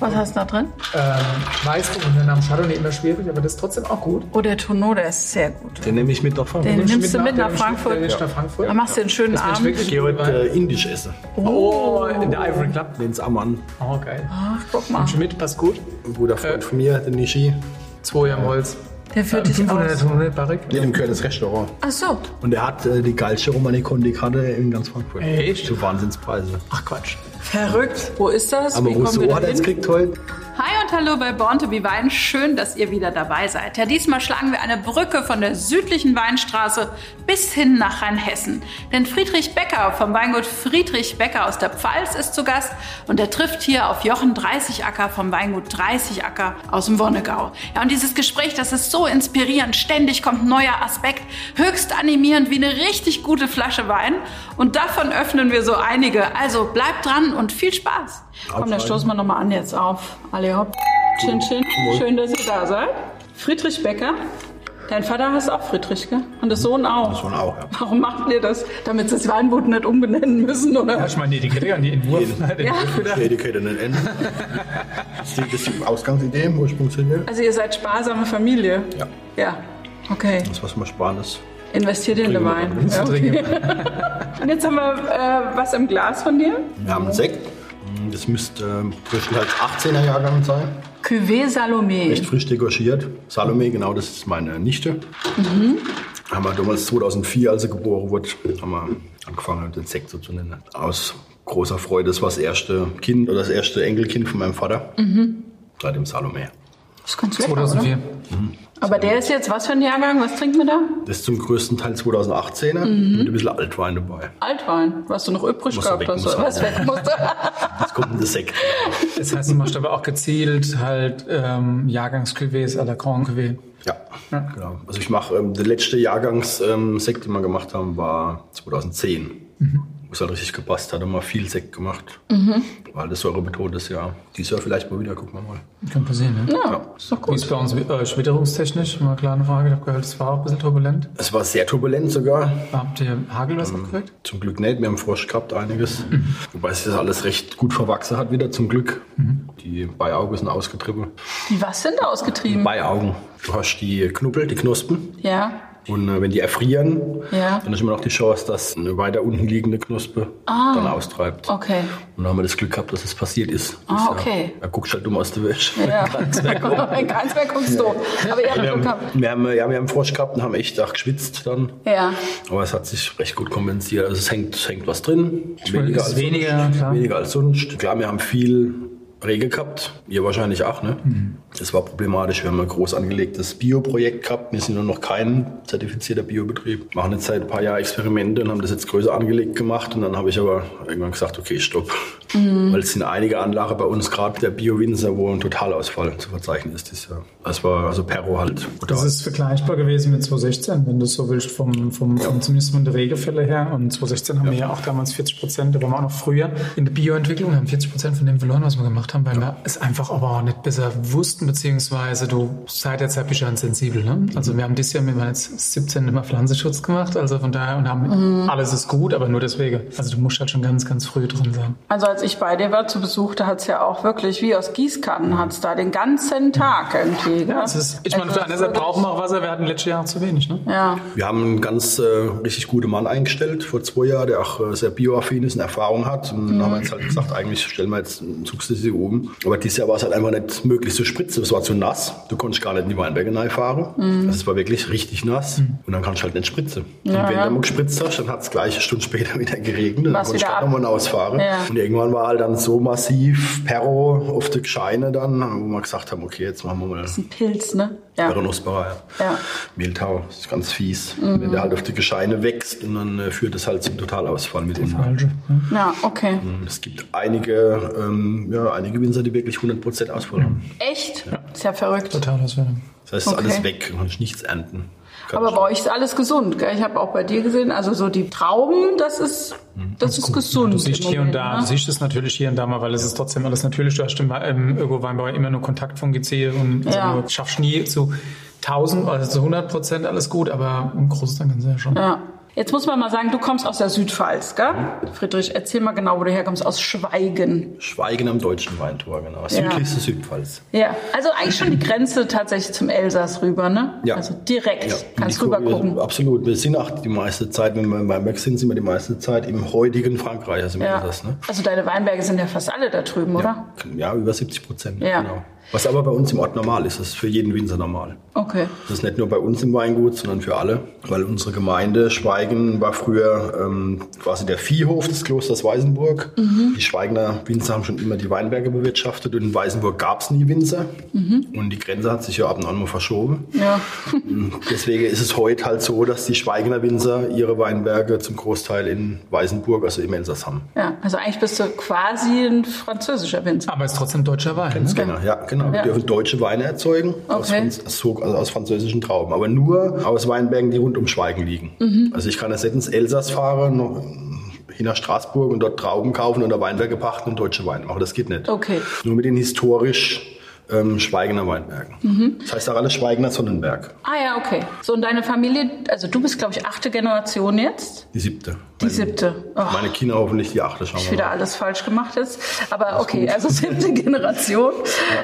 Was hast du da drin? Ähm, Weißburg und der Name Chardonnay immer schwierig, aber das ist trotzdem auch gut. Oh, der Tonneau, der ist sehr gut. Den nehme ich mit nach Frankfurt. Den nimmst du nach- mit nach den nimmst du mit- Frankfurt. den nimmst du nach Frankfurt. Dann machst du einen schönen Das Abend. Ich gehe heute äh, indisch essen. Oh, in der Ivory Club. Lenz Ammann. Oh, geil. Ach, guck mal. Nimmst du mit, passt gut. Ein guter Freund von mir, der Nishi. Zwei am Holz. Der führt dich 500 aus. 500 Barrik. Ja, dem gehört das Restaurant. Ach so. Und er hat äh, die geilste Romanikon-Karte in ganz Frankfurt. Echt? Zu Wahnsinnspreise. Ach Quatsch. Verrückt. Wo ist das? Aber Wie kommen wozu wir da hat er jetzt hin? gekriegt heute? Hi und hallo bei Born to be Wein. Schön, dass ihr wieder dabei seid. Ja, diesmal schlagen wir eine Brücke von der südlichen Weinstraße bis hin nach Rheinhessen. Denn Friedrich Becker vom Weingut Friedrich Becker aus der Pfalz ist zu Gast und er trifft hier auf Jochen Dreißigacker vom Weingut Dreißigacker aus dem Wonnegau. Ja, und dieses Gespräch, das ist so inspirierend. Ständig kommt ein neuer Aspekt. Höchst animierend wie eine richtig gute Flasche Wein. Und davon öffnen wir so einige. Also bleibt dran und viel Spaß. Komm, dann stoßen wir nochmal an jetzt auf. Alle hopp. Chin, chin. Schön, dass ihr da seid. Friedrich Becker. Dein Vater heißt auch Friedrich, gell? Und der Sohn auch. Sohn auch, ja. Warum macht ihr das? Damit sie das Weingut nicht umbenennen müssen, oder? Hast du mal eine Etikette an die Entwurf? Den Ja. Die Etikette nicht enden. Das ist die, das ist die Ausgangsidee, Ursprungslinie. Also ihr seid sparsame Familie. Ja. Ja. Okay. Das, was man sparen ist. Investiert in den Wein. Ja, okay. Und jetzt haben wir äh, was im Glas von dir. Wir haben einen Sekt. Das müsste ähm, größtenteils 18er Jahrgang sein. Cuvée Salomé. Echt frisch degorgiert. Salome, genau, das ist meine Nichte. Haben wir damals 2004, als sie geboren wurde, haben wir angefangen, den Sekt so zu nennen. Aus großer Freude. Das war das erste Kind oder das erste Enkelkind von meinem Vater. Seit dem Salome. Das ist ganz lecker, 2004. oder? Aber der ist jetzt was für ein Jahrgang? Was trinken wir da? Das ist zum größten Teil 2018er mit ein bisschen Altwein dabei. Altwein, was du noch übrig Was gehabt hast. muss, Was ja. weg musste. Jetzt kommt ein Sekt. Das heißt, du machst aber auch gezielt halt ähm, Jahrgangscuvées à la Grand Cuvée. Ja, genau. Also ich mache, ähm, der letzte Jahrgangssekt, ähm, den wir gemacht haben, war 2010. Wo es halt richtig gepasst hat, haben wir viel Sekt gemacht. Weil das säurebetont ist, ja. Dieses Jahr vielleicht mal wieder, gucken wir mal. Kann passieren, ne? Ja, ist doch Wie gut. ist bei uns äh, witterungstechnisch? Mal eine kleine Frage. Ich habe gehört, es war auch ein bisschen turbulent. Es war sehr turbulent sogar. Habt ihr Hagelwasser gekriegt? Zum Glück nicht. Wir haben Frosch gehabt, einiges. Wobei sich das alles recht gut verwachsen hat wieder, zum Glück. Die Beiaugen sind ausgetrieben. Die was sind ausgetrieben? Beiaugen. Du hast die Knubbel, die Knospen. Ja. Und äh, wenn die erfrieren, Ja. dann ist immer noch die Chance, dass eine weiter unten liegende Knospe dann austreibt. Okay. Und dann haben wir das Glück gehabt, dass es passiert ist. Ah, Das, okay. Ja, er guckt halt dumm aus der Wäsche. Ja. Keins mehr guckst du. Aber ihr habt Wir Glück haben, gehabt. wir, haben, ja, wir haben Frosch gehabt und haben echt auch geschwitzt dann. Ja. Aber es hat sich recht gut kompensiert. Also es hängt, es hängt was drin. Weniger ist als, weniger, sonst. klar. weniger als sonst. Klar, wir haben viel Rege gehabt. Ihr wahrscheinlich auch, ne? Mhm. Das war problematisch. Wir haben ein groß angelegtes Bio-Projekt gehabt. Wir sind nur noch kein zertifizierter Biobetrieb. Machen jetzt seit ein paar Jahren Experimente und haben das jetzt größer angelegt gemacht. Und dann habe ich aber irgendwann gesagt, okay, stopp. Mhm. Weil es sind einige Anlagen bei uns, gerade der Bio-Winzer, wo ein Totalausfall zu verzeichnen ist dieses Jahr. Das war also Perro halt. Das ist vergleichbar gewesen mit 2016, wenn du so willst, vom, vom, vom zumindest von der Regefälle her. Und 2016 haben wir ja auch damals 40 Prozent, da waren wir auch noch früher in der Bioentwicklung, haben 40 Prozent von dem verloren, was wir gemacht haben, weil wir es einfach aber auch nicht besser wussten, beziehungsweise du seit der Zeit bist ja sensibel. Ne? Also wir haben dieses Jahr, wir waren jetzt 17 immer Pflanzenschutz gemacht, also von daher und haben alles ist gut, aber nur deswegen. Also du musst halt schon ganz, ganz früh drin sein. Also als ich bei dir war zu Besuch, da hat's ja auch wirklich wie aus Gießkannen hat's da den ganzen Tag irgendwie. Das ist, ich meine, Also für eine Seite brauchen wir auch Wasser, wir hatten letztes Jahr zu wenig. Ne? Ja. Wir haben einen ganz äh, richtig guten Mann eingestellt vor zwei Jahren, der auch äh, sehr bioaffin ist und Erfahrung hat. Und dann haben wir jetzt halt gesagt, eigentlich stellen wir jetzt sukzessive um. Aber dieses Jahr war es halt einfach nicht möglich zu spritzen. Es war zu nass. Du konntest gar nicht in die Weinberge fahren. Also es war wirklich richtig nass. Und dann kannst du halt nicht spritzen. und wenn ja. du mal gespritzt hast, dann hat es gleich eine Stunde später wieder geregnet. Dann War's konntest du halt nochmal ausfahren. Ja. Und irgendwann war halt dann so massiv Perro auf der Gescheine dann, wo wir gesagt haben, okay, jetzt machen wir mal Ein Pilz, ne? Ja. Peronospora, ja. Ja. Mehltau, das ist ganz fies. Wenn der halt auf die Gescheine wächst und dann äh, führt es halt zum Totalausfall mit ihm. Falsche. Ne? Ja, okay. Es gibt einige, ähm, ja, einige Winzer, die wirklich 100% Ausfall haben. Echt? Ist ja verrückt. Total auswählen. Das heißt, es ist Okay. alles weg, du kannst nichts ernten. Kann Aber bei euch ist alles gesund, gell? Ich habe auch bei dir gesehen, also so die Trauben, das ist, das ist gesund. Du siehst hier und da, ne? du siehst es natürlich hier und da mal, weil es ist trotzdem alles natürlich. Du hast im, im Öko-Weinbau immer nur Kontaktfungizid und also Ja. du schaffst nie zu 1000, also zu 100 Prozent alles gut, aber im Großen und Ganzen ja schon. Ja. Jetzt muss man mal sagen, du kommst aus der Südpfalz, gell? Friedrich, erzähl mal genau, wo du herkommst. Aus Schweigen. Schweigen am deutschen Weintor, genau. Südlichste Südpfalz. Ja, also eigentlich schon die Grenze tatsächlich zum Elsass rüber, ne? Ja. Also direkt. Ja, Kannst rüber gucken. Absolut. Wir sind auch die meiste Zeit, wenn wir beim Weg sind, sind wir die meiste Zeit im heutigen Frankreich, also im Ja. Elsass. Ne? Also deine Weinberge sind ja fast alle da drüben, oder? Ja, über 70 Prozent. Ja. Genau. Was aber bei uns im Ort normal ist, das ist für jeden Winzer normal. Okay. Das ist nicht nur bei uns im Weingut, sondern für alle, weil unsere Gemeinde Schweigen war früher ähm, quasi der Viehhof des Klosters Weißenburg. Mhm. Die Schweigener Winzer haben schon immer die Weinberge bewirtschaftet und in Weißenburg gab es nie Winzer. Und die Grenze hat sich ja ab und an mal verschoben. Mhm. Ja. Deswegen ist es heute halt so, dass die Schweigener Winzer ihre Weinberge zum Großteil in Weißenburg, also im Elsass haben. ja. Also eigentlich bist du quasi ein französischer Winzer. Aber es ist trotzdem deutscher Wein. Ne? Grenzgänger, ja, genau. Ja. Wir dürfen deutsche Weine erzeugen aus, Okay. Franz- so- also aus französischen Trauben, aber nur aus Weinbergen, die rund um Schweigen liegen. Mhm. Also ich kann jetzt nicht ins Elsass fahren, noch hin nach Straßburg und dort Trauben kaufen und da Weinberge pachten und deutsche Weine machen. Das geht nicht. Okay. Nur mit den historisch ähm, Schweigener Weinbergen. Mhm. Das heißt auch alles Schweigener Sonnenberg. Ah ja, okay. So, und deine Familie, also du bist, glaube ich, achte Generation jetzt? Die siebte. Die Meine- siebte. Oh. Meine Kinder hoffentlich die achte, schauen ich wieder mal. alles falsch gemacht jetzt. Aber okay, also siebte Generation.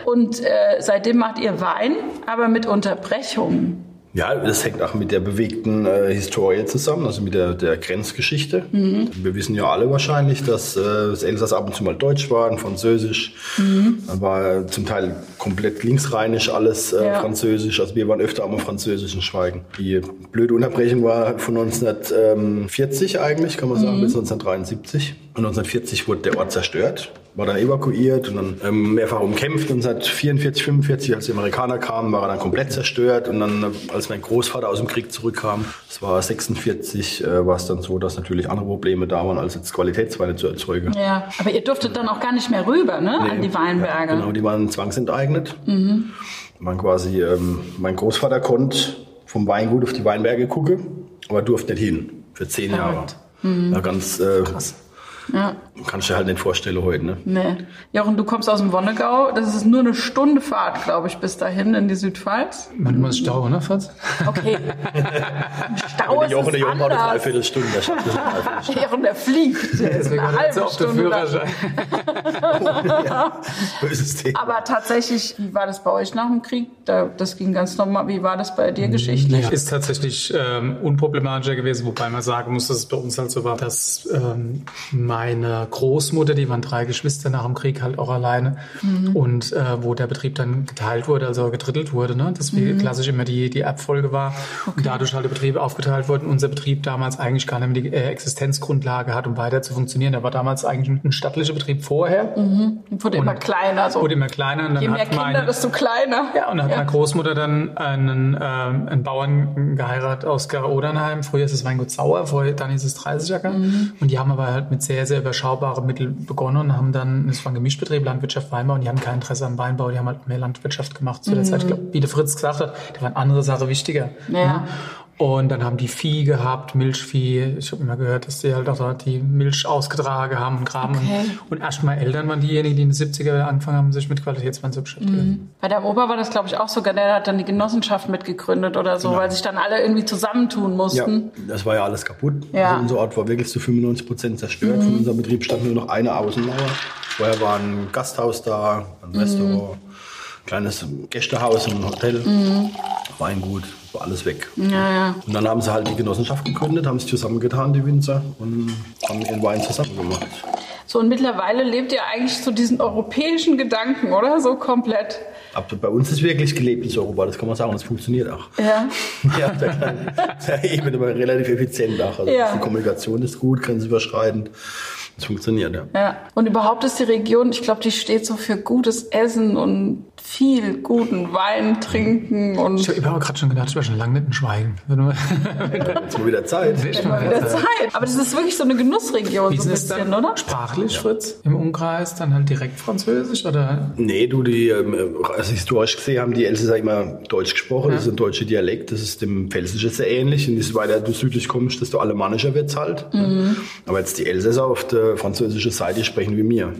Und äh, seitdem macht ihr Wein, aber mit Unterbrechungen. Ja, das hängt auch mit der bewegten äh, Historie zusammen, also mit der, der Grenzgeschichte. Mhm. Wir wissen ja alle wahrscheinlich, dass äh, das Elsass ab und zu mal Deutsch war und Französisch. Mhm. Dann war zum Teil komplett linksrheinisch alles äh, Ja. Französisch. Also wir waren öfter am französischen Schweigen. Die blöde Unterbrechung war von 1940 eigentlich, kann man sagen, Mhm. bis 1973. Und 1940 wurde der Ort zerstört, war dann evakuiert und dann ähm, mehrfach umkämpft. Und seit 44, 45, als die Amerikaner kamen, war er dann komplett zerstört. Und dann, als mein Großvater aus dem Krieg zurückkam, das war 46, äh, war es dann so, dass natürlich andere Probleme da waren, als jetzt Qualitätsweine zu erzeugen. Ja. Aber ihr durftet dann auch gar nicht mehr rüber, ne? An die Weinberge. Ja, genau, die waren zwangsenteignet. Man quasi, ähm, mein Großvater konnte vom Weingut auf die Weinberge gucken, aber durfte nicht hin. Für zehn. Jahre. Ja, ganz äh, Ja. kannst du dir halt nicht vorstellen heute. Ne? Nee. Jochen, du kommst aus dem Wonnegau. Das ist nur eine Stunde Fahrt, glaube ich, bis dahin in die Südpfalz. Manchmal ist Stau, ne, Fatz? Okay. Stau ist Jochen, der Jochen braucht eine anders. Dreiviertelstunde. Der schafft das eine Dreiviertelstunde. Jochen, der fliegt. Der ist Deswegen eine halbe den Stunde. Führerschein. Böses Thema. Aber tatsächlich, wie war das bei euch nach dem Krieg? Da, das ging ganz normal. Wie war das bei dir geschichtlich? Ist tatsächlich ähm, unproblematischer gewesen, wobei man sagen muss, dass es bei uns halt so war, dass ähm, meine Großmutter, die waren drei Geschwister nach dem Krieg halt auch alleine und äh, wo der Betrieb dann geteilt wurde, also gedrittelt wurde, ne? dass wie klassisch immer die, die Erbfolge war und dadurch halt die Betriebe aufgeteilt wurden. Unser Betrieb damals eigentlich gar nicht mehr die äh, Existenzgrundlage hat, um weiter zu funktionieren. Der war damals eigentlich ein, stattlicher Betrieb vorher, Wurde immer kleiner. So. wurde immer kleiner und dann Je mehr Kinder, meine, desto kleiner. ja, und dann hat meine Großmutter dann einen, ähm, einen Bauern geheiratet aus Gara-Odernheim. Früher ist es Weingut Sauer, vorher, dann ist es 30er. Und die haben aber halt mit sehr, sehr überschaubaren Mitteln begonnen und haben dann, es war ein Gemischbetrieb, Landwirtschaft, Weinbau und die haben kein Interesse am Weinbau, die haben halt mehr Landwirtschaft gemacht zu der Zeit. Ich glaube, wie der Fritz gesagt hat, da waren andere Sachen wichtiger. Ja. Ne? Und dann haben die Vieh gehabt, Milchvieh. Ich habe immer gehört, dass die halt auch die Milch ausgetragen haben und graben. Okay. Und, und erst mal Eltern waren diejenigen, die in den 70er angefangen haben, sich mit Qualitätswein zu beschäftigen. Bei deinem Opa war das, glaube ich, auch sogar. Der hat dann die Genossenschaft mitgegründet oder so, weil sich dann alle irgendwie zusammentun Ja, mussten. das war ja alles kaputt. Ja. Also unser Ort war wirklich zu 95 Prozent zerstört. Von unserem Betrieb stand nur noch eine Außenmauer. Vorher war ein Gasthaus da, ein Restaurant, kleines Gästehaus, ein Hotel, Weingut, war alles weg. Ja, ja. Und dann haben sie halt die Genossenschaft gegründet, haben sich zusammengetan, die Winzer, und haben ihren Wein zusammen gemacht. So, und mittlerweile lebt ihr eigentlich so diesen europäischen Gedanken, oder? So komplett. Aber bei uns ist wirklich gelebt in Europa, das kann man sagen, das funktioniert auch. Ja. Ja, der Ebene aber relativ effizient auch. Also Ja. Die Kommunikation ist gut, grenzüberschreitend. Das funktioniert, ja. Ja. Und überhaupt ist die Region, ich glaube, die steht so für gutes Essen und viel guten Wein trinken Ich und habe überhaupt gerade schon gedacht, ich war schon lange nicht in Schweigen. Jetzt mal wieder Zeit. immer wieder Zeit. Aber das ist wirklich so eine Genussregion, Wie so ein es bisschen, dann oder? sprachlich, Fritz? Im Umkreis dann halt direkt Französisch oder? Nee, du, die, ähm, also historisch gesehen haben die Elsässer immer Deutsch gesprochen. Das ist ein deutscher Dialekt. Das ist dem Pfälzischen sehr ähnlich. Und je weiter du südlich kommst, desto alemannischer wird's halt. Aber jetzt die Elsässer auf der gleiche französische Seite sprechen wie mir.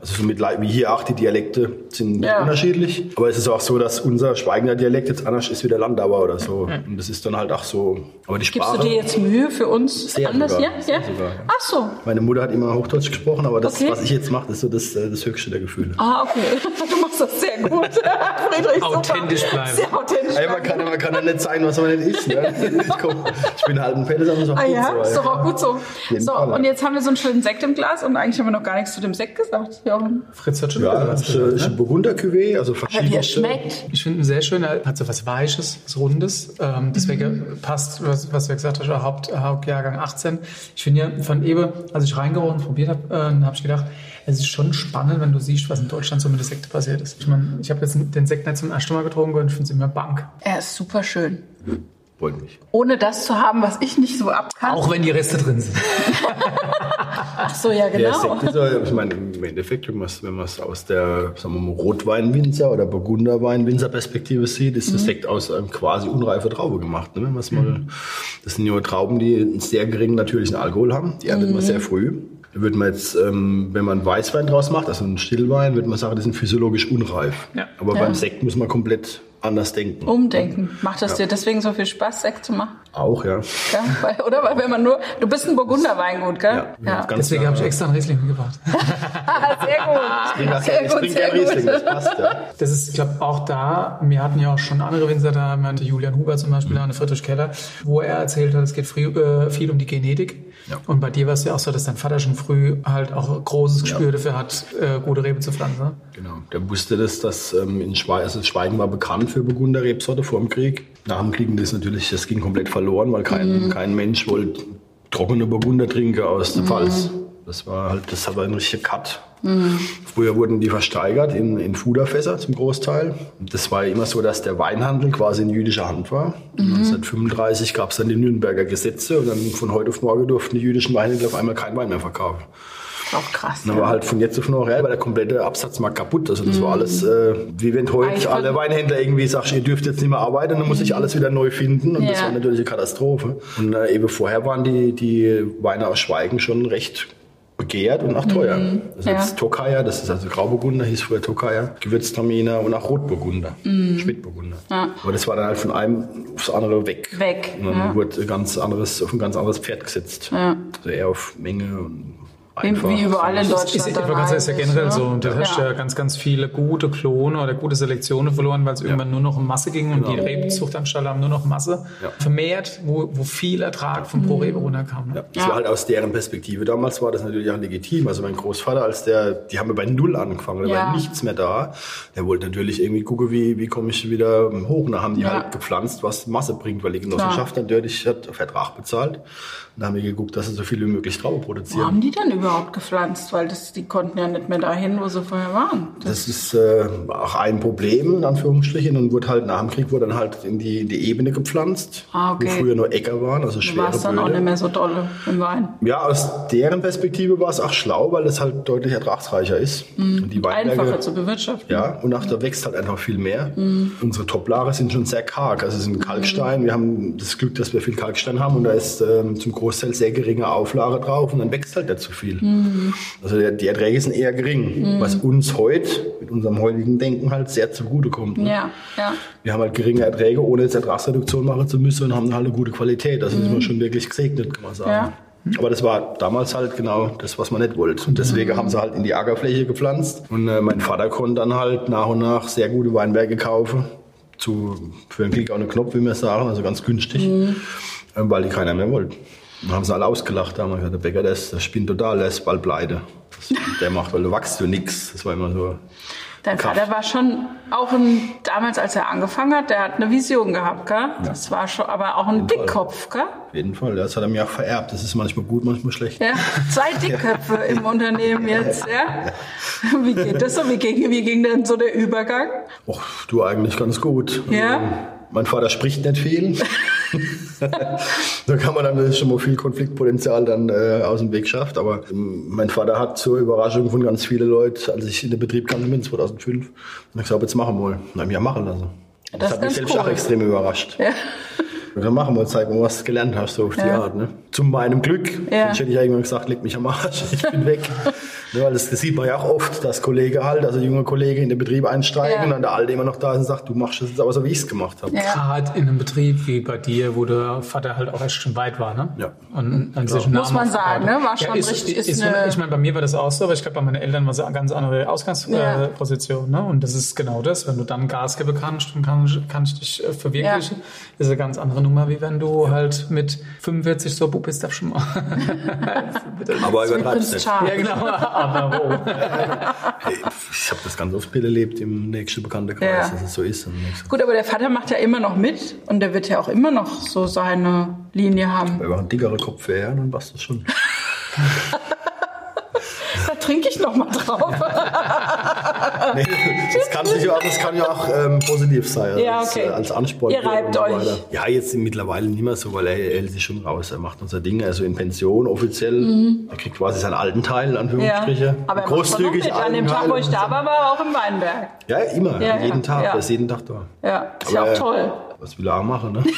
Also so mit, wie hier auch, die Dialekte sind Ja. unterschiedlich. Aber es ist auch so, dass unser Schweigender Dialekt jetzt anders ist wie der Landauer oder so. Und das ist dann halt auch so. Aber die Gibst Sprache. du dir jetzt Mühe für uns Sehr anders? sogar. Ja? Sehr ja? sogar, ja. Ach so. Meine Mutter hat immer Hochdeutsch gesprochen, aber das, Okay. was ich jetzt mache, ist so das, äh, das höchste der Gefühle. Ah, okay. Machst das sehr gut. Friedrich, super. Authentisch bleiben. Sehr authentisch Ey, man, kann, man kann ja nicht zeigen, was man nicht ist. Ne? Ich, komm, ich bin halt ein Pelle, aber ist auch Ah gut ja, so. ist doch auch gut so. So, Fall, ja. und jetzt haben wir so einen schönen Sekt im Glas und eigentlich haben wir noch gar nichts zu dem Sekt gesagt. Jochen. Fritz hat schon Ja, was das ist, gesagt, äh, ist ne? ein Burgunder-Cuvée, also Aber wie verschiedene. er schmeckt. Ich finde ihn sehr schön, er hat so was Weiches, was Rundes. Ähm, deswegen passt, was, was du gesagt hast, Haupt, Hauptjahrgang 18. Ich finde ja von Ebe, als ich reingerochen und probiert habe, äh, habe ich gedacht, es ist schon spannend, wenn du siehst, was in Deutschland so mit der Sekte passiert ist. Ich meine, ich habe jetzt den Sekt nicht zum ersten Mal getrunken und ich finde es immer bank. Er ist super schön. Wollte nicht. Ohne das zu haben, was ich nicht so ab kann. Auch wenn die Reste drin sind. Ach so, ja, Der genau. Sekt ist, ja- ich meine, im Endeffekt, wenn man es aus der sagen wir mal, Rotweinwinzer oder Burgunderweinwinzer-Perspektive sieht, ist der Sekt aus einem quasi unreifer Traube gemacht. Ne? Wenn man's mal, das sind ja Trauben, die einen sehr geringen natürlichen Alkohol haben. Die erntet man sehr früh. Würde man jetzt, ähm, wenn man Weißwein draus macht, also einen Stillwein, würde man sagen, die sind physiologisch unreif. Ja. Aber Ja. beim Sekt muss man komplett anders denken. Umdenken. Macht das dir deswegen so viel Spaß, Sekt zu machen? Auch, ja. Ja, weil, oder? Weil wenn man nur, du bist ein Burgunderweingut, gell? Ja, ganz Deswegen habe ich extra einen Riesling mitgebracht. Ah, sehr gut. Ich Sehr gut, sehr Riesling, das passt, ja. Das ist, ich glaube, auch da, wir hatten ja auch schon andere Winzer da, wir hatten Julian Huber zum Beispiel, eine Friedrich Keller, wo er erzählt hat, es geht äh, viel um die Genetik. Ja. Und bei dir war es ja auch so, dass dein Vater schon früh halt auch großes Gespür dafür hat, äh, gute Rebe zu pflanzen. Genau. Der wusste das, dass ähm, in Schweigen, also Schweigen war bekannt für Burgunder Rebsorte vor dem Krieg. Nach dem Krieg das natürlich, das ging komplett verloren, weil kein, kein Mensch wollte trockene Burgunder trinken aus der Pfalz. Das war halt, das war ein richtiger Cut. Früher wurden die versteigert in, in Fuderfässer zum Großteil. Das war ja immer so, dass der Weinhandel quasi in jüdischer Hand war. 1935 gab es dann die Nürnberger Gesetze und dann von heute auf morgen durften die jüdischen Weinhändler auf einmal keinen Wein mehr verkaufen. Auch krass. Dann war halt von jetzt auf nachher war der komplette Absatzmarkt kaputt. Also das war alles, äh, wie wenn Eigentlich heute alle von- Weinhändler irgendwie sagst, ihr dürft jetzt nicht mehr arbeiten, dann muss ich alles wieder neu finden. Und das Ja. war natürlich eine Katastrophe. Und äh, eben vorher waren die, die Weine aus Schweigen schon recht begehrt und auch teuer. Also Ja. jetzt Tokaja, das ist also Grauburgunder, hieß früher Tokaja, Gewürztraminer und auch Rotburgunder, Spätburgunder. Aber das war dann halt von einem aufs andere weg. Weg, Und dann ja. wurde ganz anderes, auf ein ganz anderes Pferd gesetzt. Ja. Also eher auf Menge und einfach. wie überall in Ist, Deutschland. ist, gerade sagen, ist ja generell ne? so. Und da hast du ja ganz, ganz viele gute Klone oder gute Selektionen verloren, weil es irgendwann nur noch um Masse ging und die Rebzuchtanstalten haben nur noch Masse Ja. vermehrt, wo, wo viel Ertrag vom Mhm. Pro Rebe runterkam. Ne? Ja, das war halt aus deren Perspektive. Damals war das natürlich auch legitim. Also mein Großvater, als der, die haben ja bei Null angefangen, da Ja. war nichts mehr da. Der wollte natürlich irgendwie gucken, wie, wie komme ich wieder hoch. Und da haben die Ja. halt gepflanzt, was Masse bringt, weil die Genossenschaft natürlich hat Vertrag bezahlt. Und da haben wir geguckt, dass sie so viel wie möglich Traube Wo produzieren. haben die denn überhaupt gepflanzt? Weil das, die konnten ja nicht mehr dahin, wo sie vorher waren. Das ist äh, auch ein Problem, in Anführungsstrichen. Und wurde halt nach dem Krieg wurde dann halt in die, in die Ebene gepflanzt, Ah, okay. wo früher nur Äcker waren, also Da schwere war es dann auch nicht mehr so dolle im Wein. Ja, aus deren Perspektive war es auch schlau, weil es halt deutlich ertragsreicher ist. Und die Weinberge, Einfacher zu bewirtschaften. ja, und auch da wächst halt einfach viel mehr. Unsere Toplage sind schon sehr karg, also es sind Kalkstein. Wir haben das Glück, dass wir viel Kalkstein haben und da ist ähm, zum Großteil sehr geringe Auflage drauf und dann wächst halt nicht so viel. Also der, die Erträge sind eher gering, was uns heute mit unserem heutigen Denken halt sehr zugute kommt. Ne? Ja, ja. Wir haben halt geringe Erträge, ohne jetzt Ertragsreduktion machen zu müssen und haben halt eine gute Qualität. Also sind wir schon wirklich gesegnet, kann man sagen. Ja. Aber das war damals halt genau das, was man nicht wollte. Und deswegen haben sie halt in die Ackerfläche gepflanzt. Und äh, mein Vater konnte dann halt nach und nach sehr gute Weinberge kaufen. Zu, für einen Klick auch einen Knopf, wie wir sagen, also ganz günstig. Ähm, weil die keiner mehr wollte. Dann haben sie alle ausgelacht. Da haben wir gesagt, der Bäcker, der, ist, der spinnt total, der ist bald pleite. Der macht, weil du wachst du nix. Das war immer so. Dein Kraft. Vater war schon auch ein, damals, als er angefangen hat, der hat eine Vision gehabt, gell? Das war schon, aber auch ein. Dickkopf, gell? Auf jeden Fall. Das hat er mir auch vererbt. Das ist manchmal gut, manchmal schlecht. Ja, zwei Dickköpfe im Unternehmen jetzt, ja? Wie geht das so? Wie ging, wie ging denn so der Übergang? Och, du eigentlich ganz gut. Ja? Also, mein Vater spricht nicht viel. da kann man dann schon mal viel Konfliktpotenzial dann äh, aus dem Weg schafft. Aber ähm, mein Vater hat zur Überraschung von ganz vielen Leuten, als ich in den Betrieb kam in 2005, und ich gesagt, jetzt machen wir wir ja machen lassen. Das, Das hat mich selbst cool. auch extrem überrascht. Ja. Dann machen wir, zeig mal, was du gelernt hast, so auf die Art. Ne? Zu meinem Glück. Ja. Sonst hätte ich ja irgendwann gesagt, leg mich am Arsch, ich bin weg. ne, weil das, das sieht man ja auch oft, dass Kollege halt, also junge Kollege in den Betrieb einsteigen Ja. und dann der Alte immer noch da ist und sagt, du machst das jetzt aber so, wie ich es gemacht habe. Ja. Gerade in einem Betrieb wie bei dir, wo der Vater halt auch erst schon weit war, ne? Ja. Und an sich Muss man sagen, ne? War schon ist, richtig- Ist, ist ist, eine- ich meine, bei mir war das auch so, aber ich glaube, bei meinen Eltern war es eine ganz andere Ausgangsposition. Ja. Position, ne? Und das ist genau das. Wenn du dann Gas geben kannst und kannst, kannst dich äh, verwirklichen, ist eine ganz andere Nummer, wie wenn du halt mit 45 so, wo bist du schon mal. Aber Wie übertreib's Prinz nicht. Ja, genau. Hey, ich habe das ganz oft erlebt im nächsten Bekanntenkreis, Ja. dass es so ist. Gut, aber der Vater macht ja immer noch mit und der wird ja auch immer noch so seine Linie haben. Wenn wir einen dickeren Kopf wäre, dann passt das schon. Trinke ich noch mal drauf. Nee, das, kann sich ja, das kann ja auch ähm, positiv sein. Ja, als, okay. äh, als Ansporn. Ihr reibt euch. weiter. Ja, jetzt mittlerweile nicht mehr so, weil er, er hält sich schon raus. Er macht unser Ding, also in Pension offiziell. Er kriegt quasi seinen alten Teil, in Mhm. Ja. Aber er mit. An dem Tag, wo ich da war, war er auch im Weinberg. Ja, immer. Ja, jeden ja, Tag. ja. Er ist jeden Tag da. Ja, ist ja Aber, auch äh, toll. Was will er auch machen, ne?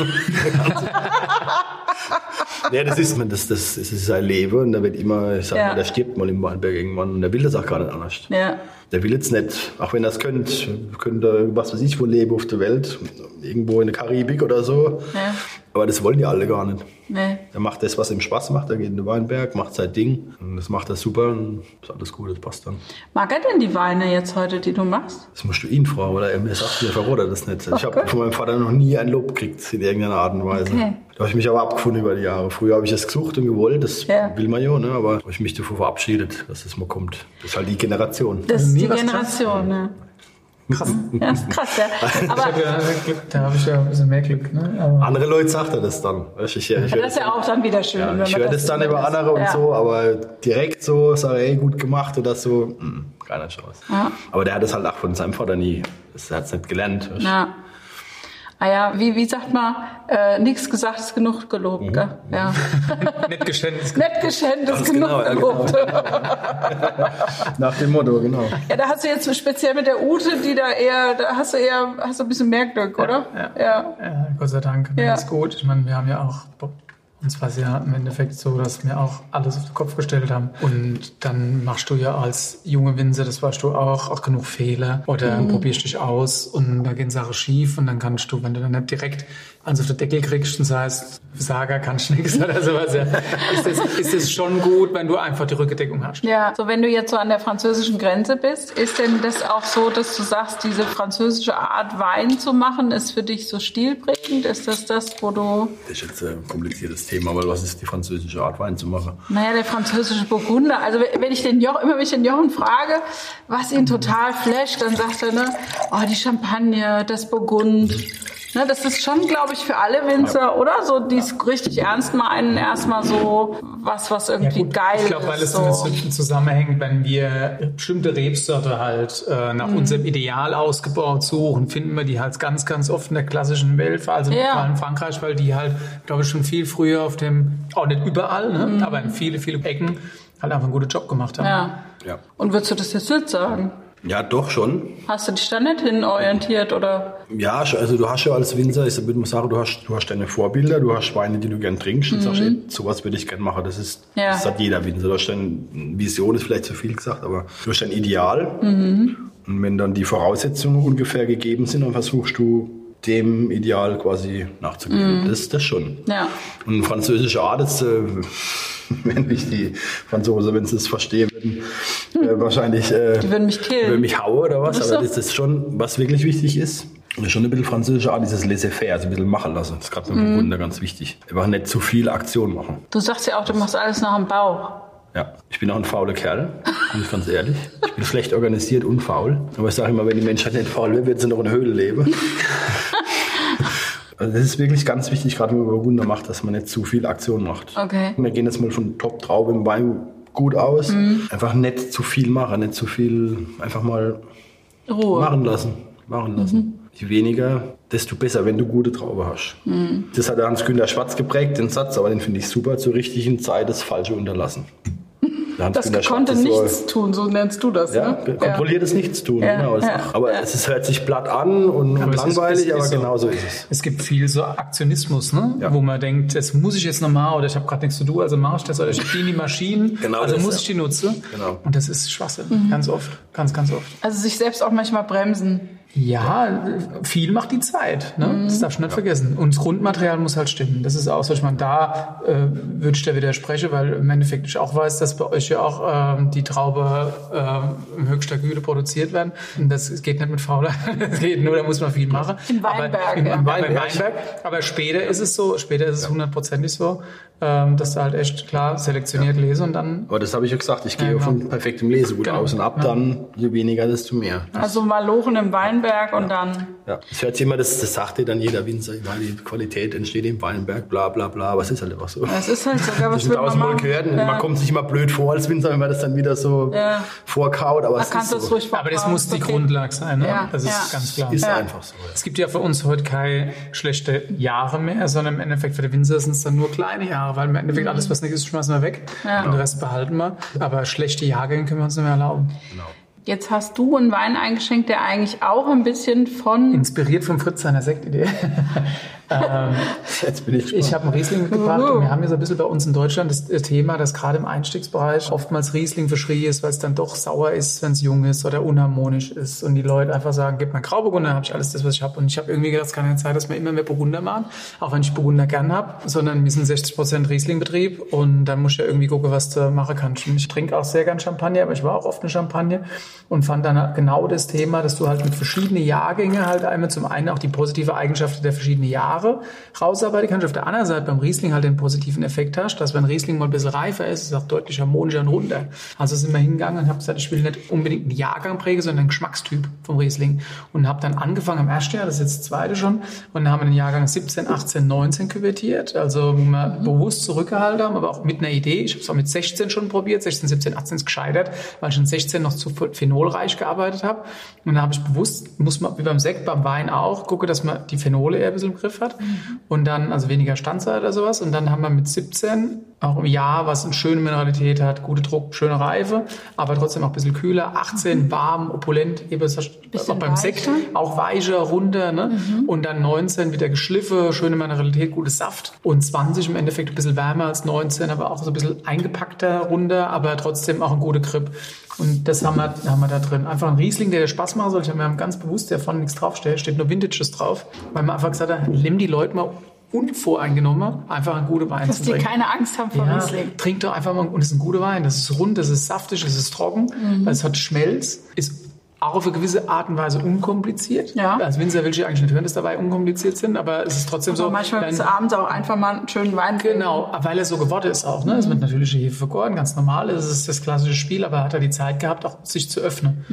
ja, das ist, das, das, das ist sein Leben und der wird immer, ich sag Ja. mal, der stirbt mal im Weinberg irgendwann und der will das auch gar nicht anders. Ja. Der will jetzt nicht, auch wenn er es könnte, könnte, was weiß ich, wo leben auf der Welt, irgendwo in der Karibik oder so. Ja. Aber das wollen die alle gar nicht. Nee. Er macht das, was ihm Spaß macht. Er geht in den Weinberg, macht sein Ding. Und das macht er super und ist alles gut, das passt dann. Mag er denn die Weine jetzt heute, die du machst? Das musst du ihn fragen, weil er mir sagt, mir verrot er das nicht. Ich habe von meinem Vater noch nie ein Lob gekriegt in irgendeiner Art und Weise. Okay. Da habe ich mich aber abgefunden über die Jahre. Früher habe ich es gesucht und gewollt, das Ja. will man ja, ne? aber habe ich mich davor verabschiedet, dass das mal kommt. Das ist halt die Generation. Das ist die Generation, ne? Krass. Ja, krass, ja. Ich Aber hab ja Glück, da habe ich ja ein bisschen mehr Glück. Ne? Aber Andere Leute sagt er das dann. Ich, ich, ich, das ist ja auch dann wieder schön. Ja, wenn ich man höre das dann über andere und ja. so, aber direkt so, sage ey, gut gemacht oder so, mh, keine Chance. Ja. Aber der hat das halt auch von seinem Vater nie, das hat es nicht gelernt. Ja. Ah ja, wie, wie sagt man, äh, nichts gesagt ist genug Mhm. gelobt, gell? Ja. nicht Geständnis. Nett geschenkt ist genug genau, ja, gelobt. Nach dem Motto, genau. Ja, da hast du jetzt speziell mit der Ute, die da eher, da hast du eher, hast du ein bisschen mehr Glück, oder? ja. ja. Ja, Gott sei Dank. Ja. Ja. ist gut. Ich meine, wir haben ja auch, war es ja im Endeffekt so, dass wir auch alles auf den Kopf gestellt haben. Und dann machst du ja als junge Winzer, das weißt du auch, auch genug Fehler oder Mhm. probierst dich aus und da gehen Sachen schief und dann kannst du, wenn du dann nicht direkt eins auf den Deckel kriegst und sagst, Sager kannst nichts oder sowas, ja, ist es ist es schon gut, wenn du einfach die Rückendeckung hast. Ja, so wenn du jetzt so an der französischen Grenze bist, ist denn das auch so, dass du sagst, diese französische Art Wein zu machen, ist für dich so stilprägend? Ist das das, wo du, Das ist jetzt ein kompliziertes Thema, weil was ist die französische Art Wein zu machen? naja, der französische Burgunder, also wenn ich den Jochen, immer wenn ich den Jochen frage, was ihn total flasht, dann sagt er, ne, oh, die Champagne, das Burgund. Ne, das ist schon, glaube ich, für alle Winzer, oder? So, die es richtig ernst meinen, erstmal so was, was irgendwie geil Ich glaube, weil es ist. damit So. so zusammenhängt, wenn wir bestimmte Rebsorte halt äh, nach Mhm. unserem Ideal ausgebaut suchen, finden wir die halt ganz, ganz oft in der klassischen Welt, also Ja. vor allem in Frankreich, weil die halt, glaube ich, schon viel früher auf dem, auch nicht überall, ne, Mhm. aber in viele, viele Ecken halt einfach einen guten Job gemacht haben. Ja. Ja. Und würdest du das jetzt nicht sagen? Ja, doch schon. Hast du dich da nicht hinorientiert oder? Ja, also du hast ja als Winzer, ich würde mal sagen, du hast, du hast deine Vorbilder, du hast Weine, die du gern trinkst und sagst, ey, sowas würde ich gern machen. Das ist, Ja. das hat jeder Winzer. Du hast deine Vision, ist vielleicht zu viel gesagt, aber du hast dein Ideal. Und wenn dann die Voraussetzungen ungefähr gegeben sind, dann versuchst du dem Ideal quasi nachzugehen. Das ist das schon. Ja. Und französische Art ist, äh, wenn mich die Franzosen, wenn sie es verstehen würden, äh, wahrscheinlich äh, Die würden mich killen. würden mich hauen oder was. Aber das ist schon, was wirklich wichtig ist. Und schon ein bisschen französische Art, dieses Laissez-faire, also ein bisschen machen lassen. Das ist gerade beim Mhm. Burgunder ganz wichtig. Einfach nicht zu viel Aktion machen. Du sagst ja auch, du machst alles nach dem Bauch. Ja, ich bin auch ein fauler Kerl, bin ich ganz ehrlich. Ich bin schlecht organisiert und faul. Aber ich sage immer, wenn die Menschheit nicht faul wird, wird sie noch in Höhle leben. Also das ist wirklich ganz wichtig, gerade wenn man Burgunder macht, dass man nicht zu viel Aktion macht. Okay. Wir gehen jetzt mal von Top Traube im Wein gut aus. Mhm. Einfach nicht zu viel machen, nicht zu viel, einfach mal Ruhe. machen lassen. Machen lassen. Je weniger, desto besser, wenn du gute Traube hast. Das hat der Hans-Günter Schwarz geprägt, den Satz, aber den finde ich super. Zur richtigen Zeit das Falsche unterlassen. Das gekonnte ist Nichtstun, so nennst du das, Ja, ne? kontrolliertes Nichtstun. Ja, Genau. ja, aber ja. es ist, hört sich platt an und, und es ist- langweilig, es aber ist so. genau so ist es. Es gibt viel so Aktionismus, ne? Ja. wo man denkt, das muss ich jetzt nochmal oder ich habe gerade nichts zu tun, also mache ich das oder ich bediene die Maschinen, Genau also das, muss ja. ich die nutzen. Genau. Und das ist Schwachsinn, Mhm. ganz oft, ganz, ganz oft. Also sich selbst auch manchmal bremsen. Ja, viel macht die Zeit, ne? das darfst du nicht vergessen. Und das Grundmaterial muss halt stimmen. Das ist auch so, ich meine, da äh, würde ich dir widersprechen, weil im Endeffekt ich auch weiß, dass bei euch ja auch ähm, die Traube äh, in höchster Güte produziert werden. Und das geht nicht mit Fauler, das geht nur, da muss man viel machen. In Weinberg, Aber, in, ja. in Weinberg. Weinberg. Aber später ist es so, später ist es hundertprozentig so, ähm, dass du halt echt klar selektioniert lese und dann Aber das habe ich ja gesagt, ich gehe Ja, genau. von perfektem Lesegut Genau. aus und ab Ja. dann, je weniger, desto mehr. Also Malochen im Weinberg und dann. Ja, es hört sich immer, das, das sagt dir dann jeder Winzer, weil die Qualität entsteht im Weinberg, bla bla bla, aber es ist halt einfach so. Das ist halt sogar was Das sind will man tausendmal machen. gehört Ja. man kommt sich immer blöd vor als Winzer, wenn man das dann wieder so Ja. vorkaut, aber es ist das so. ruhig Aber das muss die okay. Grundlage sein, ne? Ja, das ist ja. ganz klar. Ist Ja. einfach so. Es gibt ja für uns heute keine schlechte Jahre mehr, sondern im Endeffekt für die Winzer sind es dann nur kleine Jahre, weil im Endeffekt alles, was nicht ist, schmeißen wir weg Ja. und den Rest behalten wir. Aber schlechte Jahrgänge können wir uns nicht mehr erlauben. Jetzt hast du einen Wein eingeschenkt, der eigentlich auch ein bisschen von. Inspiriert von Fritz seiner Sektidee. ähm, Jetzt bin ich gespannt. ich habe einen Riesling mitgebracht und wir haben jetzt ein bisschen bei uns in Deutschland das Thema, dass gerade im Einstiegsbereich oftmals Riesling verschrien ist, weil es dann doch sauer ist, wenn es jung ist oder unharmonisch ist und die Leute einfach sagen, gib mir Grauburgunder, habe ich alles das, was ich habe. Und ich habe irgendwie gedacht, es kann ja Zeit, dass wir immer mehr Burgunder machen, auch wenn ich Burgunder gern habe, sondern wir sind 60% Riesling-Betrieb und dann muss ich ja irgendwie gucken, was du machen kannst. Ich trinke auch sehr gern Champagner, aber ich war auch oft in Champagner und fand dann genau das Thema, dass du halt mit verschiedenen Jahrgängen halt einmal zum einen auch die positive Eigenschaften der verschiedenen Jahre rausarbeiten kannst. Auf der anderen Seite beim Riesling halt den positiven Effekt hast, dass wenn Riesling mal ein bisschen reifer ist, ist es auch deutlich harmonischer und runder. Also sind wir hingegangen und habe gesagt, ich will nicht unbedingt einen Jahrgang prägen, sondern einen Geschmackstyp vom Riesling. Und habe dann angefangen am ersten Jahr, das ist jetzt das zweite schon, und dann haben wir den Jahrgang 17, 18, 19 küvertiert, also wo wir bewusst zurückgehalten haben, aber auch mit einer Idee. Ich habe es auch mit 16 schon probiert, 16, 17, 18 ist gescheitert, weil ich in 16 noch zu phenolreich gearbeitet habe. Und dann habe ich bewusst, muss man wie beim Sekt, beim Wein auch, gucke, dass man die Phenole eher ein bisschen im Griff hat. Und dann, also weniger Standzeit oder sowas. Und dann haben wir mit 17 auch im Jahr, was eine schöne Mineralität hat, gute Druck, schöne Reife, aber trotzdem auch ein bisschen kühler. 18 warm, opulent, eben auch beim Sekt, weicher. auch weicher, runder. Ne? Und dann 19 wieder geschliffen, schöne Mineralität, gutes Saft. Und 20 im Endeffekt ein bisschen wärmer als 19, aber auch so ein bisschen eingepackter, runder, aber trotzdem auch ein guter Grip. Und das haben wir, haben wir da drin. Einfach ein Riesling, der dir Spaß machen soll. Wir haben ganz bewusst, der vorne nichts draufsteht, steht nur Vintages drauf. Weil man einfach gesagt hat, nimm die Leute mal unvoreingenommen, einfach einen guten Wein dass zu die trinken. keine Angst haben vor Ja, Riesling. trink doch einfach mal, und es ist ein guter Wein. Das ist rund, das ist saftig, es ist trocken, Mhm. es hat Schmelz, ist auch auf eine gewisse Art und Weise unkompliziert. Ja. Als Winzer will ich eigentlich nicht hören, dass dabei unkompliziert sind, aber es ist trotzdem Aber so. manchmal dann- du abends auch einfach mal einen schönen Wein. Genau, weil er so geworden ist auch. Ne? Es wird natürliche Hefe vergoren, ganz normal. Es ist das klassische Spiel, aber hat er die Zeit gehabt, auch sich zu öffnen.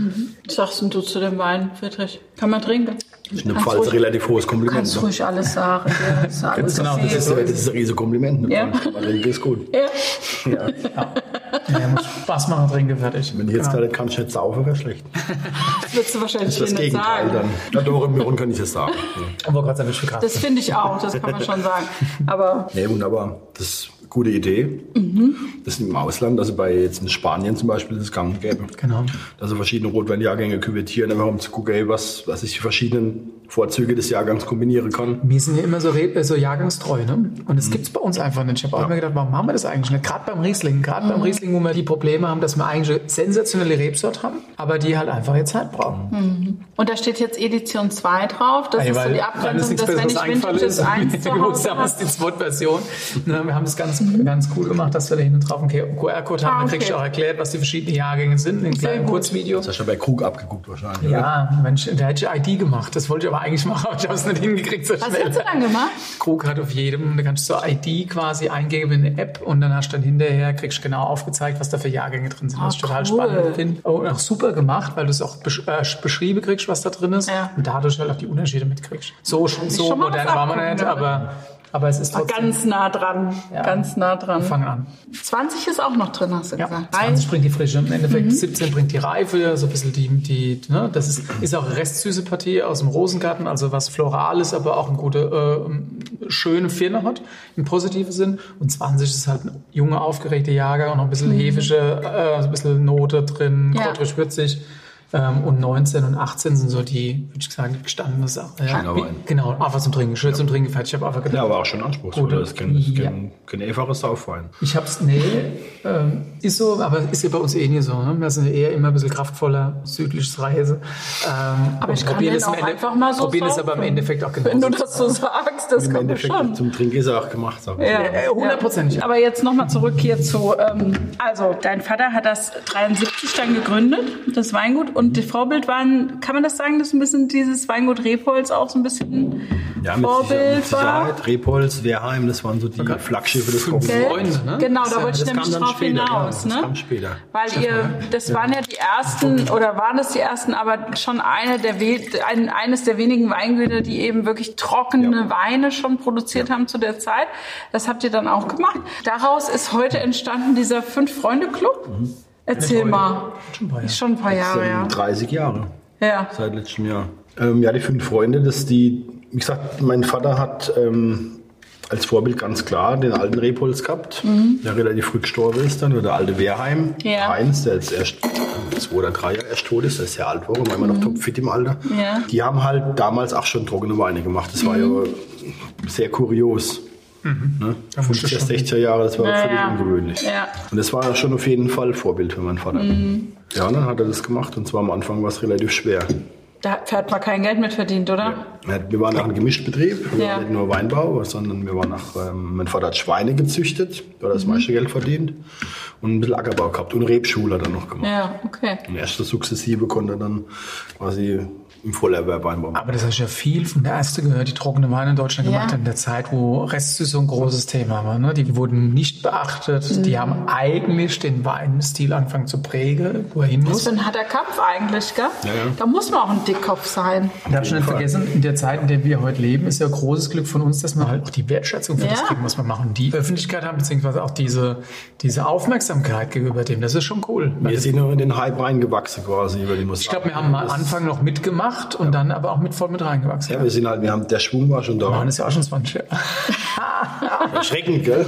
Was sagst du zu dem Wein, Friedrich? Kann man trinken? Das ist eine Kannst Pfalz ruhig- relativ hohes Kompliment. Kannst Ne? ruhig alles sagen. Ja, ist alles genau, das ist, das ist ein riesiges Kompliment. Ne? Ja. Das ist gut. Ja. Ja, er muss Spaß machen, trinken, fertig. Wenn ich jetzt gerade kann ich nicht saufen, wäre schlecht. Das würdest du wahrscheinlich Das ist das nicht Gegenteil sagen. dann. Ja, doch, im Büro kann ich das sagen. Aber Gott sei Dank. Das finde ich auch, das kann man schon sagen. Aber Nee, wunderbar. Das gute Idee. Das ist im Ausland, also bei jetzt in Spanien zum Beispiel, das gang und gäbe. Genau. Also verschiedene Rotweinjahrgänge küvettieren, einfach um zu gucken, ey, was, was ich die verschiedenen Vorzüge des Jahrgangs kombinieren kann. Wir sind ja immer so, re- äh, so jahrgangstreu, ne? Und das gibt's bei uns einfach nicht. Ich habe auch immer gedacht, warum machen wir das eigentlich nicht? Gerade beim Riesling, gerade beim Riesling, wo wir die Probleme haben, dass wir eigentlich sensationelle Rebsort haben, aber die halt einfach jetzt Zeit brauchen. Und da steht jetzt Edition 2 drauf. Das Ey, ist so die Abgrenzung, es dass wenn ich Vintages ist. 1 zu Wir Hause haben es habe. die Zweitversion. Ne, Wir haben es ganz, ganz cool gemacht, dass wir da hinten drauf einen QR-Code haben. Ah, Dann kriegst du okay. auch erklärt, was die verschiedenen Jahrgänge sind, in einem kleinen gut. Kurzvideo. Das hast du ja bei Krug abgeguckt wahrscheinlich. oder? Ja, Mensch, da hätte ich ID gemacht. Das wollte ich aber eigentlich machen, aber ich habe es nicht hingekriegt so Was schnell. hast du dann gemacht? Krug hat auf jedem, da kannst du so ID quasi eingeben in eine App und dann hast du dann hinterher, kriegst du genau aufgezeigt, was da für Jahrgänge drin sind, was ich total Ah, cool. spannend finde. Oh, Und auch super gemacht, weil du es auch besch äh, beschrieben kriegst, was da drin ist Ja. und dadurch halt auch die Unterschiede mitkriegst. So, so modern was war man nicht, ja. aber, aber es ist trotzdem. Ganz nah dran. Ja. Ganz nah dran. Wir fangen an. 20 ist auch noch drin, hast du Ja, gesagt. 20 bringt die Frische. Im Endeffekt Mhm. 17 bringt die Reife, so ein bisschen die, die ne, das ist, ist auch eine restsüße Partie aus dem Rosengarten, also was Florales, aber auch ein guter äh, schöne Firma hat, im positiven Sinn. Und 20 ist halt ein junger, aufgeregter Jahrgang und noch ein bisschen hefische, äh, ein bisschen Note drin, Ja. kräuterisch würzig. Ähm, und 19 und 18 sind so die, würde ich sagen, gestandene Sachen. Ja. Genau, einfach zum Trinken, schön zum Trinken, fertig. Ich habe einfach gedacht, Ja, aber auch schon anspruchsvoll. Das ist kein, Ja. kein, kein einfaches Saufwein. Ich hab's, nee, ähm, ist so, aber ist ja bei uns eh nie so. Ne? Wir sind eher immer ein bisschen kraftvoller, südliches Reise. Ähm, Aber ich den es einfach mal so Probieren es aber im Endeffekt auch genau. Wenn du das so sagst, das Im kann Endeffekt schon. zum Trinken ist er auch gemacht. Sag ich. Ja. Äh, hundertprozentig. Aber jetzt nochmal zurück hier zu, ähm, also dein Vater hat das 73 dann gegründet, das Weingut. Und die Vorbild waren, kann man das sagen, dass ein bisschen dieses Weingut Repolz auch so ein bisschen Ja, mit, Sicher Vorbild mit war? Sicherheit. Repolz, Wehrheim, das waren so die Flaggschiffe des. Freunde, ne? Genau, da wollte ich nämlich drauf später, hinaus. genau, das ne? kam später. Weil ihr, das waren ja die ersten, oder waren das die ersten, aber schon eine der, we- ein, eines der wenigen Weingüter, die eben wirklich trockene Ja. Weine schon produziert haben zu der Zeit. Das habt ihr dann auch gemacht. Daraus ist heute entstanden dieser Fünf-Freunde-Club. Erzähl mal. Schon ein paar Jahre. Ist schon ein paar Das Jahre, sind ja. 30 Jahre. Ja. seit letztem Jahr. Ähm, ja, die fünf Freunde, das die, wie gesagt, mein Vater hat ähm, als Vorbild ganz klar den alten Repolz gehabt, der relativ früh gestorben ist dann, oder der alte Wehrheim, Ja. Heinz, der jetzt erst zwei oder drei Jahre erst tot ist, der ist sehr alt geworden, war immer noch topfit im Alter. Ja. Die haben halt damals auch schon trockene Weine gemacht. Das war ja sehr kurios. Ne? Musst du 50er, schon- 60er Jahre, das war Ja, völlig ungewöhnlich. Ja. Und das war schon auf jeden Fall Vorbild für meinen Vater. Mhm. Ja, und dann hat er das gemacht und zwar am Anfang war es relativ schwer. Da hat man kein Geld mit verdient, oder? Ja, Wir waren auch ein Gemischtbetrieb, wir Ja. waren nicht nur Weinbau, sondern wir waren auch, ähm, mein Vater hat Schweine gezüchtet, da hat das meiste Geld verdient und ein bisschen Ackerbau gehabt und Rebschule hat er noch gemacht. Ja, okay. Und erst das sukzessive konnte er dann quasi im Vollerwerb Weinbau machen. Aber das hast ja viel von der erste gehört, die trockene Weine in Deutschland Ja. gemacht hat, in der Zeit, wo Restsüße ein großes Thema war. Ne? Die wurden nicht beachtet. Mhm. Die haben eigentlich den Weinstil angefangen zu prägen, wo er hin Das muss. ist ein harter Kampf eigentlich, gell? Ja, ja. Da muss man auch ein Dickkopf sein. Ich nicht vergessen, in der Zeit, in der wir heute leben, ist ja großes Glück von uns, dass wir halt auch die Wertschätzung für das kriegen, was wir machen. Die Öffentlichkeit haben, beziehungsweise auch diese, diese Aufmerksamkeit gegenüber dem. Das ist schon cool. Wir sind noch in den Hype reingewachsen quasi über die Musik. Ich glaube, wir haben am Anfang noch mitgemacht und dann aber auch mit voll mit reingewachsen. Ja, wir sind halt, wir haben, der Schwung war schon da. Mann, ist ja auch schon 20 Jahre. Erschreckend, gell?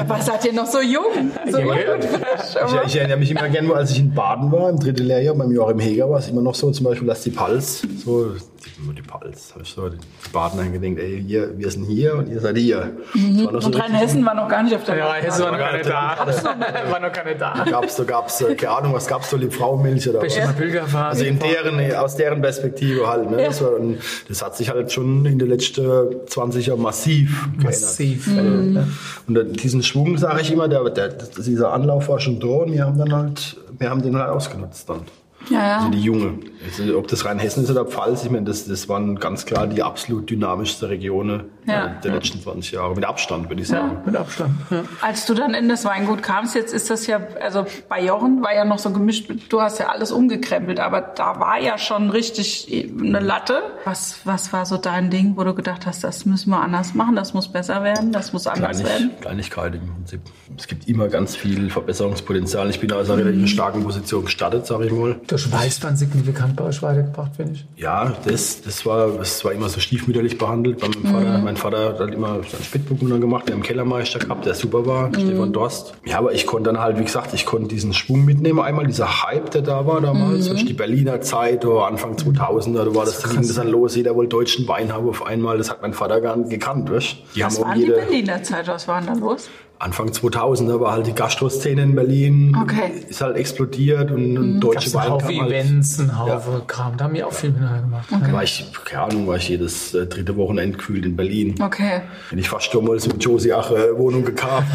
Aber seid ihr noch so jung? So Ja? Ich, ich erinnere mich immer gerne, als ich in Baden war, im dritten Lehrjahr, beim Joachim Heger, war es immer noch so, zum Beispiel, dass die Pals, so, die, immer die Pals, habe ich so, die Badener gedacht, ey, hier, wir sind hier und ihr seid hier. Das war noch so Und Rheinhessen war noch gar nicht auf der Ja, Liste. Hesse war noch Ja, keine da. War noch keine da. gab's, da gab's, äh, keine Ahnung, was gab's da, Liebfraumilch oder was? Pilgerfahrt. Also in deren, aus deren Perspektive halt. Ne? Das, war, und das hat sich halt schon in den letzten 20 Jahren massiv geändert. Massiv. Mhm. Und dann diesen Schwung, sage ich immer, der, der, dieser Anlauf war schon da und wir haben dann halt, wir haben den halt ausgenutzt dann. Ja, ja. Also die Junge. Also ob das Rheinhessen ist oder Pfalz, ich meine, das, das waren ganz klar die absolut dynamischste Regionen Ja. äh, der letzten 20 Jahre. Mit Abstand, würde ich sagen. Mit Abstand. Ja. Als du dann in das Weingut kamst, jetzt ist das ja, also bei Jochen war ja noch so gemischt, du hast ja alles umgekrempelt, aber da war ja schon richtig eine Latte. Was, was war so dein Ding, wo du gedacht hast, das müssen wir anders machen, das muss besser werden, das muss anders Kleinig, werden? Kleinigkeit im Prinzip. Es gibt immer ganz viel Verbesserungspotenzial. Ich bin also relativ in starken Position gestartet, sage ich mal. Durch Weißwein signifikant bei euch weitergebracht, finde ich. Ja, das, das, war, das war immer so stiefmütterlich behandelt bei meinem Vater. Mein Vater hat halt immer seinen Spätburgunder gemacht, der einen Kellermeister gehabt, der super war, Stefan Dorst. Ja, aber ich konnte dann halt, wie gesagt, ich konnte diesen Schwung mitnehmen. Einmal dieser Hype, der da war damals, du, die Berliner Zeit, oder Anfang 2000er, da war das, da ging das dann los, jeder wollte deutschen Wein haben auf einmal. Das hat mein Vater gar nicht gekannt, weißt. Die Was haben war auch die jede, Berliner Zeit, was war denn da los? Anfang 2000er war halt die Gastroszene in Berlin, Okay. ist halt explodiert und, und deutsche Wein Haufen kam halt. Events, einen Haufen Kram. Da haben wir auch viel miteinander gemacht. Da war ich, keine Ahnung, war ich jedes äh, dritte Wochenende gefühlt in Berlin. Okay. Bin ich fast damals mit Josie auch äh, Wohnung gekauft.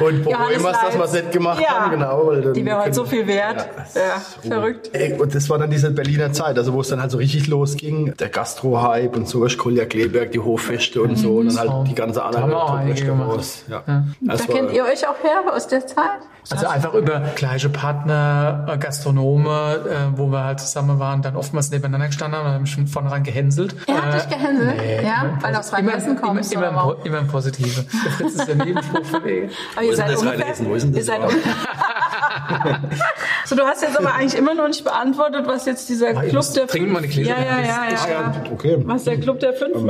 und und bereuen Johannes was, dass wir es nicht gemacht Ja. haben. Genau, weil dann Die wäre heute können- so viel wert. Ja, Ja, verrückt. Ey, Und das war dann diese Berliner Zeit, also wo es dann halt so richtig losging. Der Gastro-Hype und so, Kolja Kleberg, die Hoffeste und so. Und dann halt die ganze Da Top-Restaurants. Ja. Da Das war- kennt ihr euch auch her aus der Zeit? Also einfach über gleiche Partner, äh, Gastronome, äh, wo wir halt zusammen waren, dann oftmals nebeneinander gestanden haben, haben schon vornherein gehänselt. Er hat dich gehänselt? Ja, immer im weil Posi- aus Rheinhessen kommst du immer, immer, immer im Positive. Der Fritz ist der Nebenspruch von eh. Aber ihr seid Rheinhessen? Wo ist denn das so, du hast jetzt aber eigentlich immer noch nicht beantwortet, was jetzt dieser Ah, ihr Club der Fünf... mal eine Gläser ja, ja, ja, Das ja, ja. Okay. Was der Club der Fünf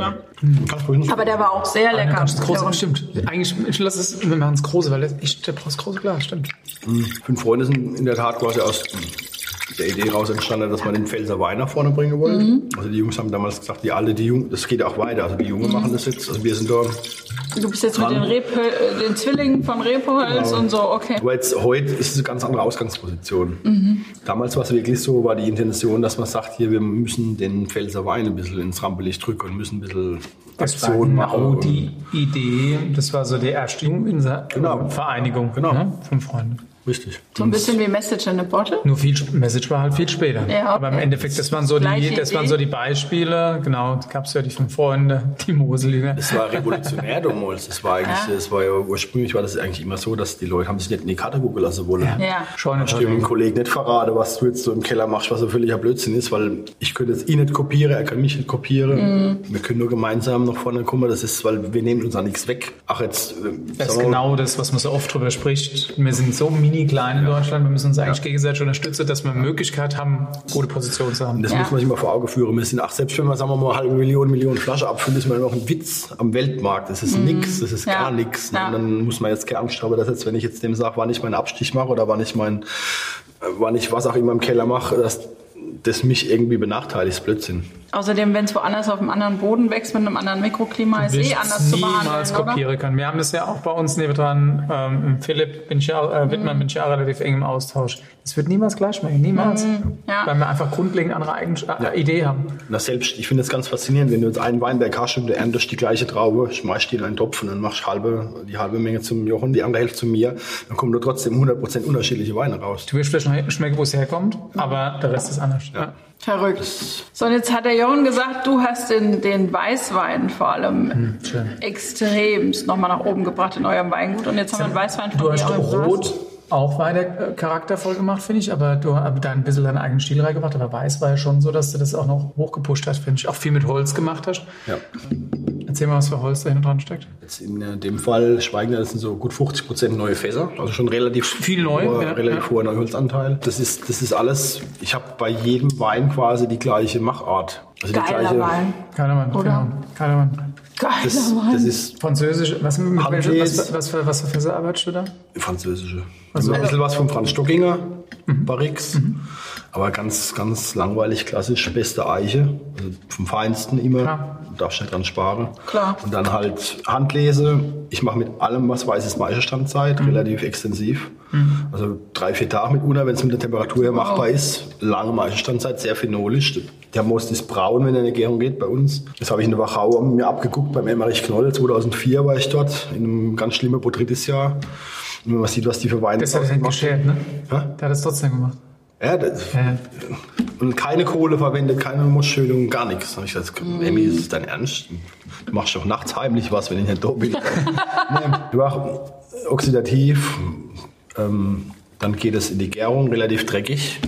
du nicht. Aber der war auch sehr Ah, lecker. du das große, Ja, stimmt. Eigentlich, ich lass es, wir machen es große, weil ich, der braucht das große Glas, stimmt. Fünf Freunde sind in der Tat quasi aus der Idee raus entstanden, dass man den Pfälzer Wein nach vorne bringen wollen. Also die Jungs haben damals gesagt, die alte, die Jungen, das geht auch weiter. Also die Jungen machen das jetzt. Also wir sind da. Du bist jetzt mit den, Rep äh, den Zwillingen von Repohals Genau. und so, okay. Aber jetzt heute ist es eine ganz andere Ausgangsposition. Damals war es wirklich so, war die Intention, dass man sagt, hier, wir müssen den Pfälzer Wein ein bisschen ins Rampenlicht drücken und müssen ein bisschen Das war genau machen. die Idee, das war so die erste Genau. Vereinigung Genau. ne? fünf Freunde. Richtig. So ein bisschen wie Message in a Bottle. Nur viel Message war halt viel später. Ja, Aber im okay. Endeffekt, das waren so die, Gleiche das Idee. waren so die Beispiele. Genau, da gab es ja die fünf Freunde, die Moselinger. Das war revolutionär damals. Das war eigentlich, Ja. das war ja ursprünglich war das eigentlich immer so, dass die Leute haben sich nicht in die Karte gucken lassen wollen. Ja. Schon Ich dem Kollegen nicht verrate, was du jetzt so im Keller machst, was so völliger Blödsinn ist, weil ich könnte jetzt ihn nicht kopieren, er kann mich nicht kopieren. Mhm. Wir können nur gemeinsam nach vorne kommen. Das ist, weil wir nehmen uns da nichts weg. Ach jetzt. äh, Das ist genau das, was man so oft drüber spricht. Wir sind so mini klein in Deutschland, wir müssen uns eigentlich gegenseitig unterstützen, dass wir Möglichkeit haben, gute Position zu haben. Das Ja. muss man sich mal vor Augen führen. Wir sind, ach, selbst wenn wir, sagen wir mal, halbe Million, Millionen Flaschen abfüllen, ist man noch ein Witz am Weltmarkt. Das ist nix, das ist Mhm. Ja. gar nichts. Ja. Dann muss man jetzt keine Angst haben, dass jetzt, wenn ich jetzt dem sage, wann ich meinen Abstich mache oder wann ich mein, äh, wann ich was auch immer im Keller mache, dass das mich irgendwie benachteiligt, ist Blödsinn. Außerdem, wenn es woanders auf einem anderen Boden wächst, mit einem anderen Mikroklima, ist eh anders zu niemals behandeln, oder? kopieren können. Wir haben das ja auch bei uns nebenan. Ähm, Philipp bin ich ja, äh, Wittmann bin ich ja relativ eng im Austausch. Es wird niemals gleich schmecken, niemals. Mhm. Ja. Weil wir einfach grundlegend andere Eigen äh, Idee haben. Na selbst, ich finde es ganz faszinierend, wenn du jetzt einen Weinberg hast und du erntest die gleiche Traube, schmeißt die in einen Topf und dann machst du halbe, die halbe Menge zum Jochen, die andere Hälfte zu mir, dann kommen da trotzdem 100% unterschiedliche Weine raus. Du wirst vielleicht noch schmecken, wo es herkommt, aber der Rest ist anders. Ja. Verrückt. So, und jetzt hat der Jochen gesagt, du hast den, den Weißwein vor allem Hm, schön. extremst nochmal nach oben gebracht in eurem Weingut. Und jetzt haben wir einen Weißwein von Du hast. Rot auch weiter charaktervoll gemacht, finde ich, aber du hast da ein bisschen deinen eigenen Stil reingebracht. Aber Weiß war ja schon so, dass du das auch noch hochgepusht hast, finde ich. Auch viel mit Holz gemacht hast. Ja. Erzähl mal, was für Holz da hinten dran steckt. Jetzt in äh, dem Fall Schweigner, das sind so gut 50% neue Fässer, also schon relativ Viel neu, hoher, ja, relativ ja. hoher Neuholzanteil. Das ist, das ist alles, ich habe bei jedem Wein quasi die gleiche Machart. Also die Geiler gleiche, Wein. Keiner Mann. Oder? Genau. Keiner Mann. Geiler Das, Wein. das ist Französisch, was, mit welcher, was, was, für, was für Fässer arbeitest du da? französische. Also- ein bisschen was von Franz Stockinger, Barrix, aber ganz, ganz langweilig, klassisch, beste Eiche, also vom Feinsten immer, Klar. Darfst nicht dran sparen. Klar. Und dann halt Handlese, ich mache mit allem, was weiß ist, Maischestandzeit, relativ extensiv. Also drei, vier Tage mit Una, wenn es mit der Temperatur her machbar ist. Lange Maischestandzeit, sehr phenolisch. Der Most ist braun, wenn er in die Gärung geht bei uns. Das habe ich in der Wachau mir abgeguckt beim Emmerich Knoll. 2004 war ich dort, in einem ganz schlimmen Botrytis-Jahr. Und wenn man sieht, was die für Weine Das hat er nicht geschert, ne? Ja? Der hat es trotzdem gemacht. Ja, das, Ja. und keine Kohle verwendet, keine Moschölung, gar nichts. Habe ich gesagt, Emmy, ist das dein Ernst? Du machst doch nachts heimlich was, wenn ich nicht da bin. nee, du machst oxidativ, ähm, dann geht es in die Gärung, relativ dreckig.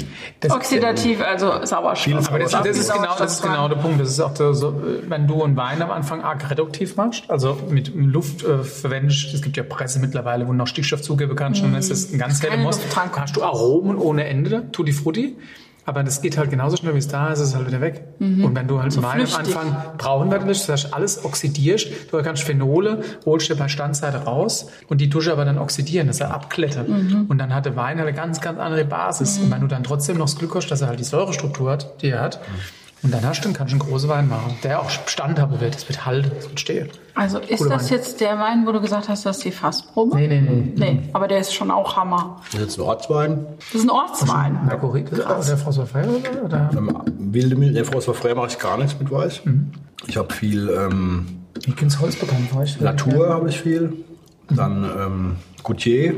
Das, Oxidativ, also Sauerstoff. Aber das, Oder das, ist genau, das ist genau der Punkt. Das ist auch so, so, wenn du einen Wein am Anfang arg reduktiv machst, also mit Luft äh, verwendest, es gibt ja Presse mittlerweile, wo du noch Stickstoff zugeben kannst, und dann ist das ein ganz heller Most. Dann hast du Aromen ohne Ende, Tutti Frutti. Aber das geht halt genauso schnell, wie es da ist, ist es halt wieder weg. Und wenn du halt einen Wein am. Anfang brauchen willst, das heißt, alles oxidierst, du kannst Phenole, holst dir bei Standseite raus und die Dusche aber dann oxidieren, dass er abklettert. Und dann hat der Wein halt eine ganz, ganz andere Basis. Und wenn du dann trotzdem noch das Glück hast, dass er halt die Säurestruktur hat, die er hat, und dann hast du, dann kannst du einen großen Wein machen, der auch standhaben wird, das wird halten, das wird stehen. Also ist Cooler das Wein. jetzt der Wein, wo du gesagt hast, das ist die Fassprobe? Nee, nee, nee. Nee, aber der ist schon auch Hammer. Das ist jetzt ein Ortswein. Das ist ein Ortswein. Marguerite, der François Feier, oder? Wilde Milch, der war frei, mache ich gar nichts mit Weiß. Ich habe viel ähm, kennst Holz bekommen, war ich? Latour, habe ich viel. Dann ähm, Goutier,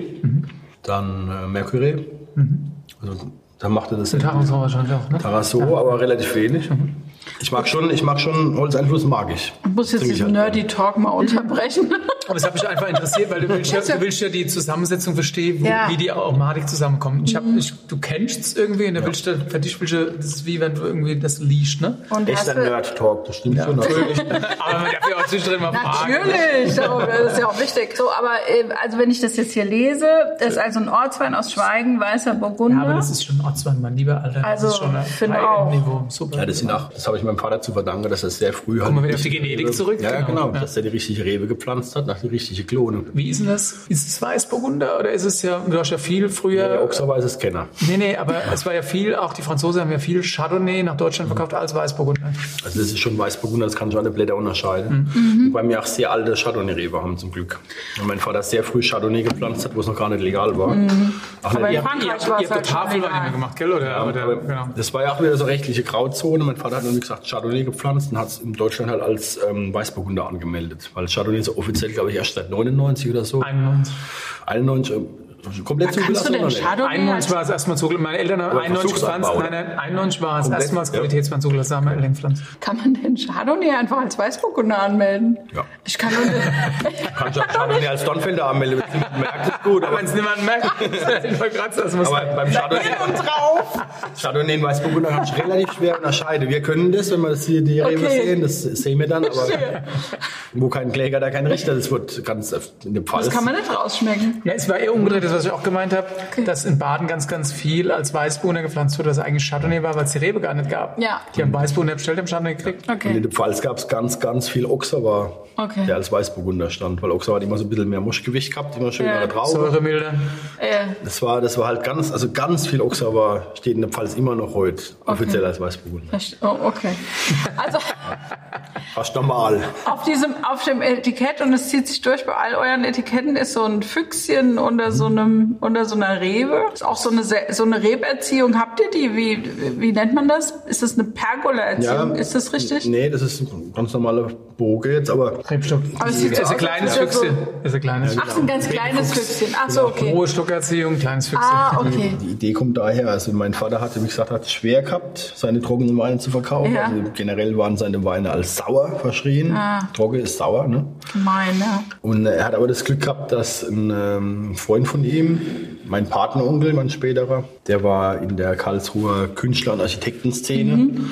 dann äh, Mercury. Also, macht er das Den Taranson wahrscheinlich auch, ne? Tarasso, aber relativ wenig. Ich mag schon, ich mag schon Holzeinfluss, mag ich. Ich muss jetzt diesen halt Nerdy Talk mal unterbrechen. Aber es hat mich einfach interessiert, weil du willst ja, du willst ja die Zusammensetzung verstehen, wo, Ja. wie die Aromatik zusammenkommt. Ich hab, ich, du kennst es irgendwie und da willst du, für dich willst du, das ist wie wenn du irgendwie das liest, ne? Und hast Echter du, Nerd-Talk, das stimmt schon. Natürlich. Aber man darf ja auch zwischendrin mal fragen. Natürlich, darum- das ist ja auch wichtig. So, aber äh, also wenn ich das jetzt hier lese, das ist also ein Ortswein aus Schweigen, weißer Burgunder. Ja, aber das ist schon Ortswein, mein lieber Alter. Also, das ist schon ein finde auch. Niveau. Super. Ja, das, sind auch, das habe ich meinem Vater zu verdanken, dass er sehr früh halt. Kommen wir wieder auf die Genetik Rebe- zurück, Ja, genau. genau. Ja. Dass er die richtige Rebe gepflanzt hat, nach die richtige Klone. Wie ist denn das? Ist es Weißburgunder oder ist es ja, du hast ja viel früher. Der Ochser weiß es Kenner. Nee, nee, aber es war ja viel, auch die Franzosen haben ja viel Chardonnay nach Deutschland verkauft als Weißburgunder. Also das ist schon Weißburgunder, das kann schon alle Blätter unterscheiden. Mhm. Wobei wir auch sehr alte Chardonnay-Rebe haben zum Glück. Und mein Vater sehr früh Chardonnay gepflanzt hat, wo es noch gar nicht legal war. Ach, Mhm. Aber nicht, in Ihr habt, Frankreich ihr war ihr es habt halt doch schon Tafelwein legal. immer gemacht, gell? Oder? Oder, aber genau. Das war ja auch wieder so rechtliche Grauzone. Mein Vater hat dann, wie gesagt, Chardonnay gepflanzt und hat es in Deutschland halt als ähm, Weißburgunder angemeldet. Weil Chardonnay ist offiziell, glaube ich, erst seit 99 oder so. 91. 91, komplett Kannst du zugelassen denn? Chardonnay 91 war es erstmal zugelassen. Meine Eltern haben Aber 91 gepflanzt. Versuchsanbau, Nein, nein, 91 war es erstmals. Qualitätswein zugelassen, haben wir Eltern. Kann man denn Chardonnay einfach als Weißburgunder anmelden? Ja. Ich kann nur nicht. Kannst du auch Chardonnay als Donfelder anmelden. Merkt es gut. Aber, Wenn es niemand merkt, ich wollte gerade das muss aber beim Chardonnay, drauf! Chardonnay in Weißburgunder kannst du relativ schwer unterscheiden. Wir können das, wenn wir das hier die Rebe Okay. sehen, das sehen wir dann. Aber wo kein Kläger, da kein Richter. Das wird ganz in dem Fall. Das kann man nicht rausschmecken. Ja, es war eher umgedreht, das was ich auch gemeint habe, dass in Baden ganz, ganz viel als Weißburgunder gepflanzt wurde, was eigentlich Chardonnay war, weil es die Rebe gar nicht gab. Ja. Die haben Weißburgunder bestellt, haben Chardonnay gekriegt. Und Okay. in der Pfalz gab es ganz, ganz viel Oxauer, Okay. der als Weißburgunder stand. Weil Oxauer hat immer so ein bisschen mehr Muschgewicht gehabt, immer schönere Ja. Traube. Säuremilder. Äh, Das war, das war halt ganz, also ganz viel Oxauer steht in der Pfalz immer noch heute offiziell als Weißburgunder. oh, okay. Also Fast normal. auf diesem, auf dem Etikett und es zieht sich durch bei all euren Etiketten ist so ein Füchschen unter so einem, unter so einer Rebe. Ist auch so eine, so eine Reberziehung. Habt ihr die? Wie, wie nennt man das? Ist das eine Pergola-Erziehung? Ist das richtig? Nee, das ist ein ganz normaler Boge jetzt, aber Rebstock. Aber es sieht so ist ein aus, kleines als wäre so- Füchschen. Ist ein kleines Ach, so ein ganz kleines Füchschen. Ach so, okay. Hohe Stockerziehung, kleines Füchschen. Ah, okay. die Idee kommt daher, also mein Vater hatte, wie gesagt, hat es schwer gehabt, seine trockenen Weine zu verkaufen. Ja. Also generell waren seine Weine als sauer verschrien. Ah. Trocken ist sauer, ne? Meine. Und er hat aber das Glück gehabt, dass ein ähm, Freund von ihm, mein Partneronkel, mein späterer, der war in der Karlsruher Künstler- und Architektenszene. Mhm.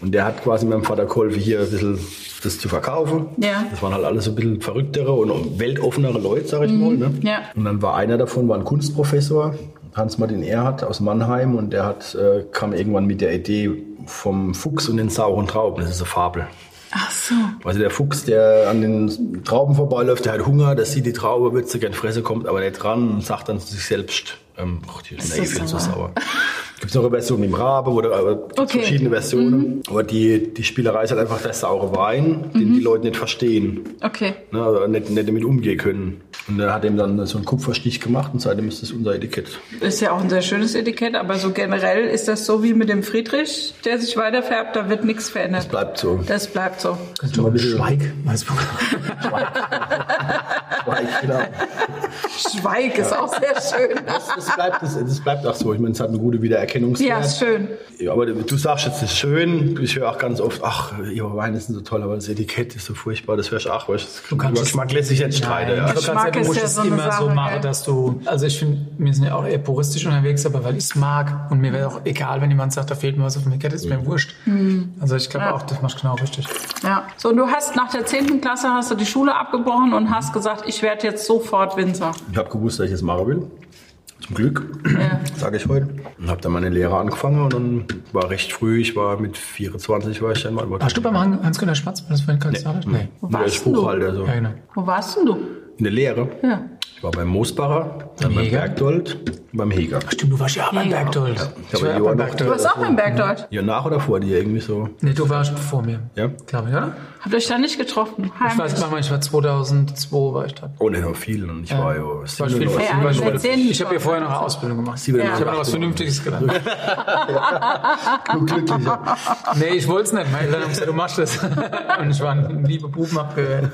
Und der hat quasi meinem Vater geholfen, hier ein bisschen das zu verkaufen. Ja. Das waren halt alles so ein bisschen verrücktere und weltoffenere Leute, sag ich mal. Ne? Mhm. Ja. Und dann war einer davon, war ein Kunstprofessor, Hans-Martin Erhardt aus Mannheim. Und der hat, äh, kam irgendwann mit der Idee vom Fuchs und den sauren Trauben. Das ist eine Fabel. Ach so. Also der Fuchs, der an den Trauben vorbeiläuft, der hat Hunger, der sieht die Traube, wird sie gern fressen, kommt aber nicht dran und sagt dann zu sich selbst, ähm, ach, die ist das nee, zu sauer? sauer. Gibt noch eine Version mit dem Rabe oder Okay. Mhm. verschiedene Versionen. Aber die, die Spielerei ist halt einfach der saure Wein, den Mhm. die Leute nicht verstehen, Okay. ne, also nicht, nicht damit umgehen können. Und er hat ihm dann so einen Kupferstich gemacht und seitdem ist das unser Etikett. Ist ja auch ein sehr schönes Etikett, aber so generell ist das so wie mit dem Friedrich, der sich weiterfärbt, da wird nichts verändert. Bleibt so. Das bleibt so. Mal ein bisschen- Schweig, Weißburgunder. genau. Schweig ist auch sehr schön. Das bleibt, das, das bleibt auch so. Ich meine, es hat einen guten Wiedererkennungswert. Ja, ist schön. Ja, aber du sagst jetzt, das ist schön. Ich höre auch ganz oft, ach, ihre Weine sind so toll, aber das Etikett ist so furchtbar. Das hörst du auch, weil das Du kannst über es- Geschmack lässt sich nicht streiten. Ja. Du Geschmack kannst ja, du ist ja es so eine immer so Sache, machen, gell? dass du, also ich finde, wir sind ja auch eher puristisch unterwegs, aber weil ich es mag und mir wäre auch egal, wenn jemand sagt, da fehlt mir was auf dem Etikett, ist mir wurscht. Also ich glaube Ja. auch, das machst du genau richtig. Ja. So, und du hast nach der 10. Klasse hast du die Schule abgebrochen und hast gesagt, ich werde jetzt sofort Winzer. Ich habe gewusst, dass ich das machen will. Zum Glück, Ja. sage ich heute. Und habe dann meine Lehre angefangen und dann war recht früh, ich war mit 24, war ich dann mal. Warst du beim Han- Hans-Günter Schwarz, das vorhin gerade gesagt hast? Nee. Wo warst du? Buchhalter. So. Ja, genau. Wo warst denn du? In der Lehre. Ja. Ich war beim Moosbacher, dann beim Heger? Bergdold und beim Heger. Stimmt, du warst ja auch beim Ja. Bergdold. Ich Ich war auch Johann beim noch- Du Bergdold. warst auch beim Bergdeutsch. Ja, nach oder vor dir irgendwie so. Nee, du warst vor mir. Ja? Glaube ich, oder? Habt ihr euch da nicht getroffen? Ich weiß Heimlich. nicht, ich war 2002 war ich da. Oh, ne, noch viel. Und ich war ja War ich 97. viel Ja, ich war ich Ich habe hier vorher noch eine Ausbildung gemacht. Ich 87. habe noch was Vernünftiges gelernt. Du Glücklicher. Nee, ich wollte es nicht. Meine Eltern haben gesagt, du machst das. Und ich war ein liebe Buben abgewählt.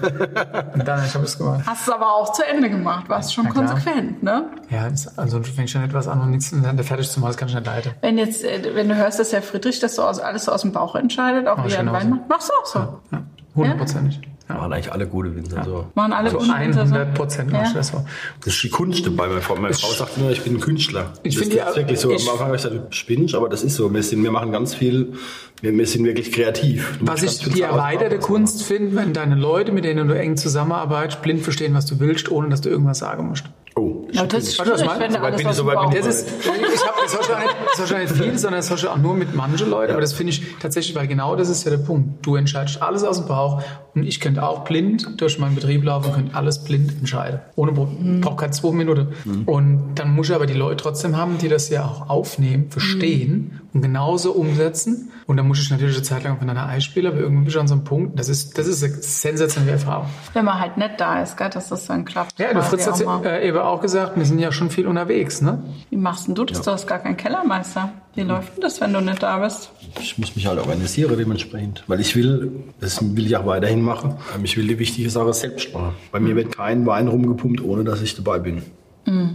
Und dann habe ich es gemacht. Hast es aber auch zu Ende gemacht, warst schon klar. konsequent, ne? Ja, also du fängst schon etwas an und nichts und dann der fertig zu machen, das kann nicht leiden. Wenn jetzt, äh, wenn du hörst, dass Herr Friedrich das so aus, alles so aus dem Bauch entscheidet, auch wie er einen genauso. Wein macht, machst du auch so. Ja, hundertprozentig. Ja. Machen eigentlich alle gute Winzer so. Machen alle Also so. 100 Prozent machst du das. Das ist die Kunst dabei. Meine Frau, meine Frau sagt immer, ich bin ein Künstler. Ich das finde ist ja- wirklich so. ich- Am Anfang habe ich gesagt, du spinnst, aber das ist so. Wir, sind, wir machen ganz viel, wir, wir sind wirklich kreativ. Du Was ich die erweiterte. Kunst finde, wenn deine Leute, mit denen du eng zusammenarbeitest, blind verstehen, was du willst, ohne dass du irgendwas sagen musst. Oh, Ja, das ist schwierig, wenn alles bin ich, so weit. Das ist, ich hab, das hast du auch nicht, auch nicht viel, sondern das hast du auch nur mit manchen Leuten. Aber das finde ich tatsächlich, weil genau das ist ja der Punkt. Du entscheidest alles aus dem Bauch und ich könnte auch blind durch meinen Betrieb laufen und könnte alles blind entscheiden. Ohne Pro- braucht keine zwei Minuten. Und dann muss ich aber die Leute trotzdem haben, die das ja auch aufnehmen, verstehen und genauso umsetzen. Und dann muss ich natürlich eine Zeit lang aufeinander einspielen, aber irgendwann bin ich an so einem Punkt, das ist, das ist eine sensationelle Erfahrung. Wenn man halt nicht da ist, gell, dass das dann klappt. Ja, du Fritz hat äh, eben auch gesagt, wir sind ja schon viel unterwegs, ne? Wie machst denn du das? Du hast gar keinen Kellermeister. Wie läuft denn das, wenn du nicht da bist? Ich muss mich halt organisieren dementsprechend. Weil ich will, das will ich auch weiterhin machen, ähm, ich will die wichtige Sache selbst machen. Bei mir wird kein Wein rumgepumpt, ohne dass ich dabei bin.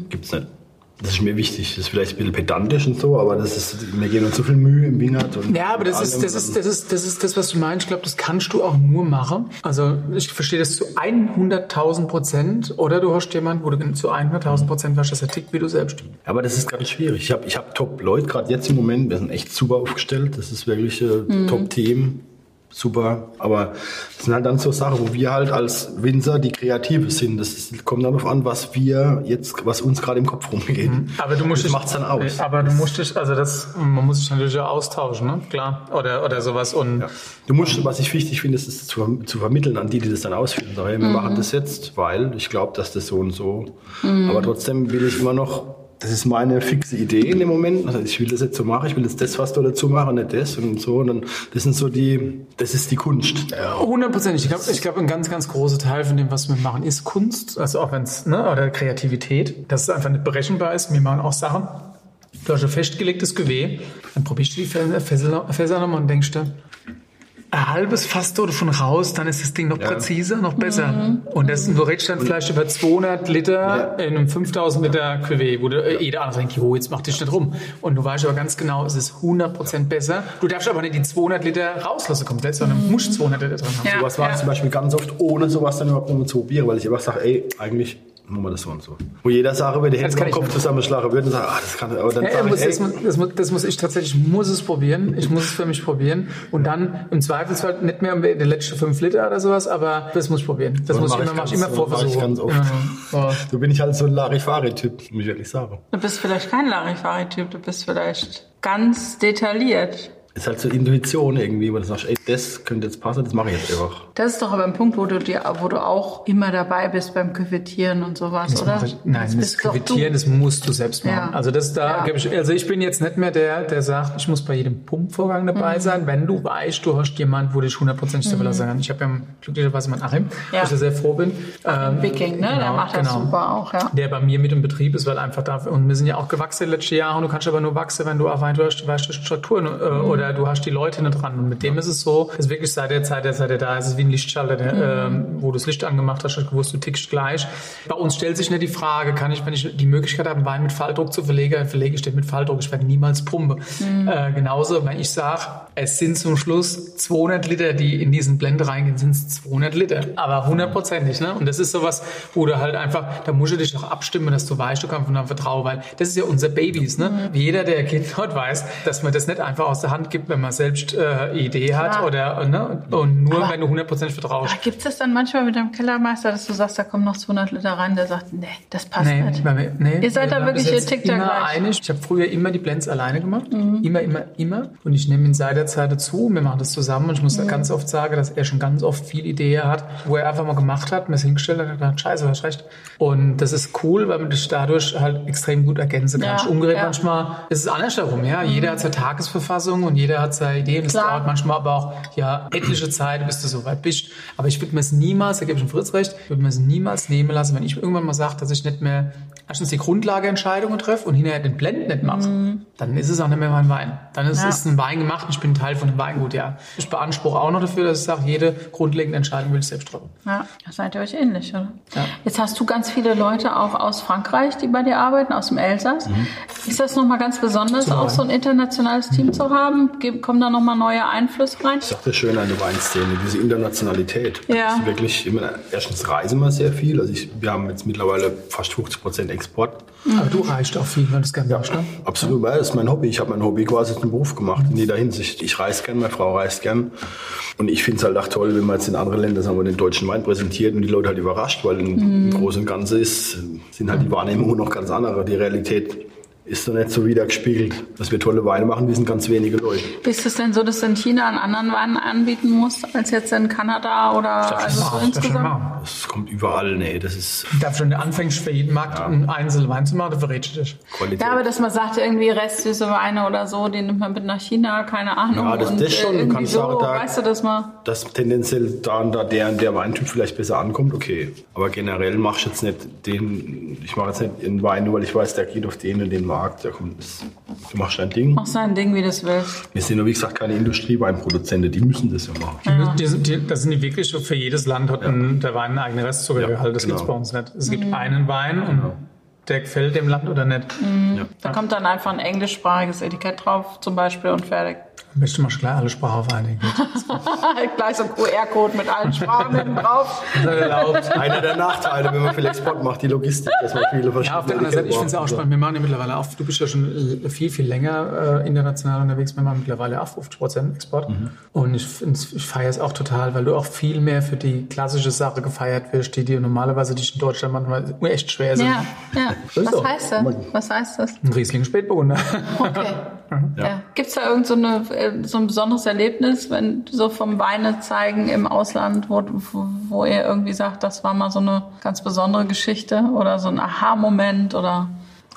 Gibt's nicht. Das ist mir wichtig. Das ist vielleicht ein bisschen pedantisch und so, aber das ist, wir geben uns so viel Mühe im Wingert. Und Ja, aber das ist, das ist, das ist, das ist das, was du meinst. Ich glaube, das kannst du auch nur machen. Also ich verstehe das zu 100.000 Prozent. Oder du hast jemanden, wo du zu 100.000 Prozent weißt, dass er tickt wie du selbst. Aber das ist ganz schwierig. Ich habe ich hab Top-Leute, gerade jetzt im Moment, wir sind echt super aufgestellt. Das ist wirklich äh, Top-Team. Super. Aber das sind halt dann so Sachen, wo wir halt als Winzer die Kreative sind. Das ist, kommt darauf an, was wir jetzt, was uns gerade im Kopf rumgeht. Aber du musst das dich, macht's dann aus. Aber du musst dich, also das, man muss sich natürlich auch austauschen, ne? Klar. Oder, oder sowas. Und Ja. Du musst, was ich wichtig finde, ist es zu, zu vermitteln an die, die das dann ausführen. Sagen, wir machen das jetzt, weil ich glaube, dass das so und so. Aber trotzdem will ich immer noch, das ist meine fixe Idee in dem Moment. Also ich will das jetzt so machen, ich will jetzt das, was du dazu machen, nicht das und so. Und dann, das sind so die, das ist die Kunst. Hundertprozentig. Ich glaube, ich ein ganz, ganz großer Teil von dem, was wir machen, ist Kunst. Also auch wenn es, ne, oder Kreativität, dass es einfach nicht berechenbar ist. Wir machen auch Sachen. Du hast ein festgelegtes Gewehr, dann probierst du die Fässer nochmal und denkst dir, ein halbes Fass dort von raus, dann ist das Ding noch präziser, noch besser. Und das, du redest dann vielleicht über 200 Liter in einem 5000 Liter Cuvée, wo du, äh, jeder andere denkt, jo, jetzt mach dich nicht rum. Und du weißt aber ganz genau, es ist 100% besser. Du darfst aber nicht die 200 Liter rauslassen komplett, sondern musst 200 Liter drin haben. Ja. Sowas war ich zum Beispiel ganz oft, ohne sowas dann überhaupt nochmal zu probieren, weil ich einfach sage, ey, eigentlich machen wir das so und so. Wo jeder Sache über die Hände im Kopf zusammenschlagen würde und sagt, ah, das kann, aber dann Ja, sage muss, ich, das, das, muss, das muss ich tatsächlich, ich muss es probieren. Ich muss es für mich probieren. Und dann im Zweifelsfall nicht mehr die letzten fünf Liter oder sowas, aber das muss ich probieren. Das So muss ich immer, ich mach ich ganz- immer mach ich vorversuchen. ganz oft. Ja. so bin ich halt so ein Larifari-Typ, muss ich wirklich sagen. Du bist vielleicht kein Larifari-Typ, du bist vielleicht ganz detailliert. Ist halt so Intuition irgendwie, wo du sagst, ey, das könnte jetzt passen, das mache ich jetzt einfach. Das ist doch aber ein Punkt, wo du dir, wo du auch immer dabei bist beim Küvettieren und sowas, Das oder? ich, nein, das das. Küvettieren, das musst du selbst machen. Ja. Also das da Ja. ich, also ich bin jetzt nicht mehr der, der sagt, ich muss bei jedem Pumpvorgang Mhm. dabei sein, wenn du weißt, du hast jemanden, wo dich hundertprozentig mhm. verlassen kann. Ich habe ja glücklicherweise meinen Achim, Ja. wo ich da sehr froh bin. Ähm, Viking, ne? der genau, macht das genau. super auch, ja. der bei mir mit im Betrieb ist, weil einfach da, und wir sind ja auch gewachsen letzte Jahre und du kannst aber nur wachsen, wenn du einfach, du hast, du weißt Strukturen äh, Mhm. oder du hast die Leute nicht dran. Und mit dem ist es so, ist wirklich seit der Zeit, der seit er da ist, ist es wie ein Lichtschalter, der, Mhm. ähm, wo du das Licht angemacht hast, hast du gewusst, du tickst gleich. Bei uns stellt sich nicht die Frage, kann ich, wenn ich die Möglichkeit habe, einen Wein mit Falldruck zu verlegen, verlege ich den mit Falldruck, ich werde niemals pumpe. Mhm. Äh, genauso, wenn ich sage, es sind zum Schluss 200 Liter, die in diesen Blende reingehen, sind es 200 Liter. Aber hundertprozentig, ne? Und das ist sowas, wo du halt einfach, da musst du dich auch abstimmen, dass du weißt, du kannst von einem vertrauen, weil das ist ja unser Babys, ne? Wie jeder, der Kind dort weiß, dass man das nicht einfach aus der Hand gibt, wenn man selbst äh, Idee hat Klar. oder, ne? Und nur, Aber- wenn du hundertprozentig vertraust. Gibt es das dann manchmal mit dem Kellermeister, dass du sagst, da kommen noch 200 Liter rein, der sagt, nee, das passt Nee, nicht. mir, nee. Ihr seid da wirklich, ihr tickt da gleich. Mhm. einig. Ich habe früher immer die Blends alleine gemacht. Immer, immer, immer. Und ich nehme ihn Zeit dazu. Wir machen das zusammen. Und ich muss Mhm. ganz oft sagen, dass er schon ganz oft viel Idee hat, wo er einfach mal gemacht hat, mir es hingestellt hat und gedacht, scheiße, du hast recht. Und das ist cool, weil man dich dadurch halt extrem gut ergänzen kann. Ja, Umgerät ja. Mhm. manchmal ist es andersherum, ja. Jeder hat seine Tagesverfassung und jeder hat seine Ideen. Es Klar. dauert manchmal aber auch, ja, etliche Zeit, bis du so weit bist. Aber ich würde mir es niemals, da gebe ich dem Fritz recht, ich würde mir es niemals nehmen lassen, wenn ich irgendwann mal sage, dass ich nicht mehr erstens die Grundlageentscheidungen treffe und hinterher den Blend nicht mache, dann ist es auch nicht mehr mein Wein. Dann ist Ja. es ein Wein gemacht und ich bin Teil von dem Weingut, ja. Ich beanspruche auch noch dafür, dass ich sage, jede grundlegende Entscheidung will ich selbst treffen. Ja, das seid ihr euch ähnlich, oder? Ja. Jetzt hast du ganz viele Leute auch aus Frankreich, die bei dir arbeiten, aus dem Elsass. Ist das nochmal ganz besonders, auch so ein internationales Team zu haben? Ge- Kommen da nochmal neue Einflüsse rein? Das ist auch das Schöne an der Weinszene, diese Internationalität. Ja. Das ist wirklich, immer, erstens reisen wir sehr viel. Also ich, wir haben jetzt mittlerweile fast 50 Prozent Export. Aber du reichst auch viel, weil du es gerne machst, ne? Absolut, weil das ist mein Hobby. Ich habe mein Hobby quasi zum Beruf gemacht in jeder Hinsicht. Ich reise gern, meine Frau reist gern. Und ich finde es halt auch toll, wenn man jetzt in anderen Ländern sagen wir, den deutschen Wein präsentiert und die Leute halt überrascht, weil im, im Großen und Ganzen ist, sind halt die Wahrnehmungen noch ganz andere. Die Realität ist doch nicht so wiedergespiegelt. Dass wir tolle Weine machen, wissen ganz wenige Leute. Ist es denn so, dass du in China einen anderen Wein anbieten musst, als jetzt in Kanada oder also so Mach, insgesamt? Das kommt überall, nee, das ist Darf schon, du anfängst für jeden Markt einen einzelnen Wein zu machen, dann verrätst du dich. Qualität. Ja, aber dass man sagt, irgendwie restsüße Weine oder so, die nimmt man mit nach China, keine Ahnung. Ja, das- und das schon. äh, Du irgendwie kannst so, sagen, da- weißt du, dass man... dass tendenziell da und da der und der Weintyp vielleicht besser ankommt, okay. Aber generell machst du jetzt nicht den, ich mache jetzt nicht einen Wein, nur weil ich weiß, der geht auf den und den Markt. Der kommt, das, du machst dein Ding. Mach sein Ding, wie du es willst. Wir sind ja, wie gesagt, keine Industrieweinproduzenten, die müssen das ja machen. Die, die, sind- die, das sind die wirklich so für jedes Land hat ein, der Wein einen eigenen Restzuckergehalt. Ja, das genau. gibt's bei uns nicht. Es gibt einen Wein und der gefällt dem Land oder nicht. Da kommt dann einfach ein englischsprachiges Etikett drauf, zum Beispiel, und fertig. Besten machst du gleich alle Sprachen auf einen. Gleich so ein QR-Code mit allen Sprachen hinten drauf. Das ist erlaubt. Einer der Nachteile, wenn man viel Export macht, die Logistik, dass man viele verschiedene Ja, auf der anderen Seite, ich finde es ja auch spannend. Wir machen ja mittlerweile auch, du bist ja schon äh, viel, viel länger äh, international unterwegs. Wir machen mittlerweile auch 50 Prozent Export. Und ich, ich feiere es auch total, weil du auch viel mehr für die klassische Sache gefeiert wirst, die dir normalerweise dich in Deutschland manchmal echt schwer sind. Ja, ja. Was so. heißt das? Was heißt das? Ein Riesling Spätburgunder. Okay. Ja. Gibt es da irgend so, eine, äh, so ein besonderes Erlebnis, wenn so vom Weine zeigen im Ausland, wo, wo, wo ihr irgendwie sagt, das war mal so eine ganz besondere Geschichte oder so ein Aha-Moment oder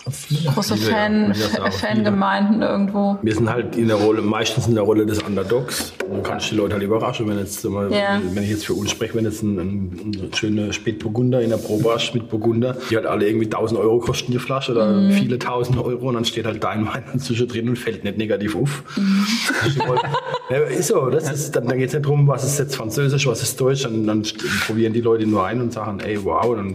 große Viele, ja. Fan, Kann ich sagen, Fangemeinden irgendwo? Wir sind halt in der Rolle, meistens in der Rolle des Underdogs. Und dann kannst du die Leute halt überraschen, wenn jetzt, Ja. wenn ich jetzt für uns spreche, wenn jetzt ein, ein, ein schöner Spätburgunder in der Probe hast mit Burgunder, die halt alle irgendwie 1000 Euro kosten die Flasche oder Mhm. viele tausend Euro und dann steht halt dein Wein inzwischen drin und fällt nicht negativ auf. Ja, ist so, das ist, dann, dann geht es nicht darum, was ist jetzt Französisch, was ist Deutsch, dann, dann probieren die Leute nur ein und sagen, ey, wow, dann,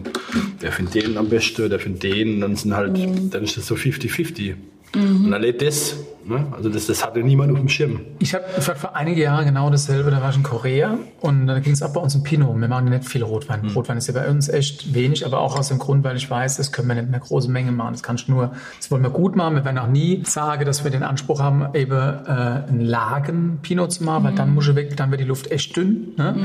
der findet den am besten, der findet den und dann sind halt, Mhm. dann ist das so 50-50. Und dann lädt das, ne? also das, das hatte niemand auf dem Schirm. Ich ich hatte vor einige Jahre genau dasselbe, da war ich in Korea und da ging es auch bei uns um Pinot. Wir machen nicht viel Rotwein. Rotwein ist ja bei uns echt wenig, aber auch aus dem Grund, weil ich weiß, das können wir nicht in einer großen Menge machen. Das kannst du nur, das wollen wir gut machen. Wir werden auch nie sagen, dass wir den Anspruch haben, eben äh, einen Lagen-Pinot zu machen, weil dann muss er weg, dann wird die Luft echt dünn. Ne?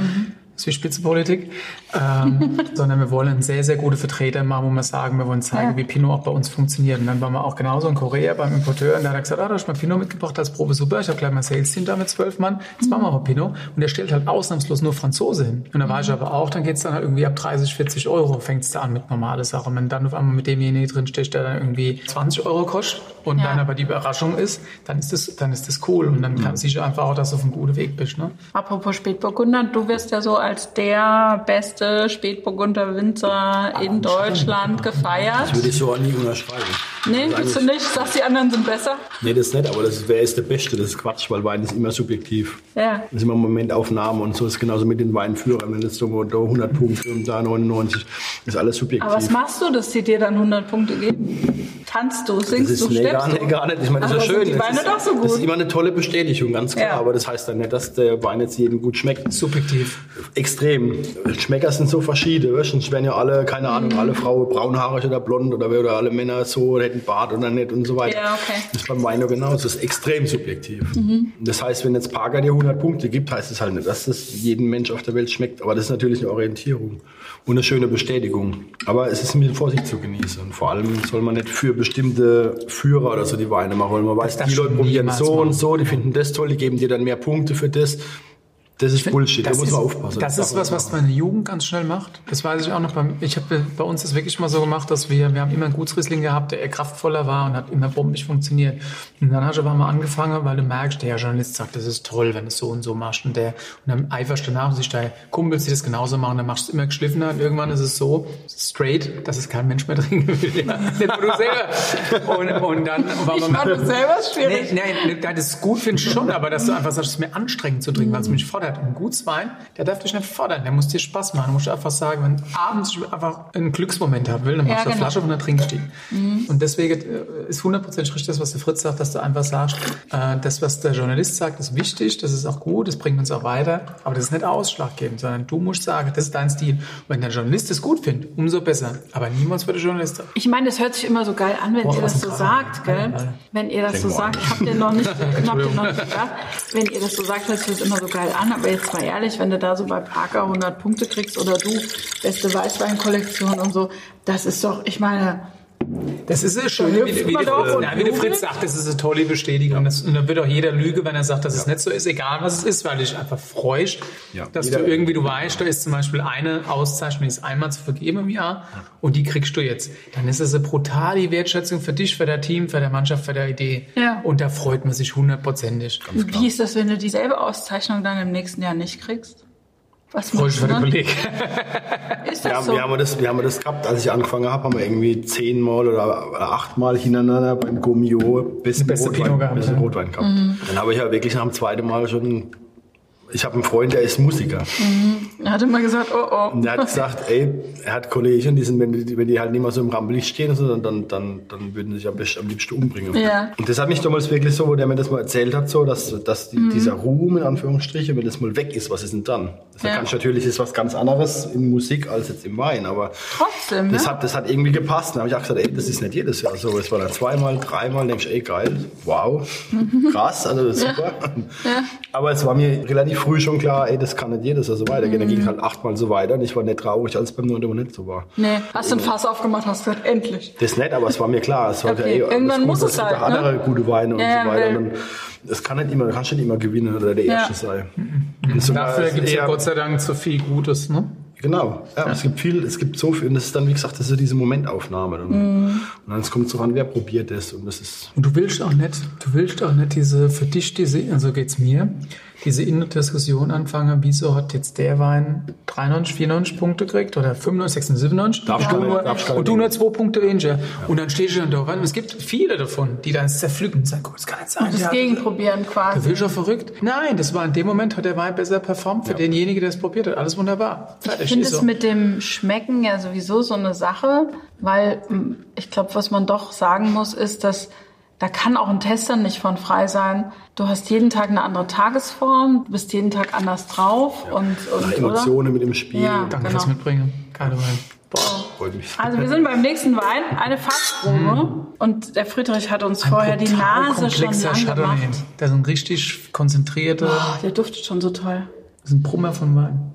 Ist wie Spitzenpolitik. Ähm, sondern wir wollen sehr, sehr gute Vertreter machen, wo wir sagen, wir wollen zeigen, Ja. wie Pinot auch bei uns funktioniert. Und dann waren wir auch genauso in Korea beim Importeur und da hat er gesagt, ah, da hast du mal Pinot mitgebracht als Probe, super. Ich habe gleich mal Sales-Team da mit zwölf Mann. Jetzt machen wir mal Pinot. Und der stellt halt ausnahmslos nur Franzose hin. Und da war ich aber auch, dann geht's dann halt irgendwie ab 30, 40 Euro fängt's da an mit normale Sachen. Und wenn dann auf einmal mit demjenigen drin steht, der dann irgendwie 20 Euro kostet und Ja. dann aber die Überraschung ist, dann ist das, dann ist das cool. Und dann kann siehst du einfach auch, dass du auf einem guten Weg bist. Ne? Apropos Spätburgunder, du wirst ja so als der beste Spätburgunder Winzer in Deutschland gefeiert. Das würde ich so auch nie unterschreiben. Nee, Also willst du nicht? Sagst die anderen sind besser? Nee, das nicht, aber das, wer ist der Beste? Das ist Quatsch, weil Wein ist immer subjektiv. Ja. Das ist immer Momentaufnahme und so ist genauso mit den Weinführern. Wenn jetzt so da 100 Punkte und da 99, ist alles subjektiv. Aber was machst du, dass sie dir dann 100 Punkte geben? Tanzt du, das singst ist du, nee, gar, du? nicht, gar nicht. Ich meine, das Aber ist ja schön. die Das Weine ist, doch so Das gut? ist immer eine tolle Bestätigung, ganz klar. Ja. Aber das heißt dann nicht, dass der Wein jetzt jedem gut schmeckt. Subjektiv. Extrem. Schmecker sind so verschieden. Weißt? Und es werden ja alle, keine Ahnung, Mhm. alle Frauen braunhaarig oder blond oder, oder alle Männer so oder hätten Bart oder nicht und so weiter. Ja, okay. Mhm. Das ist beim Wein ja genauso. Das ist extrem subjektiv. Das heißt, wenn jetzt Parker dir 100 Punkte gibt, heißt es halt nicht, dass das jedem Mensch auf der Welt schmeckt. Aber das ist natürlich eine Orientierung und eine schöne Bestätigung. Aber es ist mit Vorsicht zu genießen. Und vor allem soll man nicht für bestimmte Führer oder so die Weine machen, weil man weiß, Das die Leute probieren so und machen. so, die finden das toll, die geben dir dann mehr Punkte für das. Das ist Bullshit, da Das muss ist, man aufpassen. Das ist was, was meine Jugend ganz schnell macht. Das weiß ich auch noch. Beim, ich habe bei uns das wirklich mal so gemacht, dass wir, wir haben immer einen Gutsriesling gehabt, der eher kraftvoller war und hat immer bombig funktioniert. Und dann hast du aber mal angefangen, weil du merkst, der Journalist sagt, das ist toll, wenn du es so und so machst. Und, der, und dann eiferst du nach und sich deine Kumpels, die das genauso machen, dann machst du es immer geschliffener und irgendwann ist es so straight, dass es kein Mensch mehr trinken will. Ja. Nicht nur du selber. Und, und dann war Ich man fand das selber schwierig. Nee, das ist gut, finde ich schon, aber dass du einfach sagst, es ist mir anstrengend zu trinken, weil es mich fordert. Ein Gutswein, der darf dich nicht fordern, der muss dir Spaß machen. Du musst einfach sagen, wenn abends ich einfach einen Glücksmoment haben will, dann machst du Ja, eine genau. Flasche und dann trinkst du die. Und deswegen äh, ist hundertprozentig richtig das, was der Fritz sagt, dass du einfach sagst, äh, das, was der Journalist sagt, ist wichtig, das ist auch gut, das bringt uns auch weiter, aber das ist nicht ausschlaggebend, sondern du musst sagen, das ist dein Stil. Und wenn der Journalist es gut findet, umso besser. Aber niemals wird der Journalist sagen. Ich meine, es hört sich immer so geil an, wenn Boah, ihr das so sagt, gell? Alle. Wenn ihr das so Denk mal sagt, ich hab dir noch nicht, habt ihr noch nicht gesagt. Wenn ihr das so sagt, hört sich das immer so geil an. Aber jetzt mal ehrlich, wenn du da so bei Parker 100 Punkte kriegst oder du beste Weißweinkollektion und so, das ist doch, ich meine, Das ist ja schön, Da wie, wie, ja, wie der. Fritz sagt, das ist eine tolle Bestätigung. Das, und dann wird auch jeder lüge, wenn er sagt, dass es nicht so ist, egal was es ist, weil du dich einfach freust, Ja. dass Jeder- du irgendwie, du weißt, da ist zum Beispiel eine Auszeichnung, die ist einmal zu vergeben im Jahr und die kriegst du jetzt. Dann ist es eine brutale Wertschätzung für dich, für dein Team, für der Mannschaft, für der Idee. Ja. Und da freut man sich hundertprozentig. wie ist das, wenn du dieselbe Auszeichnung dann im nächsten Jahr nicht kriegst? Was den dann? Kollegen. Ist Wir das haben, so? wir, haben das, wir haben das gehabt, als ich angefangen habe, haben wir irgendwie zehnmal oder oder achtmal hintereinander beim Gomio besten Beste Rotwein, gehabt, besten ja. Rotwein gehabt. Mhm. Dann habe ich ja wirklich nach dem zweiten Mal schon, ich habe einen Freund, der ist Musiker. Er hat immer gesagt, oh oh. Und der hat gesagt, ey, er hat Kollegen, die sind, wenn die, wenn die halt nicht mehr so im Rampenlicht stehen, sondern dann, dann, dann würden sie sich am, liebsten umbringen. Ja. Und das hat mich damals wirklich so, wo der mir das mal erzählt hat, so, dass, dass die, Mhm. dieser Ruhm, in Anführungsstrichen, wenn das mal weg ist, was ist denn dann? Das Ja. kann ich natürlich, ist was ganz anderes in Musik als jetzt im Wein, aber Trotzdem, das ne? hat, das hat irgendwie gepasst. Dann habe ich auch gesagt, ey, das ist nicht jedes Jahr so. Es war dann zweimal, dreimal, denke ich, ey, geil, wow, krass, also super. Aber es war mir relativ früh schon klar, ey, das kann nicht jedes Jahr so weitergehen. Dann ging es halt achtmal so weiter und ich war nicht traurig, als es beim neunten Mal nicht so war. Nee, hast du ein Fass aufgemacht, hast gesagt, endlich. Das nicht, aber es war mir klar. Es war Okay, ey, alles irgendwann gut, muss es gibt halt, andere ne? gute Weine und Ja, so weiter. Und dann, es kann nicht immer, du kannst nicht immer gewinnen oder der Ja. Erste sein. Sogar Dafür es gibt es ja Gott sei Dank so viel Gutes, ne? Genau, ja, es gibt viel, es gibt so viel und das ist dann, wie gesagt, das ist diese Momentaufnahme. Und, Mhm. und dann kommt es so an, wer probiert es und das ist, Und du willst auch nicht, du willst auch nicht diese, für dich diese, also geht's mir, diese innere Diskussion anfangen, wieso hat jetzt der Wein 93, 94 Punkte gekriegt oder 95, 96, 97 Darf und, du nur, darf und du nur zwei Punkte weniger. Und dann stehst du dann da, weil es gibt viele davon, die dann zerpflücken und sagen, Gott, das kann nicht sein. Das der hat- Gegenprobieren Du quasi. willst doch verrückt? Nein, das war in dem Moment, hat der Wein besser performt für denjenigen, der es probiert hat. Alles wunderbar. Fertig, Ich finde es so. mit dem Schmecken ja sowieso so eine Sache, weil m, ich glaube, was man doch sagen muss, ist, dass da kann auch ein Tester nicht von frei sein. Du hast jeden Tag eine andere Tagesform, du bist jeden Tag anders drauf und, und nach Emotionen mit dem Spiel. Ja. Danke genau. fürs Mitbringen. Geile Wein. Boah. Freut mich. Also wir sind beim nächsten Wein, eine Fassprobe. Und der Friedrich hat uns vorher die Nase schon komplexer lang Chardonnay. gemacht. Der ist ein richtig konzentrierter, Oh, der duftet schon so toll. das ist ein Brummer von Wein.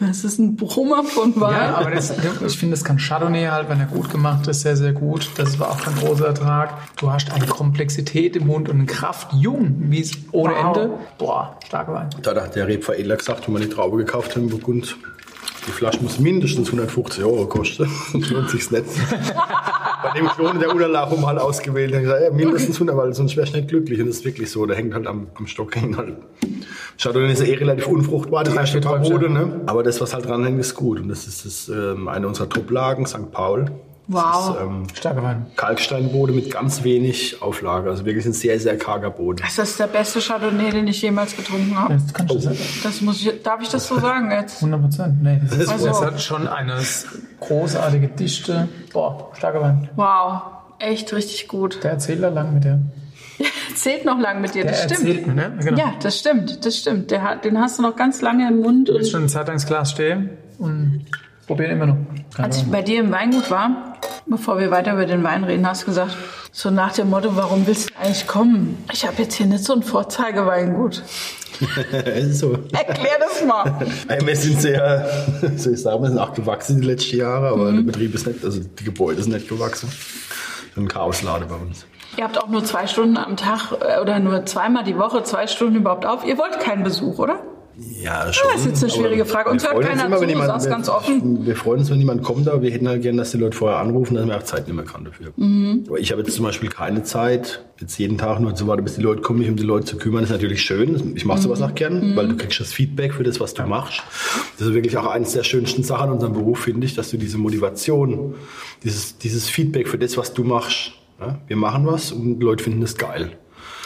Das ist ein Brummer von Wein. Ja, aber das, ich finde, das kann Chardonnay halt, wenn er gut gemacht ist, sehr, sehr gut. Das war auch kein großer Ertrag. Du hast eine Komplexität im Mund und eine Kraft, jung, wie es ohne Wow. Ende. Boah, starker Wein. Da hat der Rebveredler gesagt, wenn wir die Traube gekauft haben Burgund, die Flasche muss mindestens 150 Euro kosten. Lohnt sich's nicht. Bei dem schon der Unterlagen mal ausgewählt. Und gesagt, ja, mindestens 100, weil sonst wärst du nicht glücklich. Und das ist wirklich so. Der hängt halt am, am Stock. Hängt halt. Chardonnay ist ja eh relativ unfruchtbar, das vier Parode, Träubchen. ne? Aber das, was halt dranhängt, ist gut. Und das ist das, ähm, eine unserer Top-Lagen, St. Paul. Wow. Das ist, ähm, Starker Wein. Kalksteinboden mit ganz wenig Auflage. Also wirklich ein sehr, sehr karger Boden. Das ist der beste Chardonnay, den ich jemals getrunken habe. Das kannst du sagen. Das muss ich, darf ich das so sagen jetzt? 100 Prozent. Nee, das, ist, Also- das hat schon eine großartige Dichte. Boah, starker Wein. Wow, echt richtig gut. Der erzählt da lang mit der. Zählt noch lang mit dir, Der das stimmt. erzählt mir, ne? Genau. Ja, das stimmt, das stimmt. Der, den hast du noch ganz lange im Mund. Ich Und schon eine Zeit lang Glas stehen und probieren immer noch. Keine als ich bei dir im Weingut war, bevor wir weiter über den Wein reden, hast du gesagt, so nach dem Motto, warum willst du eigentlich kommen? Ich habe jetzt hier nicht so ein Vorzeigeweingut. So. Erklär das mal. Ey, Wir sind sehr, soll ich sagen, wir sind auch gewachsen die letzten Jahre, aber Mhm. der Betrieb ist nicht, also die Gebäude sind nicht gewachsen. Ein Chaoslade bei uns. Ihr habt auch nur zwei Stunden am Tag äh, oder nur zweimal die Woche zwei Stunden überhaupt auf. Ihr wollt keinen Besuch, oder? Ja, schon. Das ist jetzt eine schwierige aber Frage. Uns wir hört freuen uns keiner immer, wenn zu, jemand- wir- ganz offen. Wir freuen uns, wenn jemand kommt, aber wir hätten halt gerne, dass die Leute vorher anrufen, dass wir auch Zeit mehr kann dafür. Mhm. Aber ich habe jetzt zum Beispiel keine Zeit, jetzt jeden Tag nur zu warten, bis die Leute kommen, mich um die Leute zu kümmern. Das ist natürlich schön. Ich mache sowas Mhm. auch gern, weil du kriegst das Feedback für das, was du machst. Das ist wirklich auch eines der schönsten Sachen an unserem Beruf, finde ich, dass du diese Motivation, dieses, dieses Feedback für das, was du machst. Ja? Wir machen was und die Leute finden es geil.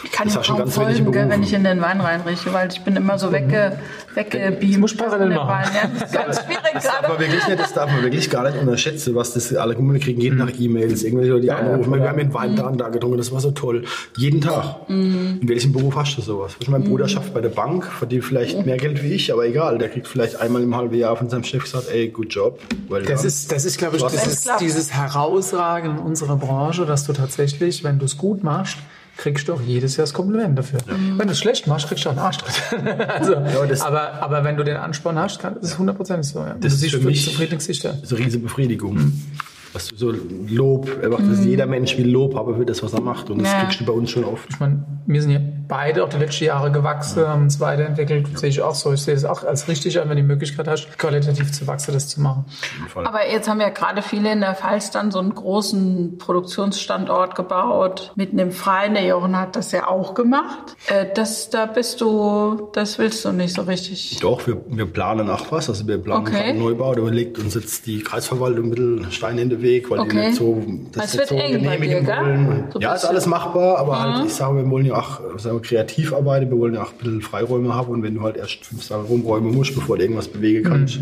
Ich kann Das ganz wenig folgen, gell, wenn ich in den Wein reinrieche, weil ich bin immer so wegge, weggebeamt. muss parallel machen. Wein. Ja, das ist ganz schwierig Das darf gerade. man wirklich nicht, das darf man wirklich gar nicht unterschätzen, was das alle wir kriegen jeden Tag E-Mails, irgendwelche Leute, die Ja, ja, anrufen, wir haben den Wein da und da getrunken, das war so toll. Jeden Tag. In welchem Beruf hast du sowas? Du, Mein Bruder schafft bei der Bank, verdient vielleicht mehr Geld wie ich, aber egal, der kriegt vielleicht einmal im halben Jahr von seinem Chef gesagt, ey, good job. Well Das ist, das ist, glaube ich, das ist dieses Herausragen in unserer Branche, dass du tatsächlich, wenn du es gut machst, kriegst du auch jedes Jahr das Kompliment dafür. Wenn du es schlecht machst, kriegst du auch einen Arschtritt. also, das- aber, aber wenn du den Ansporn hast, kann, das ist hundertprozentig so. Ja. Das du ist für mich- Gesichter. Das eine riesige Befriedigung. Was du so Lob, einfach, dass jeder Mensch will Lob haben für das, was er macht. Und das Ja. kriegst du bei uns schon oft. Ich meine, wir sind ja beide auch die letzten Jahre gewachsen, haben uns weiterentwickelt. Sehe ich auch so. Ich sehe es auch als richtig an, wenn du die Möglichkeit hast, qualitativ zu wachsen, das zu machen. Aber jetzt haben ja gerade viele in der Pfalz dann so einen großen Produktionsstandort gebaut, mitten im Freien. Der Jochen hat das ja auch gemacht. Äh, das, da bist du, das willst du nicht so richtig. Doch, wir, wir planen auch was. Also wir planen Okay. einen Neubau. Da legt uns jetzt die Kreisverwaltung ein bisschen Steine in Weg, weil die Okay. nicht so, das Es nicht wird so eng genehmigen dir, wollen. So ja, ist alles machbar, aber halt, ich sage, wir wollen ja auch sagen wir, kreativ arbeiten, wir wollen ja auch ein bisschen Freiräume haben und wenn du halt erst fünf Tage rumräumen musst, bevor du irgendwas bewegen kannst,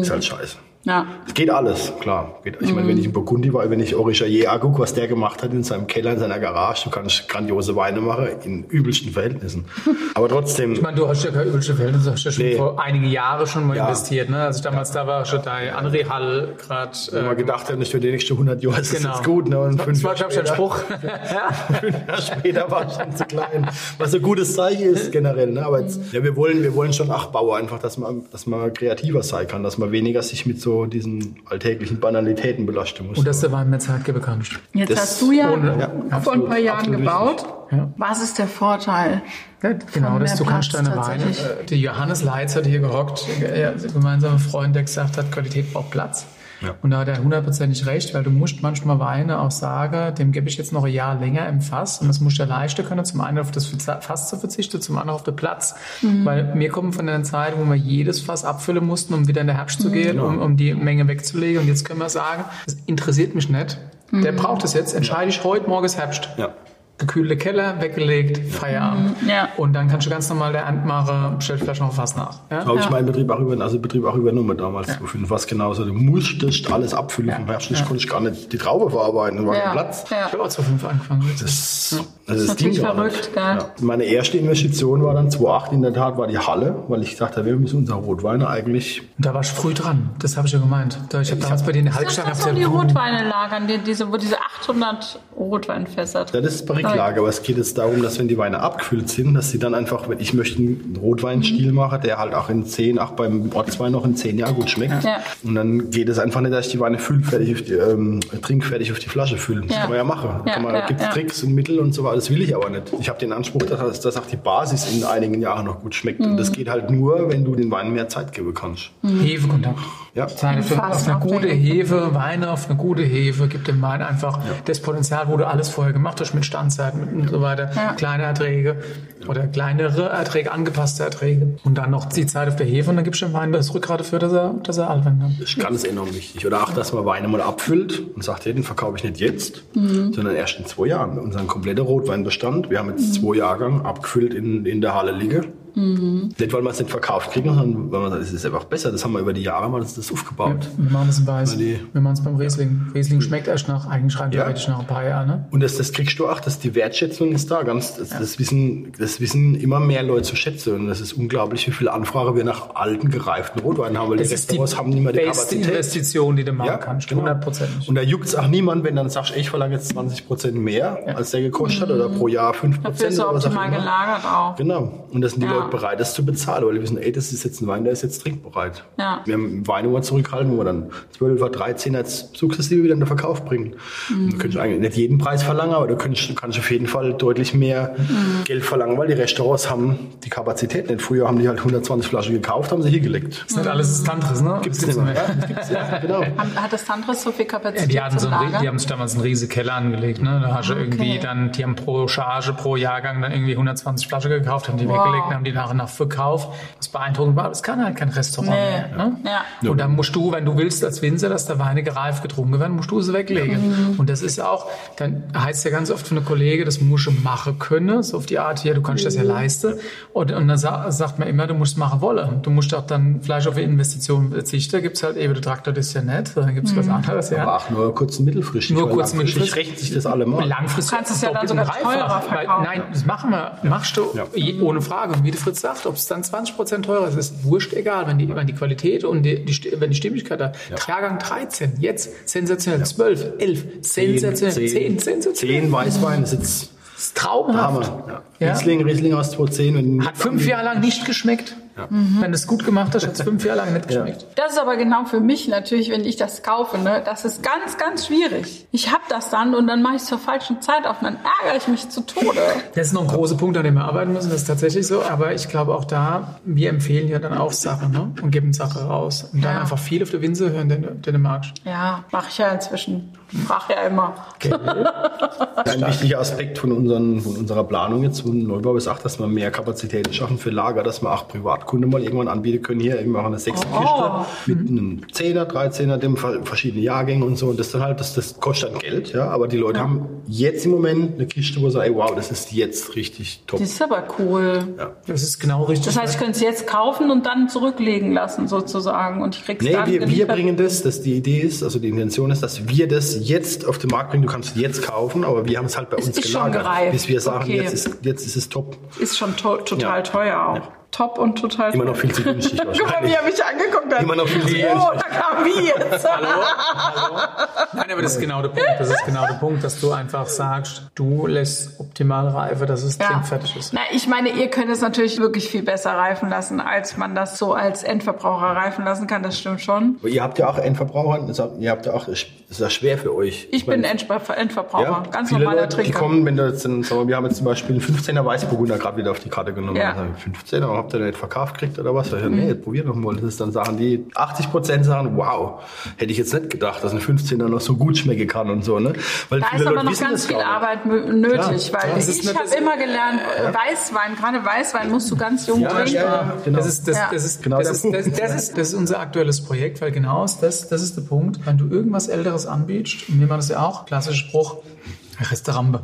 ist halt scheiße. Ja. Es geht alles, klar. Geht, ich meine, wenn ich in Burgundi war, wenn ich Orichayer angucke, was der gemacht hat in seinem Keller, in seiner Garage, du kannst grandiose Weine machen, in übelsten Verhältnissen. Aber trotzdem, Ich meine, du hast ja keine übliche Verhältnisse, du hast ja schon Nee. vor einigen Jahren schon mal Ja. investiert. Ne? Als ich damals da war, schon da André Hall gerade. wenn man Äh, gedacht hat, nicht für die nächsten 100 Jahre ist genau. das jetzt gut. Ne? Und das fünf war, glaube ich, ein später- Spruch. Fünf Jahre später war ich schon zu klein. Was ein gutes Zeichen ist generell. Ne? Aber jetzt, ja, wir wollen, wir wollen schon Achbauer einfach, dass man, dass man kreativer sein kann, dass man weniger sich mit so diesen alltäglichen Banalitäten belasten muss. Und dass der Wein mehr Zeit geben kannst. Jetzt Das- hast du ja, ohne- ja, vor ein absolut, paar Jahren gebaut. Ja. Was ist der Vorteil? Ja, genau, dass du kannst deine Weine. die Johannes Leitz hat hier gehockt, ein gemeinsamer Freund, der gesagt hat, Qualität braucht Platz. Ja. Und da hat er hundertprozentig recht, weil du musst manchmal Weine auch sagen, dem gebe ich jetzt noch ein Jahr länger im Fass und das musst du ja leichter können, zum einen auf das Fass zu verzichten, zum anderen auf den Platz. Mhm. Weil wir kommen von einer Zeit, wo wir jedes Fass abfüllen mussten, um wieder in den Herbst zu gehen, um, um die Menge wegzulegen. Und jetzt können wir sagen, das interessiert mich nicht. Mhm. Der braucht es jetzt, entscheide ich heute, morgen ist Herbst Ja. gekühlte Keller, weggelegt, Feierabend. Ja. Und dann kannst du ganz normal der Endmacher, stellt vielleicht noch was nach. Ja? Habe ich meinen Betrieb auch über, also Betrieb auch übernommen damals. Ja. Für was genauso. Du musstest alles abfüllen vom Herbst. Ich konnte ich gar nicht die Traube verarbeiten. Da war kein Ja. Platz. Ja. Ich habe auch zu fünf angefangen. Das, also Das ist das ging natürlich gar verrückt, nicht. gell? Ja. Meine erste Investition war dann 2008 in der Tat, war die Halle, weil ich gesagt habe, wir müssen unser Rotweine eigentlich Und da warst du früh dran. Das habe ich ja gemeint. Da, ich habe damals bei dir in der Halle Das gestanden. ist so hab die Rotweine lagern, die, diese, wo diese 800 Rotweinfässer drin Ja, das ist Barriklage, aber es geht jetzt darum, dass wenn die Weine abgefüllt sind, dass sie dann einfach, wenn ich möchte einen Rotweinstil machen, der halt auch in 10, auch beim Ortswein noch in 10 Jahren gut schmeckt. Ja. Und dann geht es einfach nicht, dass ich die Weine füllfertig auf die, ähm, trinkfertig auf die Flasche fülle. Das Ja. kann man ja machen. Ja, kann man, ja, da gibt es ja. Tricks und Mittel und so weiter. Das will ich aber nicht. Ich habe den Anspruch, dass, dass auch die Basis in einigen Jahren noch gut schmeckt. Und Mhm. das geht halt nur, wenn du den Wein mehr Zeit geben kannst. Hefekontakt. Ja. Zeit auf, Fass auf eine gute. Hefe, Weine auf eine gute Hefe, gibt dem Wein einfach das Potenzial, wo du alles vorher gemacht hast, mit Standzeit mit und so weiter, Ja. kleine Erträge oder kleinere Erträge, angepasste Erträge und dann noch die Zeit auf der Hefe und dann gibst du dem Wein das Rückgrat dafür, dass er, dass er alt wird. Das ist ganz enorm wichtig. Oder auch, dass man Weine mal abfüllt und sagt, hey, den verkaufe ich nicht jetzt, Mhm. sondern erst in zwei Jahren. Unseren kompletten Rotweinbestand, wir haben jetzt zwei Jahrgang abgefüllt in, in der Halle liege. Mhm. Nicht, weil wir es nicht verkauft kriegen, sondern weil man sagt, es ist einfach besser. Das haben wir über die Jahre mal das, das aufgebaut. Wir machen das in Weiß. Die- Wir machen es beim Riesling. Riesling schmeckt erst nach, eigentlich rein Ja. theoretisch nach ein paar Jahren. Ne? Und das, das kriegst du auch, dass die Wertschätzung ist da. Ganz, das, das, wissen, das wissen immer mehr Leute zu schätzen. Und das ist unglaublich, wie viele Anfragen wir nach alten, gereiften Rotweinen haben, weil Das die ist die Restaurants haben nicht mehr die beste Kapazität. Investition, die du machen Ja, kannst. genau. 100 Prozent. Und da juckt es auch niemand, wenn dann sagst, ey, ich verlange jetzt 20 Prozent mehr, als der gekostet hat, oder pro Jahr 5 Dafür Prozent. ist er auch optimal immer. gelagert auch. Genau. Und das sind die Ja. Leute bereit, das zu bezahlen, weil die wissen, ey, das ist jetzt ein Wein, der ist jetzt trinkbereit. Ja. Wir haben Weine, wo wir zurückhalten, wo wir dann 12er, 13er jetzt sukzessive wieder in den Verkauf bringen. Mhm. Du könntest eigentlich nicht jeden Preis verlangen, aber du könntest, du kannst auf jeden Fall deutlich mehr Mhm. Geld verlangen, weil die Restaurants haben die Kapazität nicht. Früher haben die halt 120 Flaschen gekauft, haben sie hier gelegt. ist nicht alles ist Tantris, ne? Gibt's Das nicht mehr. Ja, das gibt's, ja, genau. Hat das Tantris so viel Ja, Kapazität die hatten so einen, die haben sich damals einen riesen Keller angelegt, ne? Da hast du irgendwie dann, die haben pro Charge, pro Jahrgang dann irgendwie 120 Flaschen gekauft, haben die Wow. weggelegt haben die nach und nach verkauft. Was beeindruckend war, das kann halt kein Restaurant Nee. mehr. Ne? Ja. Und dann musst du, wenn du willst als Winzer, dass da Weine gereift getrunken werden, musst du sie weglegen. Und das ist auch, dann heißt ja ganz oft von einer Kollege, das musst du machen können, so auf die Art hier, du kannst das ja leisten. Und, und dann sa sagt man immer, du musst machen wollen. Du musst auch dann vielleicht auf Investitionen verzichten. Gibt's halt eben, der Traktor das ist ja nicht, dann gibt's was anderes, ja. Aber auch nur kurz und mittelfristig. Nur weil kurz und langfristig mittelfristig. rechnet sich das allemal. Langfristig. Du kannst es ja dann sogar dreifach. teurer Weil- verkaufen. Nein, das machen wir. Machst du Ja. je- ohne Frage. Und wie der Fritz sagt, ob es dann 20% teurer ist, ist wurscht egal. Wenn die, wenn die Qualität und die, die, wenn die Stimmigkeit da. Jahrgang 13, jetzt sensationell. 12, 11, sensationell. 10, sensationell. 10 Weißwein ist jetzt Das ist traumhaft. Hammer. Ja. Ja. Riesling, Riesling aus 2010. Wenn Hat fünf Jahre lang nicht geschmeckt. Wenn du es gut gemacht hast, hat es fünf Jahre lang nicht geschmeckt. Das ist aber genau für mich natürlich, wenn ich das kaufe, ne, das ist ganz, ganz schwierig. Ich habe das dann und dann mache ich es zur falschen Zeit auf und dann ärgere ich mich zu Tode. Das ist noch ein großer Punkt, an dem wir arbeiten müssen. Das ist tatsächlich so. Aber ich glaube auch da, wir empfehlen ja dann auch Sachen ne? und geben Sache raus. Und dann Ja. einfach viel auf der Winse hören, den, den du magst. Ja, mache ich ja inzwischen. Frag ja immer. Ein wichtiger Aspekt von, unseren, von unserer Planung jetzt von Neubau ist auch, dass wir mehr Kapazitäten schaffen für Lager, dass wir auch Privatkunden mal irgendwann anbieten können. Hier, wir machen eine Sechserkiste Oh. mit einem Zehner, Dreizehner, dem Fall verschiedene Jahrgänge und so. Und das dann halt, das, das kostet dann Geld, ja. Aber die Leute haben jetzt im Moment eine Kiste, wo sie sagen, ey, wow, das ist jetzt richtig top. Das ist aber cool. Das ist genau richtig. Das heißt, ich könnte es jetzt kaufen und dann zurücklegen lassen, sozusagen. Und ich krieg's Nee, dann wir, wir bringen das, dass die Idee ist, also die Intention ist, dass wir das jetzt auf den Markt bringen. Du kannst es jetzt kaufen, aber wir haben es halt bei Es uns ist schon gelagert. gereift. Bis wir sagen, Okay. jetzt, ist, jetzt ist es top. Ist schon to total Ja. teuer auch. Ja. Top und total Immer noch viel zu günstig Guck mal, wie er mich angeguckt hat. Immer noch viel zu Oh, günstig. da kam wie jetzt. Nein, aber das ist genau der Punkt. Das ist genau der Punkt, dass du einfach sagst, du lässt optimal reife, dass es Ja. trinkfertig ist. Na, ich meine, ihr könnt es natürlich wirklich viel besser reifen lassen, als man das so als Endverbraucher reifen lassen kann. Das stimmt schon. Aber ihr habt ja auch Endverbraucher, ihr habt ja auch, das ist ja schwer für euch. Ich bin meine, Endver- Endverbraucher, ganz viele normaler Leute, die Trinker. kommen, wenn du jetzt, wir, haben jetzt zum Beispiel einen 15er Weißburgunder gerade wieder auf die Karte genommen. Ja. Dann sagen wir, 15er, aber habt ihr den nicht verkauft gekriegt oder was? Ja, nee, probier doch mal. Das ist dann sagen die, 80 Prozent sagen, wow, hätte ich jetzt nicht gedacht, dass ein 15er noch so gut schmecken kann und so, ne? Weil Da ist aber noch ganz viel Arbeit nötig, Klar, weil ist ich habe immer gelernt, Weißwein, gerade Weißwein musst du ganz jung Ja, trinken. ja, ja, genau. Das ist, das, Ja. das, ist, Genau das, der ist, Punkt. das, das, ist, das ist unser aktuelles Projekt, weil genau das, das ist der Punkt. Wenn du irgendwas Älteres anbietest, und wir machen das ja auch, klassischer Spruch, Restaurante.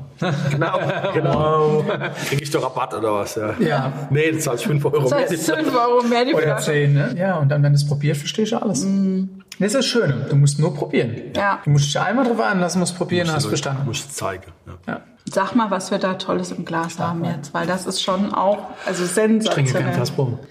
Genau, genau. Krieg ich doch Rabatt oder was? Ja. Ja. Nee, das zahlst 5 Euro Das mehr. heißt 5 Euro mehr die Oder Flasche. 10, ne? Ja, und dann, wenn du es probierst, verstehst du alles. Das ist das Schöne. Du musst nur probieren. Ja. Du musst dich einmal drauf einlassen, musst probieren, hast Muss verstanden. Muss zeigen. Ja. Ja. Sag mal, was wir da Tolles im Glas haben jetzt, weil das ist schon auch, also Ich trinke kein sensationell. Fassprobe.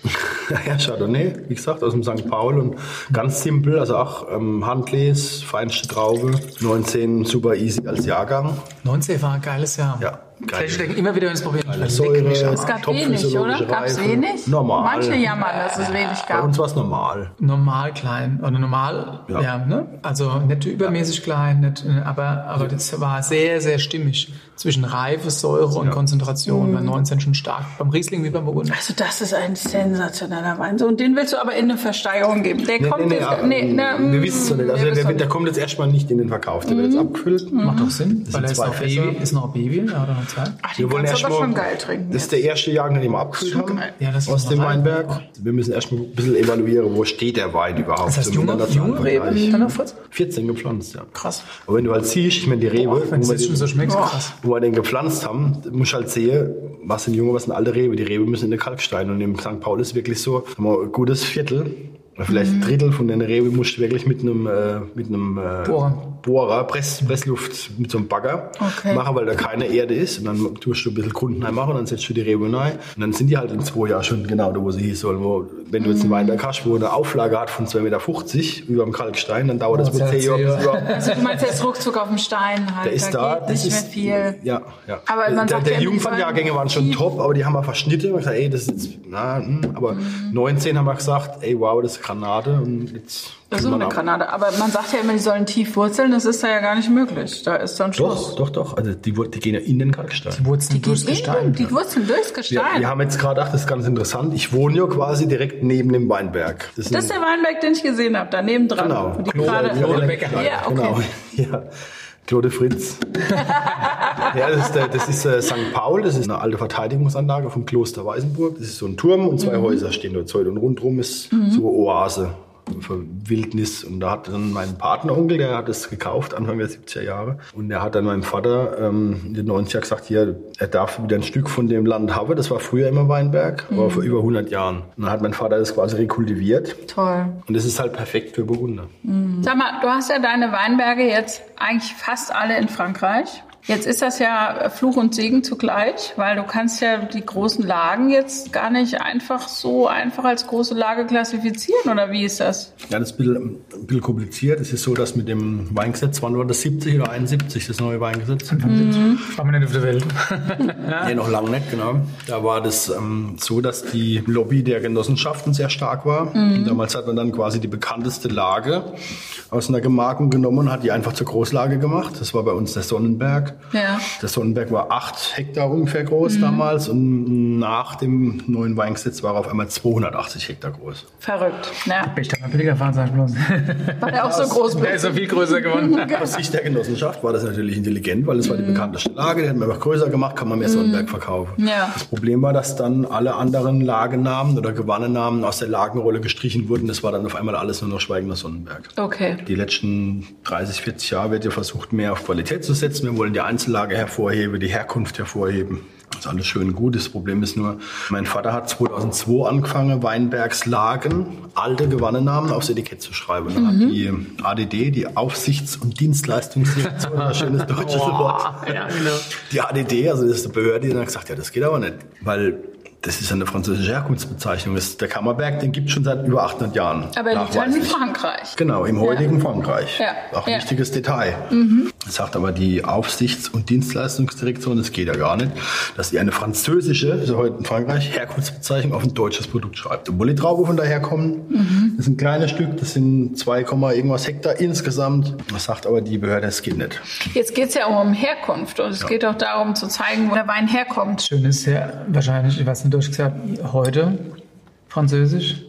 Ja, Chardonnay, wie gesagt, aus dem St. Paul und ganz simpel, also auch ähm, Handles, feinste Traube, 19 super easy als Jahrgang. 19 war ein geiles Jahr. Ja, denke immer wieder ins Säure, am Es gab wenig, oder? Gab's Reife. wenig? Normal. Manche jammern, dass es wenig Bei gab. uns war es normal. normal klein oder normal, ja, Ja. ne? Also nicht übermäßig klein, nicht, äh, aber, aber das war sehr, sehr stimmig zwischen Reife, Säure und Konzentration. Bei 19 schon stark. Beim Riesling wie beim Burgunder. Also das ist ein sensationeller Wein. So, und den willst du aber in eine Versteigerung geben. Der kommt jetzt. ah, nee, ne, wir wissen es noch nicht. Also der, wird- der kommt jetzt erstmal nicht in den Verkauf. Der wird jetzt abgefüllt. Macht doch Sinn, Das weil er ist noch. Baby, ist noch Baby, da Ach, den kannst du aber schon geil trinken. Das ist der erste Jahrgang, den wir abgefüllt Schon haben. Ja, aus dem rein. Weinberg. Wir müssen erstmal ein bisschen evaluieren, wo steht der Wein überhaupt. Das heißt, junge, junge Rebe, vergleichen. kann er Fritz? 14 gepflanzt, ja. Krass. Aber wenn du halt siehst, ich meine, die Rebe, Wenn wo, wir den, so schmeckt, krass. wo wir den gepflanzt haben, musst du halt sehen, was sind junge, was sind alte Rebe. Die Rebe müssen in den Kalkstein. Und im St. Paul ist wirklich so, haben wir ein gutes Viertel, vielleicht Mhm. ein Drittel von den Rebe musst du wirklich mit einem, äh, mit einem äh, Bohren. Bohrer, Press, Pressluft mit so einem Bagger Okay. machen, weil da keine Erde ist. Und dann tust du ein bisschen Grund reinmachen und dann setzt du die Rebe rein. Und dann sind die halt in zwei Jahren schon genau da, wo sie hin sollen. Wo, wenn du jetzt einen Weinberg hast, wo eine Auflage hat von 2,50 Meter über dem Kalkstein, dann dauert das Oh, mit 10 Jahren. bis über- Also du meinst jetzt Ruckzuck auf dem Stein halt. Der ist da, geht das nicht ist, mehr viel. Ja, ja. Aber man der, sagt der ja, die Jungfernjahrgänge waren schon top, aber die haben wir verschnitten. Und gesagt, ey, das ist jetzt, na, hm, aber Mhm. 19 haben wir gesagt, ey, wow, das ist Granate und jetzt. Das ist wir eine Granate. Aber man sagt ja immer, die sollen tief wurzeln. Das ist da ja gar nicht möglich. Da ist dann Schluss. Doch, doch, doch. Also die, die gehen ja in den Kalkstein. Die Wurzeln Die, durchs Gestein. in, die Wurzeln durchs Wir, Gestein. wir haben jetzt gerade gedacht, das ist ganz interessant. Ich wohne ja quasi direkt neben dem Weinberg. das ist der Weinberg, den ich gesehen habe, daneben dran. Genau. Die Claude Becker. Ja, okay. Genau. Ja. Claude Fritz. ja, das ist, der, das ist äh, St. Paul, das ist eine alte Verteidigungsanlage vom Kloster Weißenburg. Das ist so ein Turm und Mhm. zwei Häuser stehen dort heute. Und rundherum ist so eine Oase Wildnis. Und da hat dann mein Patenonkel, der hat es gekauft, Anfang der 70er Jahre. Und der hat dann meinem Vater ähm, in den 90er gesagt, hier, er darf wieder ein Stück von dem Land haben. Das war früher immer Weinberg, Mhm. aber vor über 100 Jahren. Und dann hat mein Vater das quasi rekultiviert. Toll. Und das ist halt perfekt für Burgunder. Sag mal, du hast ja deine Weinberge jetzt eigentlich fast alle in Frankreich. Jetzt ist das ja Fluch und Segen zugleich, weil du kannst ja die großen Lagen jetzt gar nicht einfach so einfach als große Lage klassifizieren, oder wie ist das? Ja, das ist ein bisschen, ein bisschen kompliziert. Es ist so, dass mit dem Weingesetz, wann war das 70 oder 71, das neue Weingesetz? Mhm. War man nicht auf der Welt. Nee, noch lange nicht, genau. Da war das ähm, so, dass die Lobby der Genossenschaften sehr stark war. Und damals hat man dann quasi die bekannteste Lage aus einer Gemarkung genommen und hat die einfach zur Großlage gemacht. Das war bei uns der Sonnenberg. Ja. Der Sonnenberg war acht Hektar ungefähr groß damals und nach dem neuen Weingesetz war er auf einmal 280 Hektar groß. Verrückt. Ja. Ich darf mal billiger fahren, sag ich bloß. Weil er auch so groß Der ist so viel größer geworden. Aus Sicht der Genossenschaft war das natürlich intelligent, weil es war die bekannteste Lage, die hat man einfach größer gemacht, kann man mehr Sonnenberg verkaufen. Ja. Das Problem war, dass dann alle anderen Lagenamen oder Gewannenamen aus der Lagenrolle gestrichen wurden. Das war dann auf einmal alles nur noch Schweigender Sonnenberg. Okay. Die letzten 30, 40 Jahre wird ja versucht, mehr auf Qualität zu setzen. Wir wollen die Einzellage hervorheben, die Herkunft hervorheben. Das ist alles schön gut. Das Problem ist nur, mein Vater hat 2002 angefangen, Weinbergslagen, alte Gewannenamen aufs Etikett zu schreiben. Dann hat die ADD, die Aufsichts- und Dienstleistungsdirektion, ein schönes deutsches Wort. Ja, genau. Die ADD, also das ist die Behörde, die dann gesagt, ja, das geht aber nicht, weil das ist eine französische Herkunftsbezeichnung. Das ist der Kammerberg, den gibt es schon seit über 800 Jahren. Aber er liegt halt in. Frankreich. Genau, im heutigen Frankreich. Ja, Auch ein ja. wichtiges Detail. Das sagt aber die Aufsichts- und Dienstleistungsdirektion, das geht ja gar nicht, dass sie eine französische, ja heute in Frankreich, Herkunftsbezeichnung auf ein deutsches Produkt schreibt. Obwohl die Trauben von daher kommen, das ist ein kleines Stück, das sind 2, irgendwas Hektar insgesamt. Das sagt aber die Behörde, es geht nicht. Jetzt geht es ja auch um Herkunft und es geht auch darum zu zeigen, wo der Wein herkommt. Schön ist ja wahrscheinlich, ich weiß nicht, durchgesagt, heute Französisch.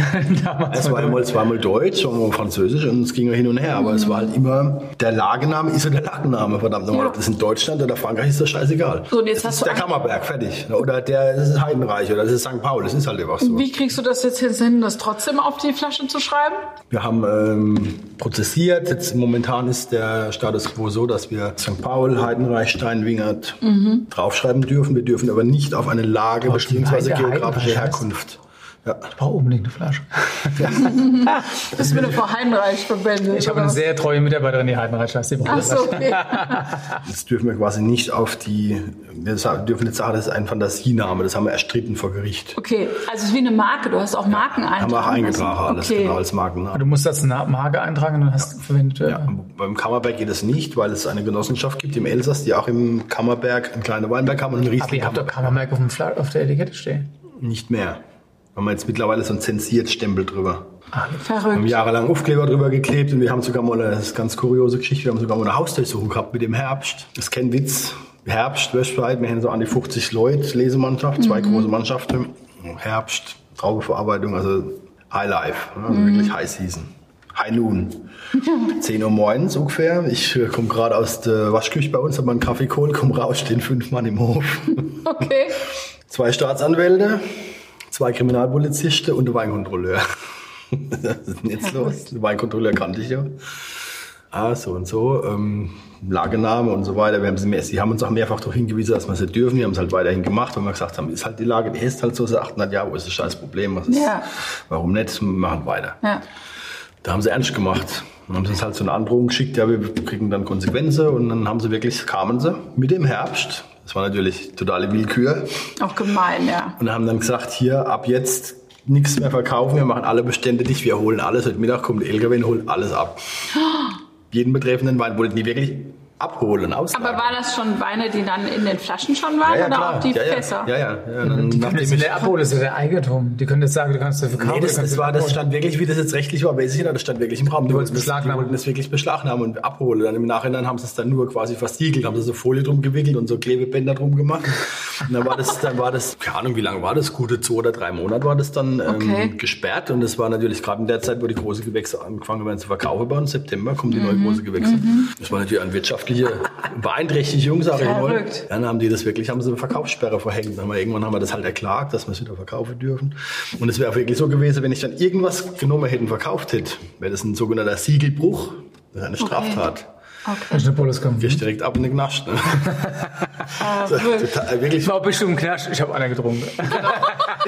Es war einmal zweimal Deutsch, zweimal Französisch und es ging ja hin und her. Aber es war halt immer, der Lagename ist ja der Lagenname, verdammt nochmal. Ja. Ob das in Deutschland oder Frankreich ist, das scheißegal. So, und jetzt das hast ist du der Kammerberg, fertig. Oder der, das ist Heidenreich oder das ist St. Paul, das ist halt einfach so. Wie kriegst du das jetzt hin, das trotzdem auf die Flasche zu schreiben? Wir haben ähm, prozessiert. Jetzt momentan ist der Status quo so, dass wir St. Paul, Heidenreich, Steinwingert Mhm. draufschreiben dürfen. Wir dürfen aber nicht auf eine Lage bzw. Geografische? Herkunft. Ja. Ich brauche unbedingt eine Flasche. Das ist mit der Frau Heinreich verbindet. Ich habe eine sehr treue Mitarbeiterin, die Heidenreich heißt. Die Ach eine so, okay. Das dürfen wir quasi nicht auf die, wir dürfen nicht sagen, das ist ein Fantasiename, das haben wir erstritten vor Gericht. Okay, also es ist wie eine Marke, du hast auch Marken Haben wir auch eingetragen alles, okay. genau, als Markennamen. Du musst das Na- Marke eintragen und dann hast du verwendet. äh, Ja, beim Kammerberg geht es nicht, weil es eine Genossenschaft gibt im Elsass, die auch im Kammerberg einen kleinen Weinberg haben und einen Aber riesigen ihr habt doch Kammerberg. Auf, dem Fla auf der Etikette stehen. Nicht mehr. Haben wir jetzt mittlerweile so einen Zensiert-Stempel drüber. Wir haben Verrückt. jahrelang Aufkleber drüber geklebt und wir haben sogar mal, eine, das ist eine ganz kuriose Geschichte, wir haben sogar mal eine Hausdurchsuchung gehabt mit dem Herbst. Das ist kein Witz. Herbst, Westweit, wir haben so an die 50 Leute, Lesemannschaft, zwei große Mannschaften. Herbst, Traubeverarbeitung, also High Life, ne, also wirklich High Season. High Noon. 10 Uhr morgens ungefähr. Ich äh, komme gerade aus der Waschküche bei uns, habe mal einen Kaffee geholt, komme raus, stehen fünf Mann im Hof. Okay. Zwei Staatsanwälte, zwei Kriminalpolizisten und ein Weinkontrolleur. Was ist denn jetzt los? Den Weinkontrolleur kannte ich ja. Ah, so und so. Ähm, Lagename und so weiter. Wir haben sie, mehr, sie haben uns auch mehrfach darauf hingewiesen, dass wir es nicht dürfen. Wir haben es halt weiterhin gemacht, weil wir gesagt haben, ist halt die Lage, die ist halt so seit 800 Jahren, wo ist das scheiß Problem? Was ist, Ja. Warum nicht? Wir machen weiter. Ja. Da haben sie ernst gemacht. Dann haben sie uns halt so eine Androhung geschickt, ja, wir kriegen dann Konsequenzen und dann haben sie wirklich, kamen sie mit dem Herbst. Das war natürlich totale Willkür. Auch gemein, ja. Und haben dann gesagt, hier, ab jetzt nichts mehr verkaufen, wir machen alle Bestände dicht, wir holen alles. Heute Mittag kommt der LKW und holt alles ab. Jeden betreffenden Wein wollten die wirklich abholen, auslagern. Aber war das schon Weine, die dann in den Flaschen schon waren ja, ja, oder klar. auch die ja, ja. Fässer? Ja, ja. ja. Dann, Die können ich, abholen, das ist der Eigentum. Die können jetzt sagen, du kannst das verkaufen. Nee, das, das, war, das stand wirklich, wie das jetzt rechtlich war, weiß ich nicht, das stand wirklich im Raum. Die wollten, die beschlagnahmen. wollten das wirklich beschlagnahmen und abholen. Dann im Nachhinein haben sie es dann nur quasi versiegelt, haben sie so Folie drum gewickelt und so Klebebänder drum gemacht. Und dann war das, dann war das, keine Ahnung, wie lange war das? Gute zwei oder drei Monate war das dann ähm, Okay. gesperrt. Und das war natürlich gerade in der Zeit, wo die große Gewächse angefangen haben zu verkaufen bei uns. September kommen die Mhm. neuen große Gewächse. Das war natürlich eine wirtschaftliche Beeinträchtigung, sage ich mal. Dann haben die das wirklich, haben sie eine Verkaufssperre verhängt. Dann haben wir, irgendwann haben wir das halt erklagt, dass wir es wieder verkaufen dürfen. Und es wäre auch wirklich so gewesen, wenn ich dann irgendwas genommen hätte und verkauft hätte, wäre das ein sogenannter Siegelbruch. Das ist eine Straftat. Wenn ich eine Polis komme. Gehst direkt ab in den Knast. Ne? So, wirklich. total, wirklich, Ich war bestimmt im Knast, ich habe einer getrunken. ich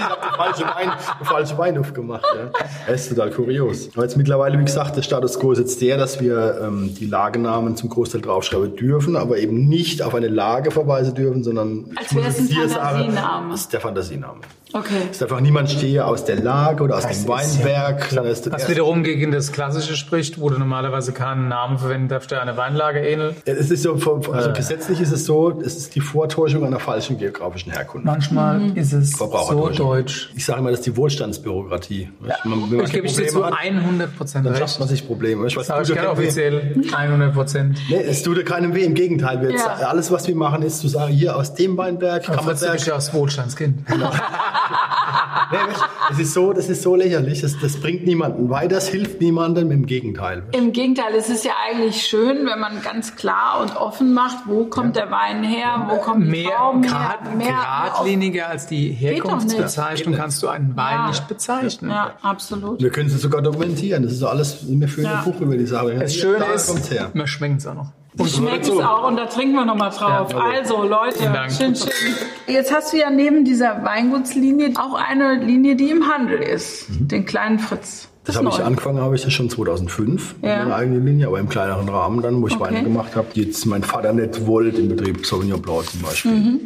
habe den falschen Wein, falschen Wein aufgemacht. Ja. Das ist total kurios. Aber jetzt mittlerweile, wie gesagt, der Status quo ist jetzt der, dass wir ähm, die Lagenamen zum Großteil draufschreiben dürfen, aber eben nicht auf eine Lage verweisen dürfen, sondern Als wäre es ein Fantasiename. Das ist der Fantasiename. Okay. Es ist einfach niemand stehe aus der Lage oder aus Das dem ja Weinberg. ist Was wiederum gegen das Klassische spricht, wo du normalerweise keinen Namen verwenden darfst, der einer Weinlage ähnelt. es ist so, vom- also gesetzlich ist es so, es ist die Vortäuschung einer falschen geografischen Herkunft. Manchmal ist es so deutsch. Ich sage immer, das ist die Wohlstandsbürokratie. Man- wenn man Ich gebe ich dir zu hat, 100 Prozent dann schafft man sich Probleme. Ich weiß, Sag ich tut dir gerne offiziell 100 Prozent. Nee, es tut dir keinem weh, im Gegenteil. Wir jetzt, Ja. Alles, was wir machen, ist zu sagen, hier aus dem Weinberg, Aber Fritz, du Kammerberg. bist ja aus Wohlstandskind. Nee, das ist so, das ist so lächerlich. Das, das bringt niemanden weiter, das hilft niemandem, im Gegenteil. Im Gegenteil, es ist ja eigentlich schön, wenn man ganz klar und offen macht, wo kommt der Wein her, wo kommt die Mehr, Trauben grad, her. Mehr, geradliniger als die. Herkunftsbezeichnung kannst du einen Wein Ja. nicht bezeichnen. Ja, absolut. Wir können es sogar dokumentieren. Das ist so alles mir für Ja. eine Buch über die Sache. Das Schöne da ist, man schmeckt es auch noch. Und schmeckt es auch und da trinken wir nochmal drauf. Ja. also Leute, schön, schön. Jetzt hast du ja neben dieser Weingutslinie auch eine Linie, die im Handel ist. Den kleinen Fritz. Das habe ich angefangen, habe ich das schon 2005, Ja. meine eigene Linie, aber im kleineren Rahmen dann, wo ich Okay. Weine gemacht habe, die jetzt mein Vater nicht wollte, im Betrieb Sauvignon Blanc zum Beispiel, Mhm,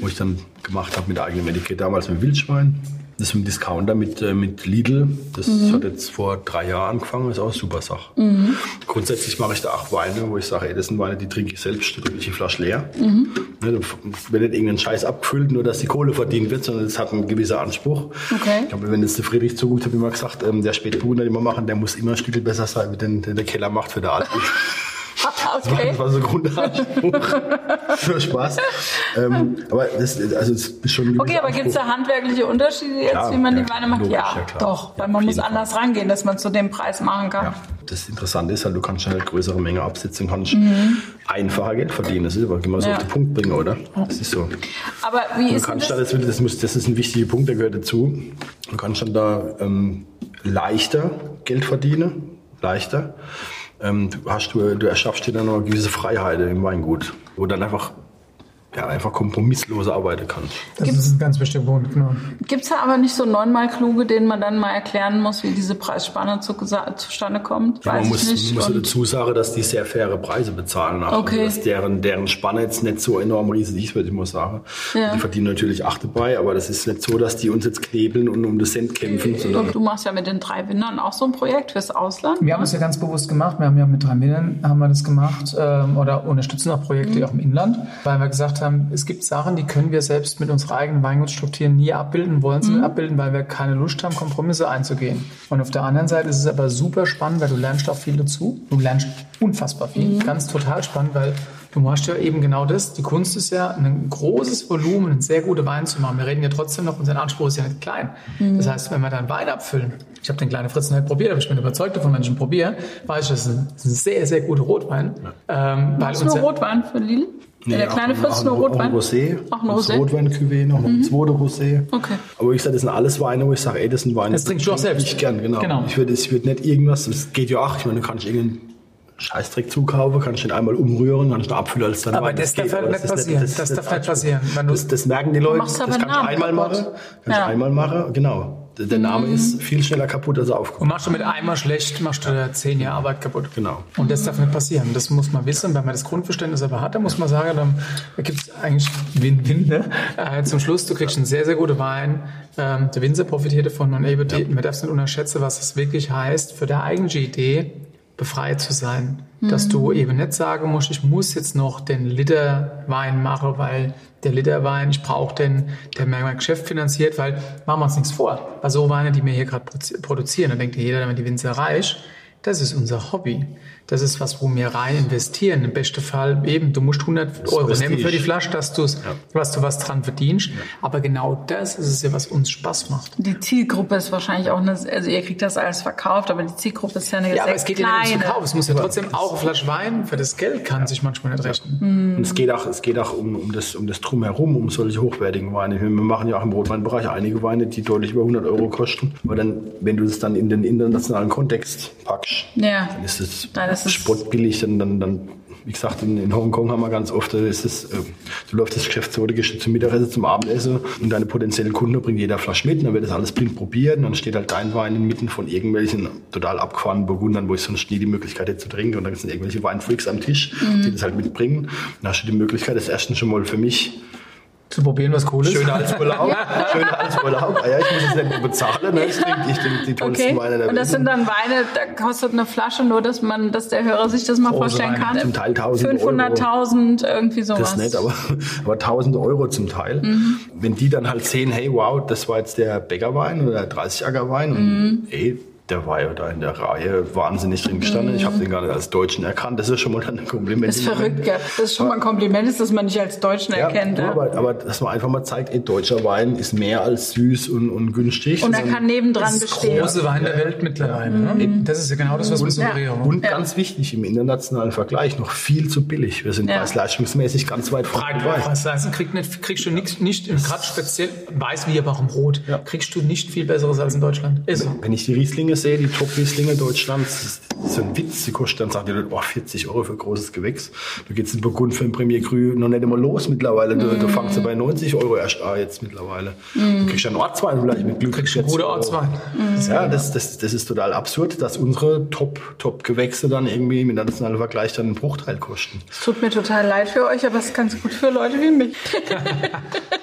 wo ich dann gemacht habe mit eigenem Etikett, damals mit Wildschwein. Das ist ein Discounter mit, äh, mit Lidl. Das Mhm. hat jetzt vor drei Jahren angefangen, ist auch eine super Sache. Grundsätzlich mache ich da auch Weine, wo ich sage, ey, das sind Weine, die trinke ich selbst, da trinke ich die Flasche leer. Mhm. Ne, wird nicht irgendein Scheiß abgefüllt, nur dass die Kohle verdient wird, sondern es hat einen gewissen Anspruch. Okay. Ich glaube, wenn jetzt der Friedrich zuguckt, habe ich immer gesagt, ähm, der Spätburgunder, den wir machen, der muss immer ein Stück besser sein, wie den, den der Keller macht für der Alte. Okay. Das war so ein Grundanspruch. Nur Spaß. Ähm, aber das, also es ist schon Okay, aber gibt es da handwerkliche Unterschiede jetzt, Klar, wie man ja, die Weine macht? logisch, ja, ja, doch, weil man muss jeden anders rangehen, dass man zu dem Preis machen kann. Das Interessante ist halt, du kannst halt größere Menge absetzen, kannst einfacher Geld verdienen. Das ist aber immer so Mhm. Auf den Punkt bringen, oder? Das ist so. Aber wie Du ist kannst das? das, will- das, muss, das ist ein wichtiger Punkt, der gehört dazu. Du kannst dann da ähm, leichter Geld verdienen, leichter. Ähm, du, hast, du, du erschaffst dir dann eine gewisse Freiheit im Weingut, wo dann einfach, ja, einfach kompromissloser arbeiten kannst. Das ist ein ganz wichtiger Punkt, genau. Gibt es da aber nicht so neunmal kluge, denen man dann mal erklären muss, wie diese Preisspanne zu, zustande kommt? Ja, man muss, muss Und- dazu sagen, dass die sehr faire Preise bezahlen. Also, Okay. Dass deren, deren Spanne jetzt nicht so enorm riesig ist, würde ich mal sagen. Ja. Die verdienen natürlich auch dabei, aber das ist nicht so, dass die uns jetzt knebeln und um das Cent kämpfen, sondern du machst ja mit den drei Windern auch so ein Projekt fürs Ausland. Wir haben es ja ganz bewusst gemacht. Wir haben ja mit drei Millionen haben wir das gemacht ähm, oder unterstützen auch Projekte auch im Inland, weil wir gesagt haben, es gibt Sachen, die können wir selbst mit unserer eigenen Weingutsstrukturen nie abbilden, wollen sie nicht abbilden, weil wir keine Lust haben, Kompromisse einzugehen. Und auf der anderen Seite ist es aber super spannend, weil du lernst auch viel dazu. Du lernst unfassbar viel. Ganz total spannend, weil Du machst ja eben genau das. Die Kunst ist ja, ein großes Volumen, einen sehr guten Wein zu machen. Wir reden ja trotzdem noch, unser Anspruch ist ja nicht klein. Das heißt, wenn wir dann Wein abfüllen, ich habe den kleinen Fritzen nicht probiert, aber ich bin überzeugt davon, wenn ich ihn probiere, weiß ich, das ist ein, sehr, sehr guter Rotwein. Ähm, weil unser- Rotwein für Lidl? Der kleine Fritz nur Auch ein Rotwein? Rosé. Auch ein Das Rosé? Mhm. Rotwein-Cuvée, noch ein zweiter Rosé. Okay. Aber wie gesagt, das sind alles Weine, wo ich sage, ey, das sind Weine. Das trinkst du auch selbst. Ich gern, genau. Genau. Ich würde ich würd nicht irgendwas, das geht ja auch, ich meine, du kannst irgendeinen Scheißdreck zukaufen, kannst den einmal umrühren, kannst den abfüllen als dann Aber Wein. das darf halt nicht passieren. das- Das das- darf nicht passieren. Du- Das, das merken die Leute, machst das du Namen einmal machen, kannst Ja. du einmal machen, genau. Der Name ist viel schneller kaputt, als er Und aufkommt. machst du mit einmal schlecht, machst du zehn Jahre Arbeit kaputt. Genau. Und das darf nicht passieren. Das muss man wissen. Wenn man das Grundverständnis aber hat, dann muss man sagen, dann gibt es eigentlich Win-Win. Ne? Äh, zum Schluss, du kriegst einen sehr, sehr guten Wein. Ähm, der Winzer profitiert davon und eben, die, man darf es nicht unterschätzen, was es wirklich heißt, für deine eigene Idee befreit zu sein. Dass du eben nicht sagen musst, ich muss jetzt noch den Liter Wein machen, weil der Liter Wein, ich brauche den, der mein Geschäft finanziert, weil machen wir uns nichts vor. Bei so Weine, die wir hier gerade produ- produzieren, da denkt ja jeder, wenn die Winzer reich, das ist unser Hobby. Das ist was, wo wir rein investieren. Im besten Fall eben, du musst 100 Euro Prestige. nehmen für die Flasche, dass du's, was du was dran verdienst. Aber genau das ist es ja, was uns Spaß macht. Die Zielgruppe ist wahrscheinlich auch eine, also ihr kriegt das alles verkauft, aber die Zielgruppe ist ja eine Ja, sehr aber es geht ja nicht ums kleine. Verkauf. Es muss ja trotzdem auch eine Flasche Wein für das Geld kann sich manchmal nicht rechnen. Und es geht auch, es geht auch um, um, das, um das Drumherum, um solche hochwertigen Weine. Wir machen ja auch im Rotweinbereich einige Weine, die deutlich über 100 Euro kosten. Aber dann, wenn du das dann in den internationalen Kontext packst, Ja. dann ist es Dann ist es- spottbillig. Dann, dann, dann, wie gesagt, in, in Hongkong haben wir ganz oft, da ist äh, du läufst das Geschäft so, du gehst zum Mittagessen, zum Abendessen und deine potenziellen Kunden bringen jeder Flasche mit und dann wird das alles blind probiert und dann steht halt dein Wein inmitten von irgendwelchen total abgefahrenen Burgundern, wo ich sonst nie die Möglichkeit hätte zu trinken und dann sind irgendwelche Weinfreaks am Tisch, die das halt mitbringen. Dann hast du die Möglichkeit, das erstens schon mal für mich Zu probieren, was cool ist. Schöner als Urlaub. Schöner als Urlaub. Ah ja, ich muss es nicht nur bezahlen. Ne? Ich trinke ich trinke die tollsten Okay. Weine der Und das Welt. sind dann Weine, da kostet eine Flasche nur, dass man, dass der Hörer sich das mal Große vorstellen Weine. kann. Zum Teil 1000 Euro. 500.000, irgendwie sowas. Das nicht, aber, aber 1000 Euro zum Teil. Mhm. Wenn die dann halt sehen, hey, wow, das war jetzt der Bäckerwein oder der 30-Acker-Wein und Mhm. ey, der war ja da in der Reihe wahnsinnig drin gestanden. Ich habe den gar nicht als Deutschen erkannt. Das ist schon mal ein Kompliment. Das ist verrückt, ja. Das ist schon mal ein Kompliment, ist, dass man nicht als Deutschen Ja, erkennt. Ja. aber, aber dass man einfach mal zeigt, ey, deutscher Wein ist mehr als süß und, und günstig. Und er kann nebendran Das bestehen. große Wein der Welt mittlerweile. Ne? Das ist ja genau das, was wir suggerieren. Und ganz wichtig im internationalen Vergleich noch viel zu billig. Wir sind Ja. preis-leistungsmäßig ganz weit vorne dabei. Preisleistung kriegt nicht, kriegst du nichts, nicht, gerade speziell, weiß wie aber auch im Rot, kriegst du nicht viel Besseres als in Deutschland. Ist so. Wenn ich die Rieslinge sehe, die Top-Rieslinge Deutschlands, so ein Witz. Die kosten dann, die Leute, oh, 40 Euro für ein großes Gewächs. Du gehst in Burgund für ein Premier Cru noch nicht immer los mittlerweile. Du, du fängst ja bei 90 Euro erst an jetzt mittlerweile. Du kriegst ja einen Ortswein vielleicht mit Glück. Kriegst du gute Ortswein. Ja, das, das, das ist total absurd, dass unsere Top- Top-Gewächse dann irgendwie im internationalen Vergleich dann einen Bruchteil kosten. Es tut mir total leid für euch, aber es ist ganz gut für Leute wie mich.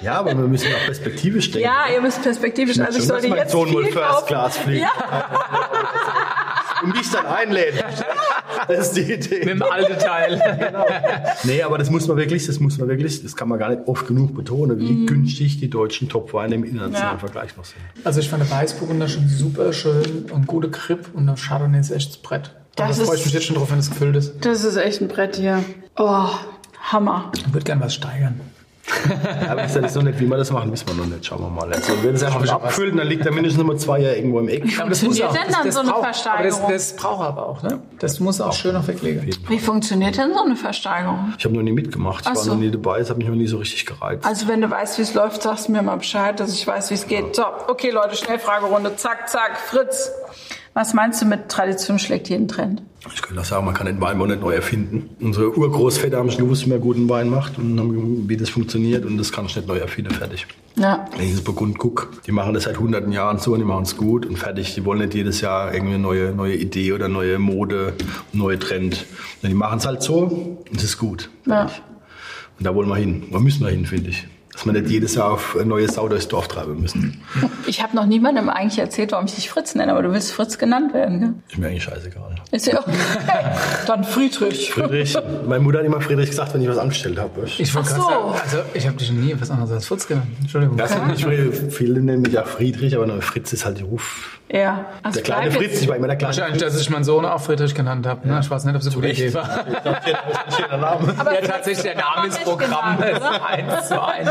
Ja, aber wir müssen auch perspektivisch denken. Ja, ihr müsst perspektivisch, also ich sollte jetzt Sohn viel First. Class fliegt. Und mich dann einlädt. Das ist die Idee. Mit dem alten Teil. Nee, aber das muss man wirklich, das muss man wirklich, das kann man gar nicht oft genug betonen, wie günstig die deutschen Topweine im internationalen Ja. Vergleich noch sind. Also ich fand der Weißburgunder schon super schön und gute Grip und der Chardonnay ist echt das Brett. Das Das da freue ich mich jetzt schon drauf, wenn es gefüllt ist. Das ist echt ein Brett hier. Oh, Hammer. Ich würde gerne was steigern. Aber ich weiß noch nicht, wie wir das machen, wissen wir noch nicht. Schauen wir mal. Also, wenn es einfach auch abfüllt, dann liegt er mindestens noch mal zwei Jahre irgendwo im Eck. Aber das Funktioniert denn dann das, so eine braucht- Versteigerung? Aber das, das braucht er aber auch, ne? Das muss er auch schön noch weglegen. Wie funktioniert denn so eine Versteigerung? Ich habe noch nie mitgemacht. Ich Ach war so. noch nie dabei. Es hat mich noch nie so richtig gereizt. Also wenn du weißt, wie es läuft, sagst du mir mal Bescheid, dass ich weiß, wie es geht. So, okay Leute, Schnellfragerunde. Zack, zack, Fritz. Was meinst du mit Tradition schlägt jeden Trend? Ich könnte auch sagen, man kann den Wein mal nicht neu erfinden. Unsere Urgroßväter haben schon gewusst, wie man guten Wein macht und haben, wie das funktioniert und das kann ich nicht neu erfinden. Fertig. Ja. Wenn ich ins Burgund gucke, die machen das seit hunderten Jahren so und die machen es gut und fertig. Die wollen nicht jedes Jahr irgendwie eine neue, neue Idee oder neue Mode, neue Trend. Die machen es halt so und es ist gut. Ja. Und da wollen wir hin. Da müssen wir hin, finde ich. Dass wir nicht jedes Jahr auf neue Sau durchs Dorf treiben müssen. Ich habe noch niemandem eigentlich erzählt, warum ich dich Fritz nenne, aber du willst Fritz genannt werden, gell? Ist mir eigentlich scheißegal. Ist ja okay. Dann Friedrich. Friedrich, meine Mutter hat immer Friedrich gesagt, wenn ich was angestellt habe. Ich wollte gerade so. sagen, also ich habe dich nie was anderes als Fritz genannt. Entschuldigung. Das sind nicht viele, viele nennen mich ja Friedrich, aber nur Fritz ist halt der Ruf. Ja. Also Der kleine Fritz, ich war immer der kleine Wahrscheinlich, dass ich meinen Sohn auch Friedrich genannt habe. Ne? Ich weiß nicht, ob es eine gute. Idee war. Das ist ein schöner Name. Aber Ja, tatsächlich, der Name ist Programm. Genannt, Das ist eins zu eins.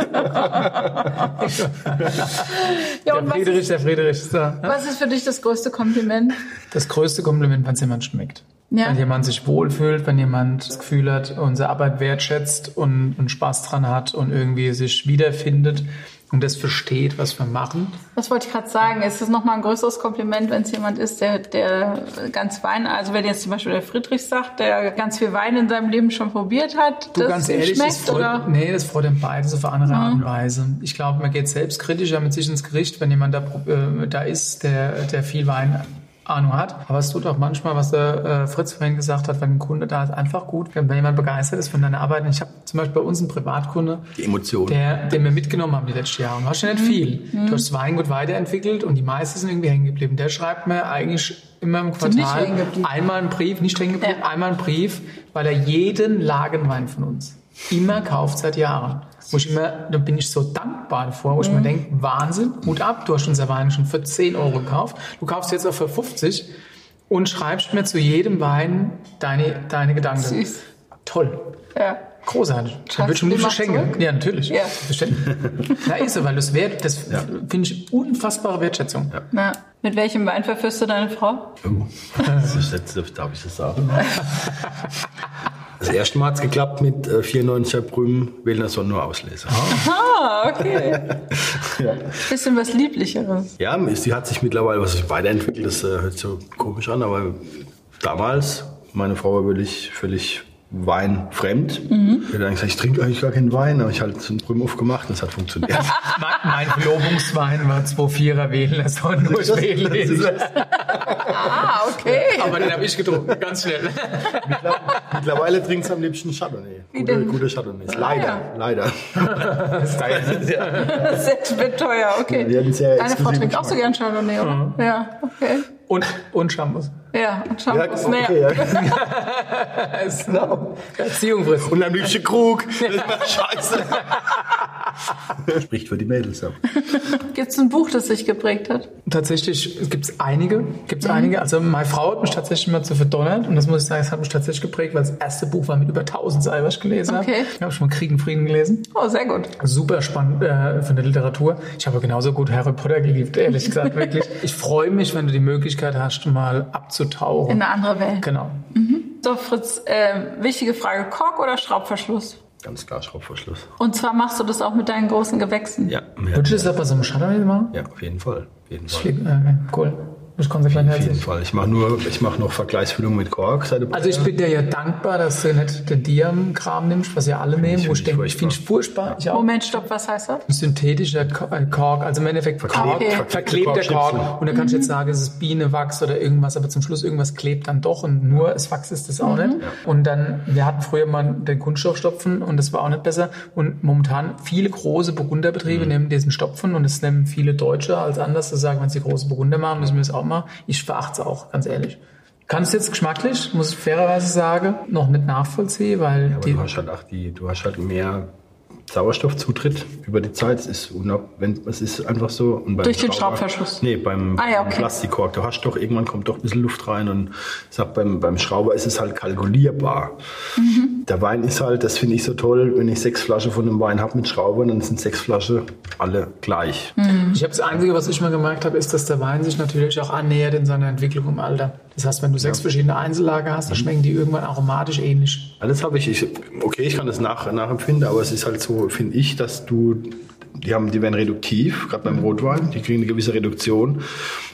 Ja, Der Friedrich, ist, der Friedrich ist da. was ist für dich das größte Kompliment? Das größte Kompliment, wenn es jemand schmeckt. Ja. Wenn jemand sich wohlfühlt, wenn jemand das Gefühl hat, unsere Arbeit wertschätzt und, und Spaß dran hat und irgendwie sich wiederfindet und das versteht, was wir machen. Das wollte ich gerade sagen. Es ist nochmal ein größeres Kompliment, wenn es jemand ist, der, der ganz Wein, also wenn jetzt zum Beispiel der Friedrich sagt, der ganz viel Wein in seinem Leben schon probiert hat, Du, das ganz ehrlich, schmeckt, das freut, oder? nee, das freut den beide so auf eine andere Art und Weise. Ich glaube, man geht selbstkritischer mit sich ins Gericht, wenn jemand da, äh, da ist, der, der viel Wein Ahnung hat. Aber es tut auch manchmal, was der äh, Fritz vorhin gesagt hat, wenn ein Kunde da ist, einfach gut, wenn jemand begeistert ist von deiner Arbeit. Und Ich habe zum Beispiel bei uns einen Privatkunde, Die Emotionen. der, den wir mitgenommen haben die letzten Jahre. Du hast ja nicht viel. Du hast das Weingut weiterentwickelt und die meisten sind irgendwie hängen geblieben. Der schreibt mir eigentlich immer im Quartal einmal einen Brief, nicht hängen geblieben, Ja. einmal einen Brief, weil er jeden Lagenwein von uns immer kauft seit Jahren. Wo ich immer, da bin ich so dankbar davor, wo ich mir denke, Wahnsinn, Hut ab, du hast unser Wein schon für 10 Euro gekauft, du kaufst jetzt auch für 50 und schreibst mir zu jedem Wein deine, deine Gedanken. Süß. Toll. Ja. Großartig. Dann Schreibst wird schon du nicht dem auch schenken. zurück? Ja, natürlich. Ja. Verständlich. Na, ist so, weil das wert, das finde ich unfassbare Wertschätzung. Na, mit welchem Wein verführst du deine Frau? Oh, das ist jetzt, darf ich das sagen? Das erste Mal hat es geklappt mit äh, 94er Prüm, wählen das nur Ausleser. Ah, okay. Bisschen was Lieblicheres. Ja, sie hat sich mittlerweile was sich weiterentwickelt, das äh, hört so komisch an, aber damals, meine Frau war völlig, völlig weinfremd. Mhm. Ich gesagt, ich trinke eigentlich gar keinen Wein, aber ich halt so einen Prüm aufgemacht und das hat funktioniert. Mein, Verlobungswein war 2,4er Wählen, das war nur Wählen. Ah, okay. Aber den habe ich getrunken, ganz schnell. Mittlerweile trinkt sie am liebsten Chardonnay. Gute, gute Chardonnay. Leider, ja. leider. Das wird teuer, okay. Deine Frau trinkt auch so gern Chardonnay, oder? Ja, okay. Und, und Shampoos. Ja, und Ja, Shampoos. okay, naja. ja. Genau. Erziehung frisst. Und am liebsten Krug. Das ist scheiße. Spricht für die Mädels, ja. Gibt es ein Buch, das sich geprägt hat? Tatsächlich gibt es einige. Gibt's Mhm. einige. Also meine Frau hat mich tatsächlich mal zu verdonnert. Und das muss ich sagen, das hat mich tatsächlich geprägt, weil das erste Buch war mit über 1000 Seiten, was ich gelesen Okay. habe. Ich habe schon mal Krieg und Frieden gelesen. Oh, sehr gut. Super spannend äh, von der Literatur. Ich habe genauso gut Harry Potter geliebt, ehrlich gesagt, wirklich. Ich freue mich, wenn du die Möglichkeit hast, mal abzutauchen. In eine andere Welt. Genau. So, Fritz, äh, wichtige Frage: Kork oder Schraubverschluss? Ganz klar Schraubverschluss. Und zwar machst du das auch mit deinen großen Gewächsen. Ja, Würdest du das aber so einem Chardonnay machen? ja, auf jeden Fall. Auf jeden Fall. Flieg- Okay, cool. Das ist konsequent Auf jeden. Fall. Ich mache nur, ich mache noch Vergleichsfüllung mit Kork. Also ich bin dir ja dankbar, dass du nicht den Diam-Kram nimmst, was ja alle nehmen. Wo ich find ich denke, ich finde es furchtbar. Ich auch. Moment, stopp, was heißt das? Synthetischer äh, Kork, also im Endeffekt Kork, Verklebt- verklebte verklebter. Kork. Und da kann ich jetzt sagen, es ist Biene, Wachs oder irgendwas, aber zum Schluss irgendwas klebt dann doch und nur das Wachs ist das auch nicht. Und dann, wir hatten früher mal den Kunststoffstopfen und das war auch nicht besser. Und momentan viele große Burgunderbetriebe nehmen diesen Stopfen und das nehmen viele Deutsche als anders zu sagen, wenn sie große Burgunder machen, müssen wir es auch machen. Ich verachte es auch, ganz ehrlich. Kann es jetzt geschmacklich, muss ich fairerweise sagen, noch nicht nachvollziehen, weil Aber die, du hast halt auch die, du hast halt mehr Sauerstoffzutritt über die Zeit. Es ist, unab, wenn, es ist einfach so. Und beim Durch den Schrauber- Schraubverschluss? Nee, beim, Ah, ja, beim okay. Plastikkork. Du hast doch, irgendwann kommt doch ein bisschen Luft rein und ich sag, beim, beim Schrauber ist es halt kalkulierbar. Mhm. Der Wein ist halt, das finde ich so toll, wenn ich sechs Flaschen von einem Wein habe mit Schrauber, dann sind sechs Flaschen alle gleich. Mhm. Ich habe das Einzige, was ich mal gemerkt habe, ist, dass der Wein sich natürlich auch annähert in seiner Entwicklung im Alter. Das heißt, wenn du sechs verschiedene Einzellager hast, dann schmecken die irgendwann aromatisch ähnlich. Alles habe ich, ich, okay, ich kann das nach, nachempfinden, aber es ist halt so, finde ich, dass du, die haben, die werden reduktiv, gerade beim Rotwein, die kriegen eine gewisse Reduktion.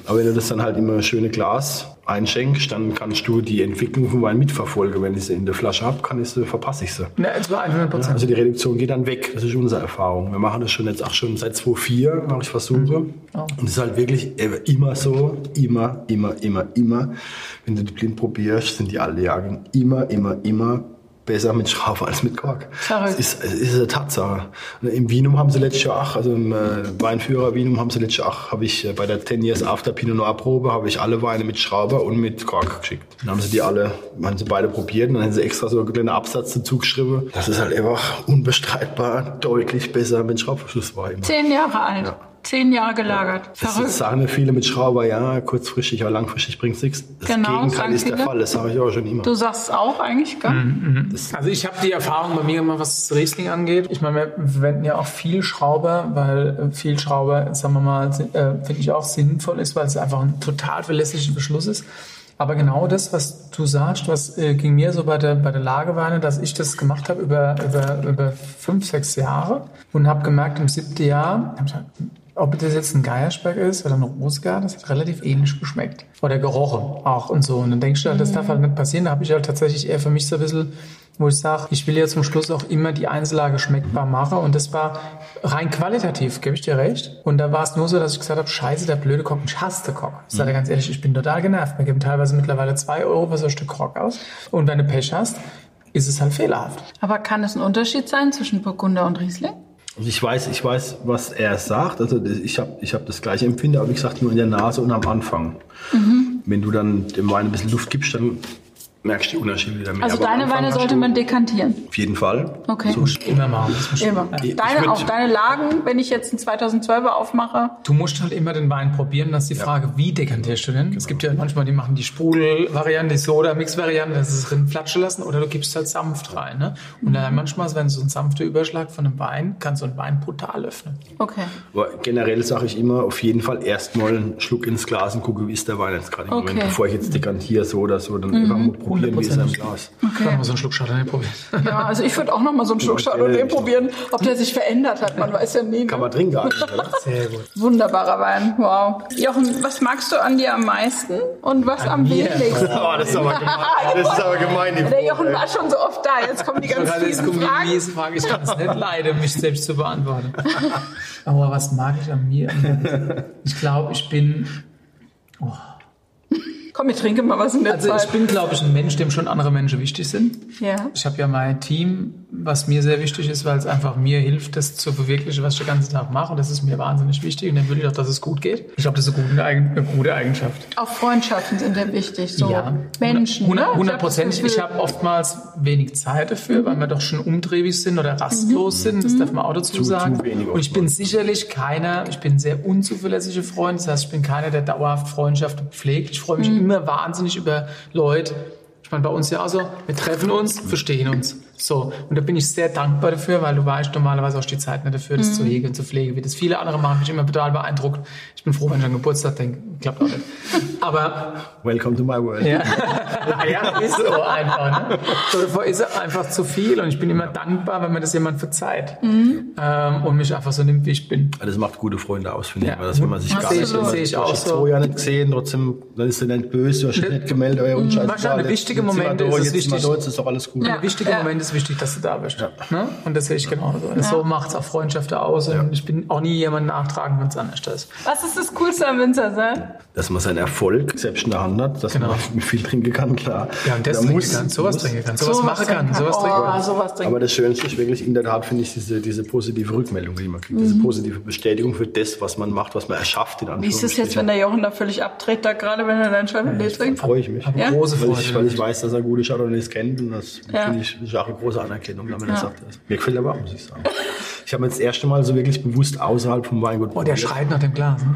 Aber wenn du das dann halt immer schöne Glas einschenkst, dann kannst du die Entwicklung vom Wein mitverfolgen. Wenn ich sie in der Flasche habe, kann ich sie, verpasse ich sie. Ne, es war 100 Prozent. Also die Reduktion geht dann weg. Das ist unsere Erfahrung. Wir machen das schon jetzt auch schon seit 2004, mache ich Versuche. Und es ist halt wirklich immer so, immer, immer, immer, immer. Wenn du die blind probierst, sind die alle Jahrgänge immer, immer, immer besser mit Schrauber als mit Kork. Verrückt. Es ist, es ist eine Tatsache. Im Vinum haben sie letztes Jahr auch, also im äh, Weinführer Vinum haben sie letztes Jahr auch, habe ich äh, bei der 10 Years After Pinot Noir Probe, habe ich alle Weine mit Schrauber und mit Kork geschickt. Dann haben sie die alle, haben sie beide probiert und dann haben sie extra so einen kleinen Absatz dazu geschrieben. Das ist halt einfach unbestreitbar deutlich besser mit Schraubverschluss war immer. Zehn Jahre alt. Zehn Jahre gelagert. Das Verrückt. sagen ja viele mit Schrauber, ja, kurzfristig, aber langfristig bringt's nichts. Das Genau, Gegenteil ist der. Fall, das sage ich auch schon immer. Du sagst auch eigentlich, gell? Also ich habe die Erfahrung bei mir gemacht, was das Riesling angeht. Ich meine, wir verwenden ja auch viel Schrauber, weil äh, viel Schrauber, sagen wir mal, äh, finde ich auch sinnvoll ist, weil es einfach ein total verlässlicher Verschluss ist. Aber genau das, was du sagst, was äh, ging mir so bei der, bei der Lageweine, dass ich das gemacht habe über, über, über fünf, sechs Jahre und habe gemerkt, im siebten Jahr, hab ich gesagt, ob das jetzt ein Geierspeck ist oder ein Rosgar, das hat relativ ähnlich geschmeckt. Oder gerochen auch und so. Und dann denkst du halt, das darf halt nicht passieren. Da habe ich halt tatsächlich eher für mich so ein bisschen, wo ich sage, ich will ja zum Schluss auch immer die Einzellage schmeckbar machen. Und das war rein qualitativ, gebe ich dir recht. Und da war es nur so, dass ich gesagt habe, scheiße, der blöde Kock, ich hasse den Kock. Ich sage dir ganz ehrlich, ich bin total genervt. Wir geben teilweise mittlerweile zwei Euro für so ein Stück Kock aus. Und wenn du Pech hast, ist es halt fehlerhaft. Aber kann es ein Unterschied sein zwischen Burgunder und Riesling? Ich weiß, ich weiß, was er sagt. Also ich habe ich hab das gleiche Empfinden, aber wie gesagt, nur in der Nase und am Anfang. Wenn du dann dem Wein ein bisschen Luft gibst, dann merkst du die Unterschiede wieder mehr. Also Aber deine Weine sollte du- man dekantieren. Auf jeden Fall. Okay. So, Immer machen. Immer. Ich Deine, würd- auch deine Lagen, wenn ich jetzt einen 2012er aufmache. Du musst halt immer den Wein probieren. Das ist die Frage, wie dekantierst du denn? Es gibt ja manchmal, die machen die Sprudel-Variante, die Soda-Mix-Variante, das ist drin flatschen lassen oder du gibst halt sanft rein. Ne? Und dann manchmal, wenn so ein sanfter Überschlag von einem Wein, kann so ein Wein brutal öffnen. Okay. Aber generell sage ich immer, auf jeden Fall erstmal einen Schluck ins Glas und gucke, wie ist der Wein jetzt gerade im Okay. Moment. Bevor ich jetzt dekantiere so oder so, dann einfach mal probieren, wie ist er im Glas. Okay. Kann man so einen Schluck Chardonnay probieren. Ja, also ich würde auch noch mal so einen Schluck Chardonnay probieren, ob der sich verändert hat. Man weiß ja nie. Kann Ne? man trinken eigentlich, oder? Sehr gut. Wunderbarer Wein. Wow. Jochen, was magst du an dir am meisten und was am mir? wenigsten? Oh, das ist aber gemein. Das ist aber gemein. Der. Jochen war schon so oft da. Jetzt kommen die ganz fiesen kommen die Fragen. miesen Fragen. Ich kann es nicht leiden, mich selbst zu beantworten. Aber was mag ich an mir? Ich glaube, ich bin, Komm, ich trinke mal was in der also ich Zeit. bin, glaube ich, ein Mensch, dem schon andere Menschen wichtig sind. ja. Ich habe ja mein Team, was mir sehr wichtig ist, weil es einfach mir hilft, das zu verwirklichen, was ich den ganzen Tag mache. Und das ist mir wahnsinnig wichtig. Und dann will ich auch, dass es gut geht. Ich glaube, das ist eine gute, Eigenschaft. Auch Freundschaften sind ja wichtig. So Ja, Menschen. 100 ne? 100 Prozent. Ich Ich habe oftmals wenig Zeit dafür, weil wir doch schon umtriebig sind oder rastlos sind. Das darf man auch dazu sagen. Und ich bin sicherlich keiner, ich bin ein sehr unzuverlässiger Freund. Das heißt, ich bin keiner, der dauerhaft Freundschaften pflegt. Ich freue mich immer wahnsinnig über Leute. Ich meine, bei uns ja auch so, wir treffen uns, verstehen uns. So. Und da bin ich sehr dankbar dafür, weil du weißt normalerweise auch die Zeit nicht dafür, das zu hegen und zu pflegen, wie das viele andere machen. Bin ich immer total beeindruckt. Ich bin froh, wenn ich an Geburtstag denke. Klappt auch nicht. Aber Welcome to my world. ja, ja ist so einfach. Ne? So, davor ist es einfach zu viel und ich bin immer dankbar, wenn mir das jemand verzeiht ähm, und mich einfach so nimmt, wie ich bin. Das macht gute Freunde aus, finde ich. Ja. Weil das, wenn man sich Das gar nicht ich- kennt. sehe ich Du hast auch so. zwei Jahre nicht gesehen, trotzdem, dann ist er nicht böse, du hast dich nicht gemeldet, euer und scheißegal, Wahrscheinlich wichtige Momente ist es wichtig. jetzt ist doch alles gut. Ja. Ein wichtiger Ja. Moment ist wichtig, dass du da bist. Ne? Und das sehe ich genauso. So macht es auch Freundschaften aus und ich bin auch nie jemand nachtragen, wenn es anders ist. Was ist das Coolste am Winzer sein? Dass man seinen Erfolg selbst in der Hand hat, dass Genau. man viel trinken kann, klar. Ja, und das Da trinken muss- kann, sowas muss- trinken kann, sowas machen kann, sowas trinken oh, kann. sowas trinken. Aber das Schönste ist wirklich in der Tat, finde ich, diese, diese positive Rückmeldung, die man kriegt. Diese positive Bestätigung für das, was man macht, was man erschafft, in Wie ist es jetzt, wenn der Jochen da völlig abdreht, da gerade wenn er dein Chardonnay trinkt? freue ich mich. Aber Ja? große Weil Freude. ich, weil ich weiß, dass er gute Chardonnays kennt und das Ja. finde ich ist auch eine große Anerkennung, wenn er sagt das. Mir gefällt aber auch, muss ich sagen. Ich habe mir das erste Mal so wirklich bewusst außerhalb vom Weingut Oh, der schreit nach dem Glas. Ne?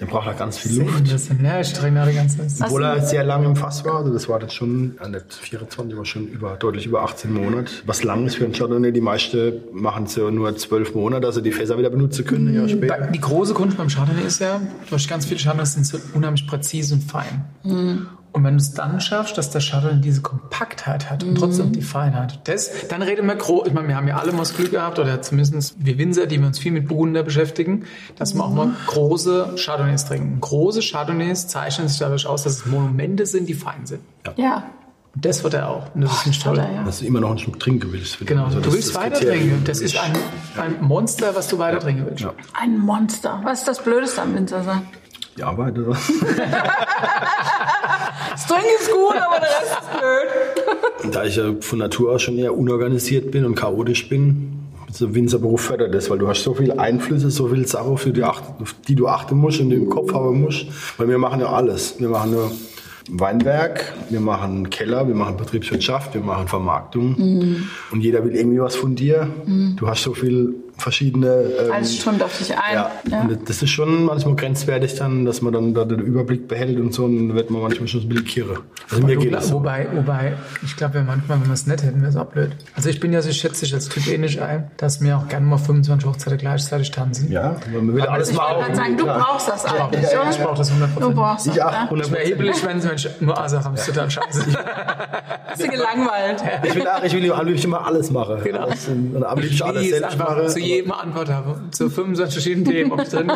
Der braucht halt ganz viel Luft. bisschen. Ja, ich trinke nach der ganzen Zeit. Obwohl er sehr lange im Fass war, also das war dann schon, äh, nicht 24, aber schon über, deutlich über 18 Monate. Was lang ist für einen Chardonnay, die meisten machen es ja nur 12 Monate, also die Fässer wieder benutzen können, ja später. Bei- Die große Kunst beim Chardonnay ist ja, du hast ganz viele Chardonnays sind so unheimlich präzise und fein. Und wenn du es dann schaffst, dass der Chardonnay diese Kompaktheit hat und trotzdem die Feinheit, das, dann reden wir groß. Ich meine, wir haben ja alle mal das Glück gehabt, oder zumindest wir Winzer, die wir uns viel mit Burgunder beschäftigen, dass wir auch mal große Chardonnays trinken. Große Chardonnays zeichnen sich dadurch aus, dass es Monumente sind, die fein sind. Ja. Und das wird er auch. Und das ist nicht toll. Toller, ja. Dass du immer noch einen Schluck trinken willst. Genau, Also du das willst weiter trinken. Das ist ein, ein Monster, was du weiter trinken willst. Ja. Ein Monster. Was ist das Blödeste am Winzer sein? Die Arbeit, oder? Das Trinken ist gut, aber der Rest ist blöd. Da ich ja von Natur aus schon eher unorganisiert bin und chaotisch bin, ist der Winzerberuf fördert das, weil du hast so viele Einflüsse, so viele Sachen, auf die, du acht, auf die du achten musst und die du im Kopf haben musst. Weil wir machen ja alles. Wir machen nur Weinberg, wir machen Keller, wir machen Betriebswirtschaft, wir machen Vermarktung. Und jeder will irgendwie was von dir. Du hast so viel verschiedene. Ähm, Alles strömt auf dich ein. ja, Ja. Und das ist schon manchmal grenzwertig dann, dass man dann da den Überblick behält und so, und dann wird man manchmal schon ein bisschen kirre. Also mir geht das so. Wobei, wobei, ich glaube, ja, manchmal, wenn wir es nicht hätten, wäre es auch blöd. Also ich bin ja so, ich schätze dich als Typ ähnlich ein, dass wir auch gerne mal 25 Hochzeiten gleichzeitig tanzen. Ja, man will alles Ich machen. gerade sagen, du klar. brauchst das eigentlich, Ja, oder? ich brauche das 100%. Du brauchst das. Ich auch, ja. 100 Ich wäre hebelig, wenn sie nur A haben, ist total scheiße. Bist du gelangweilt? Ich will auch, ich will am liebsten mal alles machen. Genau. Alles, und am liebsten alles Ich selbst machen. Jedem eine Antwort habe. Zu 25 verschiedenen Themen, ob ich drin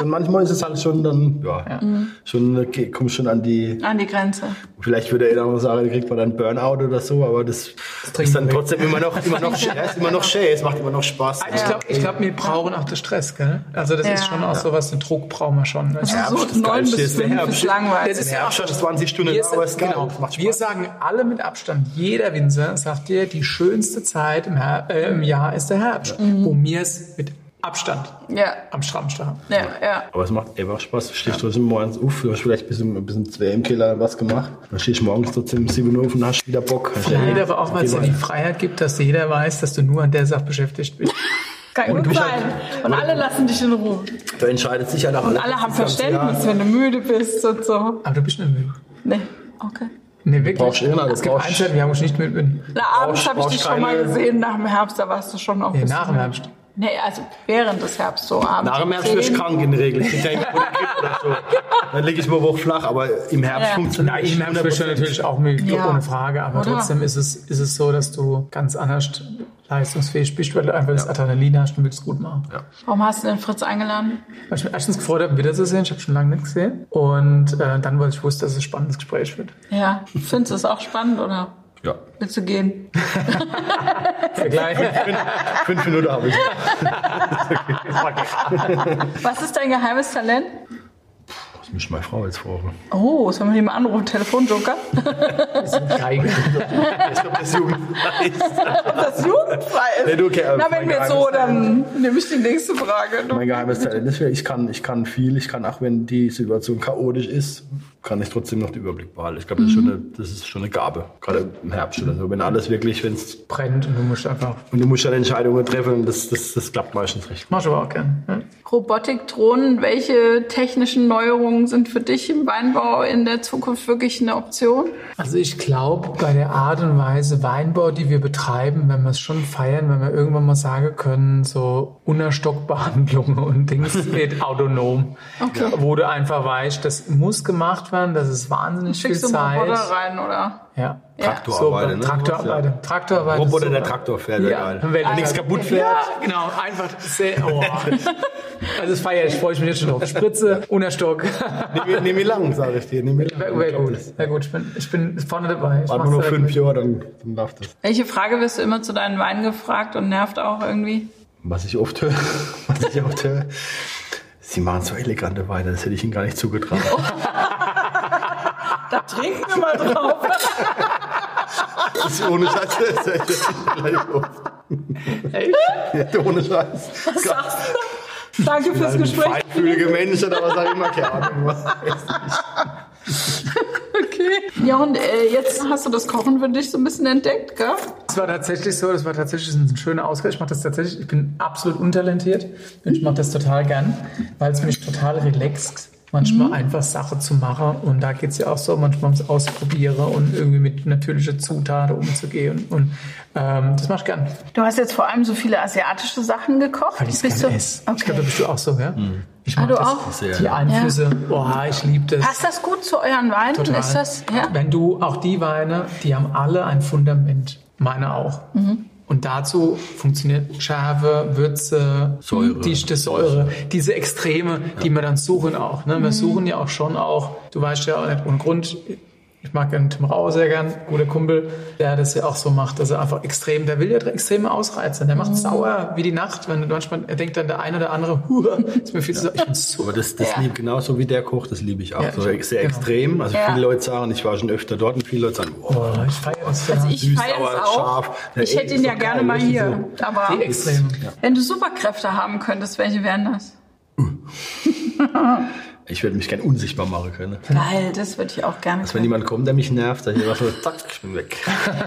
Und manchmal ist es halt schon dann, ja, schon, okay, komm schon an die, An die Grenze. vielleicht würde er mal sagen, da kriegt man dann Burnout oder so, aber das, ist dann weg. trotzdem immer noch, immer noch, ja, ist immer noch schön, es macht immer noch Spaß. Ich glaube, ich glaub, wir brauchen auch den Stress, gell? Also das Ja. ist schon auch sowas, den Druck brauchen wir schon. Ne? Also Herbst, so das neun Geilste bis ist der fünf Herbst. ist langweilig. Das ist Der ja auch Herbst schon hat 20 Stunden, wir, aber es genau, genau, das wir sagen alle mit Abstand, jeder Winzer sagt dir, die schönste Zeit im, Her äh, im Jahr ist der Herbst, Mhm. Wo wir es mit Abstand Ja, am haben. ja, ja. Aber es macht einfach Spaß. Du stehst trotzdem morgens auf, du hast vielleicht bis um, bis um zwei im Keller was gemacht. Dann stehst du morgens trotzdem um 7 Uhr auf und hast wieder Bock. Vielleicht aber auch, weil es dir die. Freiheit gibt, dass jeder weiß, dass du nur an der Sache beschäftigt bist. Kann Und gut du sein. Und alle lassen dich in Ruhe. Da entscheidet sich ja nach Und alle haben Verständnis, wenn du müde bist und so. Aber du bist nicht müde. Nee, okay. Nee, wirklich. brauchst immer, du es gibt brauchst- Einzelne, die haben mich nicht mit. mit Na, abends Brauchst- habe ich dich brauchst schon mal gesehen, nach dem Herbst, da warst du schon auf nee, nach dem Herbst. Nee, also während des Herbst, so abends. Nach dem Herbst wirst du 10. krank in der Regel. Ja Grippe oder so. Dann lege ich mal Woche flach, aber im Herbst Ja. funktioniert Na, im Herbst bist du natürlich auch müde, Ja. ohne Frage. Aber Oder? trotzdem ist es, ist es so, dass du ganz anders leistungsfähig bist, weil du einfach das Adrenalin hast und willst gut machen. Warum hast du denn Fritz eingeladen? Weil ich mich erstens gefreut habe, ihn wiederzusehen. Ich habe schon lange nicht gesehen. Und äh, dann, weil ich wusste, dass es ein spannendes Gespräch wird. Ja, findest du es auch spannend oder Ja. willst du gehen? Vergleich. Fünf Minuten habe ich. Was ist dein geheimes Talent? Das muss ich meine Frau jetzt fragen. Oh, sollen wir die mal anrufen? Telefonjoker? Geige. Ich glaube, das jugendfrei ist. Das jugendfrei ist. Nee, du, okay, Na, mein wenn wir so, dann nehme ich die nächste Frage. Du. Mein geheimes Talent ist, ich kann, ich kann viel. Ich kann auch, wenn die Situation chaotisch ist, kann ich trotzdem noch den Überblick behalten. Ich glaube, das, ist schon eine- das ist schon eine Gabe. Gerade im Herbst oder so. Wenn alles wirklich, wenn es, Brennt und du musst einfach. und du musst dann Entscheidungen treffen, und das, das, das klappt meistens recht. Mach ich aber auch gern. Ja. Robotikdrohnen, welche technischen Neuerungen sind für dich im Weinbau in der Zukunft wirklich eine Option? Also ich glaube, bei der Art und Weise Weinbau, die wir betreiben, wenn wir es schon feiern, wenn wir irgendwann mal sagen können, so Unterstockbehandlungen und Dings geht autonom. Okay. Wo du einfach weißt, das muss gemacht werden, das ist wahnsinnig viel Zeit. Roboter rein, oder? Ja. Traktorarbeit, so, ne? Traktorarbeit. Ja. Traktorarbeit. Roboter, der Traktor fährt, Ja, geil. wenn nichts kaputt fährt. Ja, genau, einfach sehr, oh. Also das feiere ich, freue ich mich jetzt schon drauf. Spritze, Unterstock. Nimm, mir- lang, sage ich dir. Nimm mir lang. Wäre wär gut, wär gut. Ich bin, ich bin vorne dabei. Ich Warte nur noch fünf. Jahre, dann, dann läuft das. Welche Frage wirst du immer zu deinen Weinen gefragt und nervt auch irgendwie? Was ich oft höre, was ich oft höre, Sie machen so elegante Weine, das hätte ich Ihnen gar nicht zugetraut. Da trinken wir mal drauf. Das ist ohne Scheiß. Das ist echt? Ja, ohne Scheiß. Was sagst du? Danke fürs Gespräch. feinfühlige Mensch oder was auch immer, keine Ahnung. Was. Okay. Ja, und äh, jetzt hast du das Kochen für dich so ein bisschen entdeckt, gell? Das war tatsächlich so, das war tatsächlich ein schöner Ausgleich. Ich mache das tatsächlich, ich bin absolut untalentiert. Ich mache das total gern, weil es mich total relaxt, manchmal einfach Sache zu machen. Und da geht es ja auch so, manchmal ums Ausprobieren und irgendwie mit natürlichen Zutaten umzugehen. Und ähm, das mache ich gern, Du hast jetzt vor allem so viele asiatische Sachen gekocht. weil Bist du- esse. Ich glaube, da Okay. bist du auch so, ja? Ich Ah, mag du das. auch? Sehr. Die Einflüsse, boah, ich liebe das. Passt das gut zu euren Weinen? Total. Ist das, ja? Wenn du auch die Weine, die haben alle ein Fundament. Meine auch. Mhm. Und dazu funktioniert Schärfe, Würze, Säure. Dichte Säure, diese Extreme, die wir dann suchen auch. Ne? Wir Mhm. suchen ja auch schon auch, du weißt ja auch nicht ohne Grund, ich mag den Tim Rau sehr gern, guter Kumpel, der das ja auch so macht, dass er einfach extrem, der will ja extreme ausreizen, der macht Mhm. sauer wie die Nacht, wenn manchmal, er denkt dann der eine oder andere, Hua, ist mir viel zu bin so Aber das, das Ja. lieb genauso wie der Koch, das liebe ich auch. Ja, so ich- sehr genau. extrem. Also Ja. viele Leute sagen, ich war schon öfter dort und viele Leute sagen, oh, Oh, ich feiere ja. Also ich süß, feiere es aber auch. scharf. Ja, ich ey, hätte ihn ja doch gerne geil, mal hier. Aber die Extreme. wenn du Superkräfte haben könntest, welche wären das? Ich würde mich gerne unsichtbar machen können. Geil, das würde ich auch gerne. Dass wenn jemand kommt, der mich nervt, dann ich einfach so, zack, ich bin weg.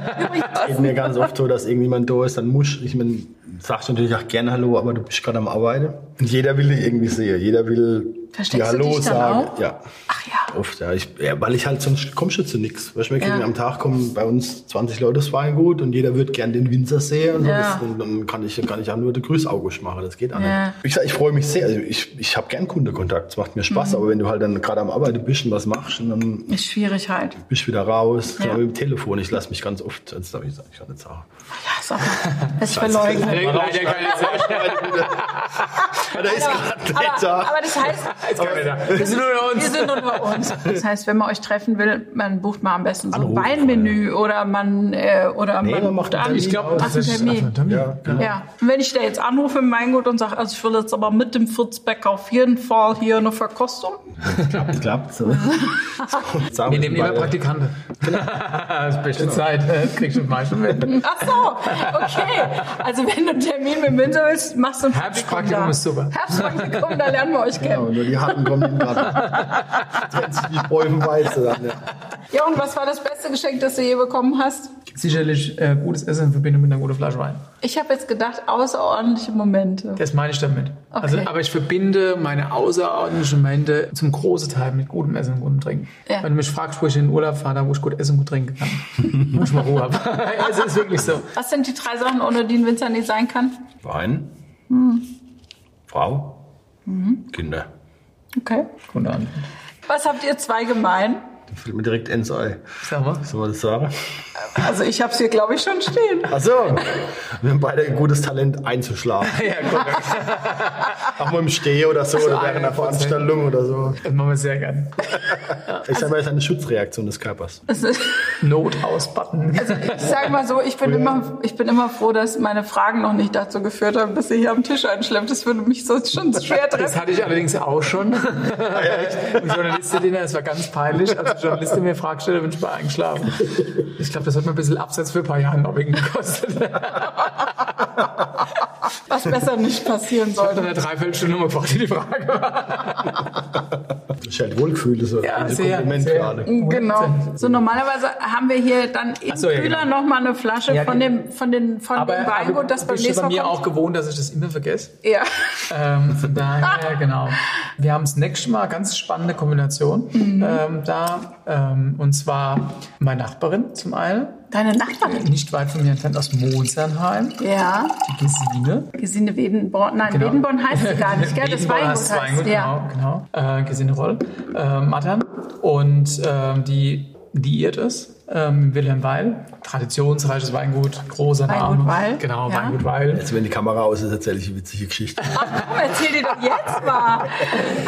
Geht mir ganz oft so, dass irgendjemand da ist, dann muss ich, man sagt natürlich auch gerne Hallo, aber du bist gerade am Arbeiten. Und jeder will dich irgendwie sehen. Jeder will Versteckst du Hallo sagen. auch? Ja. Ach ja. Oft, ja. Ich, ja. Weil ich halt sonst kommst du zu nichts. Weißt du, wir kriegen Ja. am Tag kommen bei uns 20 Leute das Weingut und jeder wird gern den Winzer sehen. Ja. und dann kann ich, kann ich auch nur den Grüßaugusch machen. Das geht auch Ja. nicht. Wie gesagt, ich freue mich sehr. Also ich, ich habe gern Kundenkontakt. Es macht mir Spaß, Mhm. aber wenn du halt dann gerade am Arbeiten bist und was machst und dann Ist schwierig halt. bist du wieder raus. Ja. Genau wie im Telefon. Ich lasse mich ganz oft, das darf ich sagen, ich kann nicht sagen. Ja, sag mal. Das verleugnet. Leider keine Zeit. Ja, der ist gerade nicht Aber, da. aber das heißt, Jetzt können wir da. Wir sind nur wir uns. sind unter uns. Das heißt, wenn man euch treffen will, man bucht mal am besten so ein Weinmenü oder man äh, oder Nee, man man macht einen an. Termin. Ich glaube, Ach, ein Termin. Ja, genau. Ja, und wenn ich da jetzt anrufe im Weingut und sage, also ich will jetzt aber mit dem Furzbäcker auf jeden Fall hier eine Verkostung. Das klappt. So. Sagen Wir nehmen immer. Praktikanten. Das ist beste Zeit. äh, Kriegst du meistens mit. Ach so, okay. Also wenn du einen Termin mit Münzer willst, machst du ein Herbstpraktikum da. ist super. Herbstpraktikum, da lernen wir euch Genau, kennen. nur die Harten kommen gerade. Trennt sich wie Bäume weiße dann. Ja. Ja, und was war das beste Geschenk, das du je bekommen hast? Sicherlich äh, gutes Essen in Verbindung mit einer guten Flasche Wein. Ich habe jetzt gedacht, außerordentliche Momente. Das meine ich damit. Also, aber ich verbinde meine außerordentlichen Momente zum großen Teil mit gutem Essen und gutem Trinken. Ja. Wenn du mich fragst, wo ich in den Urlaub fahre, da wo ich gut essen und gut trinken kann, wo ich mal Ruhe habe. es ist wirklich so. Was sind die drei Sachen, ohne die ein Winzer nicht sein kann? Wein, Frau, Kinder. Okay. Gute Antwort. Was habt ihr zwei gemein? Fällt mir direkt ins Ei. Sag mal. Soll man das sagen? Also ich habe es hier, glaube ich, schon stehen. Ach so. Wir haben beide ein gutes Talent einzuschlafen. Ja, gut. Auch mal im Steh oder so, oder während einer 100%. Veranstaltung oder so. Das machen wir sehr gern. Ich sage mal, das ist eine Schutzreaktion des Körpers. Es ist- Notaus-Button. Ich sage mal so, ich bin, immer, ich bin immer froh, dass meine Fragen noch nicht dazu geführt haben, dass ihr hier am Tisch einschleppt. Das würde mich so schon schwer Das treffen. hatte ich allerdings auch schon. Im Journalistendiener, das war ganz peinlich. Als die Journalistin mir Fragen stellte, bin ich mal eingeschlafen. Ich glaube, das hat mir ein bisschen Absatz für ein paar Jahre Norwegen gekostet. Was besser nicht passieren Nach sollte. einer Dreiviertelstunde mal gefragt, wie die Frage war. Das ist halt Wohlgefühl, das ist Ja, ein sehr, Kompliment sehr. gerade. Genau. So normalerweise haben wir hier dann im so, ja, Kühler genau. noch mal eine Flasche Ja, von dem von den von Aber, dem aber Weingut, das beim bist du nächsten bei Mal mir kommt. auch gewohnt, dass ich das immer vergesse. Ja. Ähm, von daher, genau. Wir haben das nächste Mal ganz spannende Kombination Mhm. ähm, da. Ähm, und zwar meine Nachbarin zum einen, Deine Nachbarin. nicht weit von mir entfernt aus Mosernheim, Ja. die Gesine. Gesine Wedenborn. Nein, Genau. Wedenborn heißt sie gar nicht, gell? Das Weingut heißt heißt. Weingut, ja. genau, genau. Äh, Gesine Roll, äh, Mattern. Und ähm, die liiert ist ähm, Wilhelm Weil, traditionsreiches Weingut, großer Weingut Name. Weil, Genau, ja. Weingut Weil. Jetzt, wenn die Kamera aus ist, erzähle ich eine witzige Geschichte. Ach komm, erzähl dir doch jetzt mal.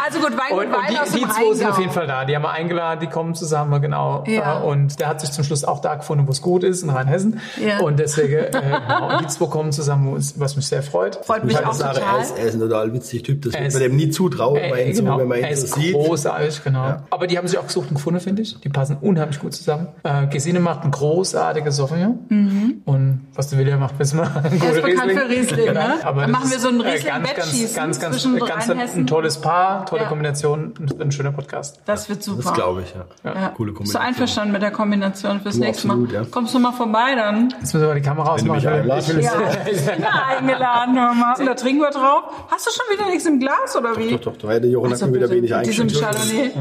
Also gut, Weingut Und, Weil und aus die, dem die zwei sind Rheingau. auf jeden Fall da. Die haben wir eingeladen, die kommen zusammen, genau. Ja. Äh, Und der hat sich zum Schluss auch da gefunden, wo es gut ist, in Rheinhessen. Ja. Und deswegen, äh, genau, und die zwei kommen zusammen, was mich sehr freut. Freut mich Ich auch total. er ist, er ist ein total witziger Typ. Das Er wird ist- man dem nie zutrauen, Äh, wenn, so, wenn man ihn er so ist sieht. großartig, genau. Aber die haben sich auch gesucht und gefunden, finde ich. Die passen unheimlich gut zusammen. Äh, Gesine macht ein großartiges Sauvignon. Und was der William macht, wissen wir. Mhm. Er ist bekannt für Riesling, Genau. ne? Aber Dann machen wir so ein äh, ganz, Riesling-Wettschießen ganz, ganz, ganz, ganz ein tolles Paar, tolle Ja. Kombination, ein, ein schöner Podcast. Das wird super. Das glaube ich, ja. Ja. Coole Bist du Kombination. einverstanden mit der Kombination fürs Du, nächste absolut, Mal? ja. Kommst du mal vorbei dann? Jetzt müssen wir die Kamera Wenn du mich ausmachen. Ich Ja, bin da eingeladen, hör mal. Und da trinken wir drauf. Hast du schon wieder nichts im Glas oder wie? Doch, doch, da hätte Jochen Also hat mir wieder wenig mit diesem eingeschenkt. Chardonnay.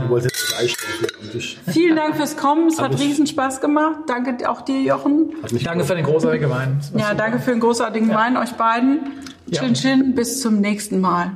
Vielen Dank fürs Kommen. Es hat riesen Spaß gemacht. Danke auch dir, Jochen. Danke für den großartigen Wein. Ja, danke für den großartigen Wein, euch beiden. Ja. Chin Chin, bis zum nächsten Mal.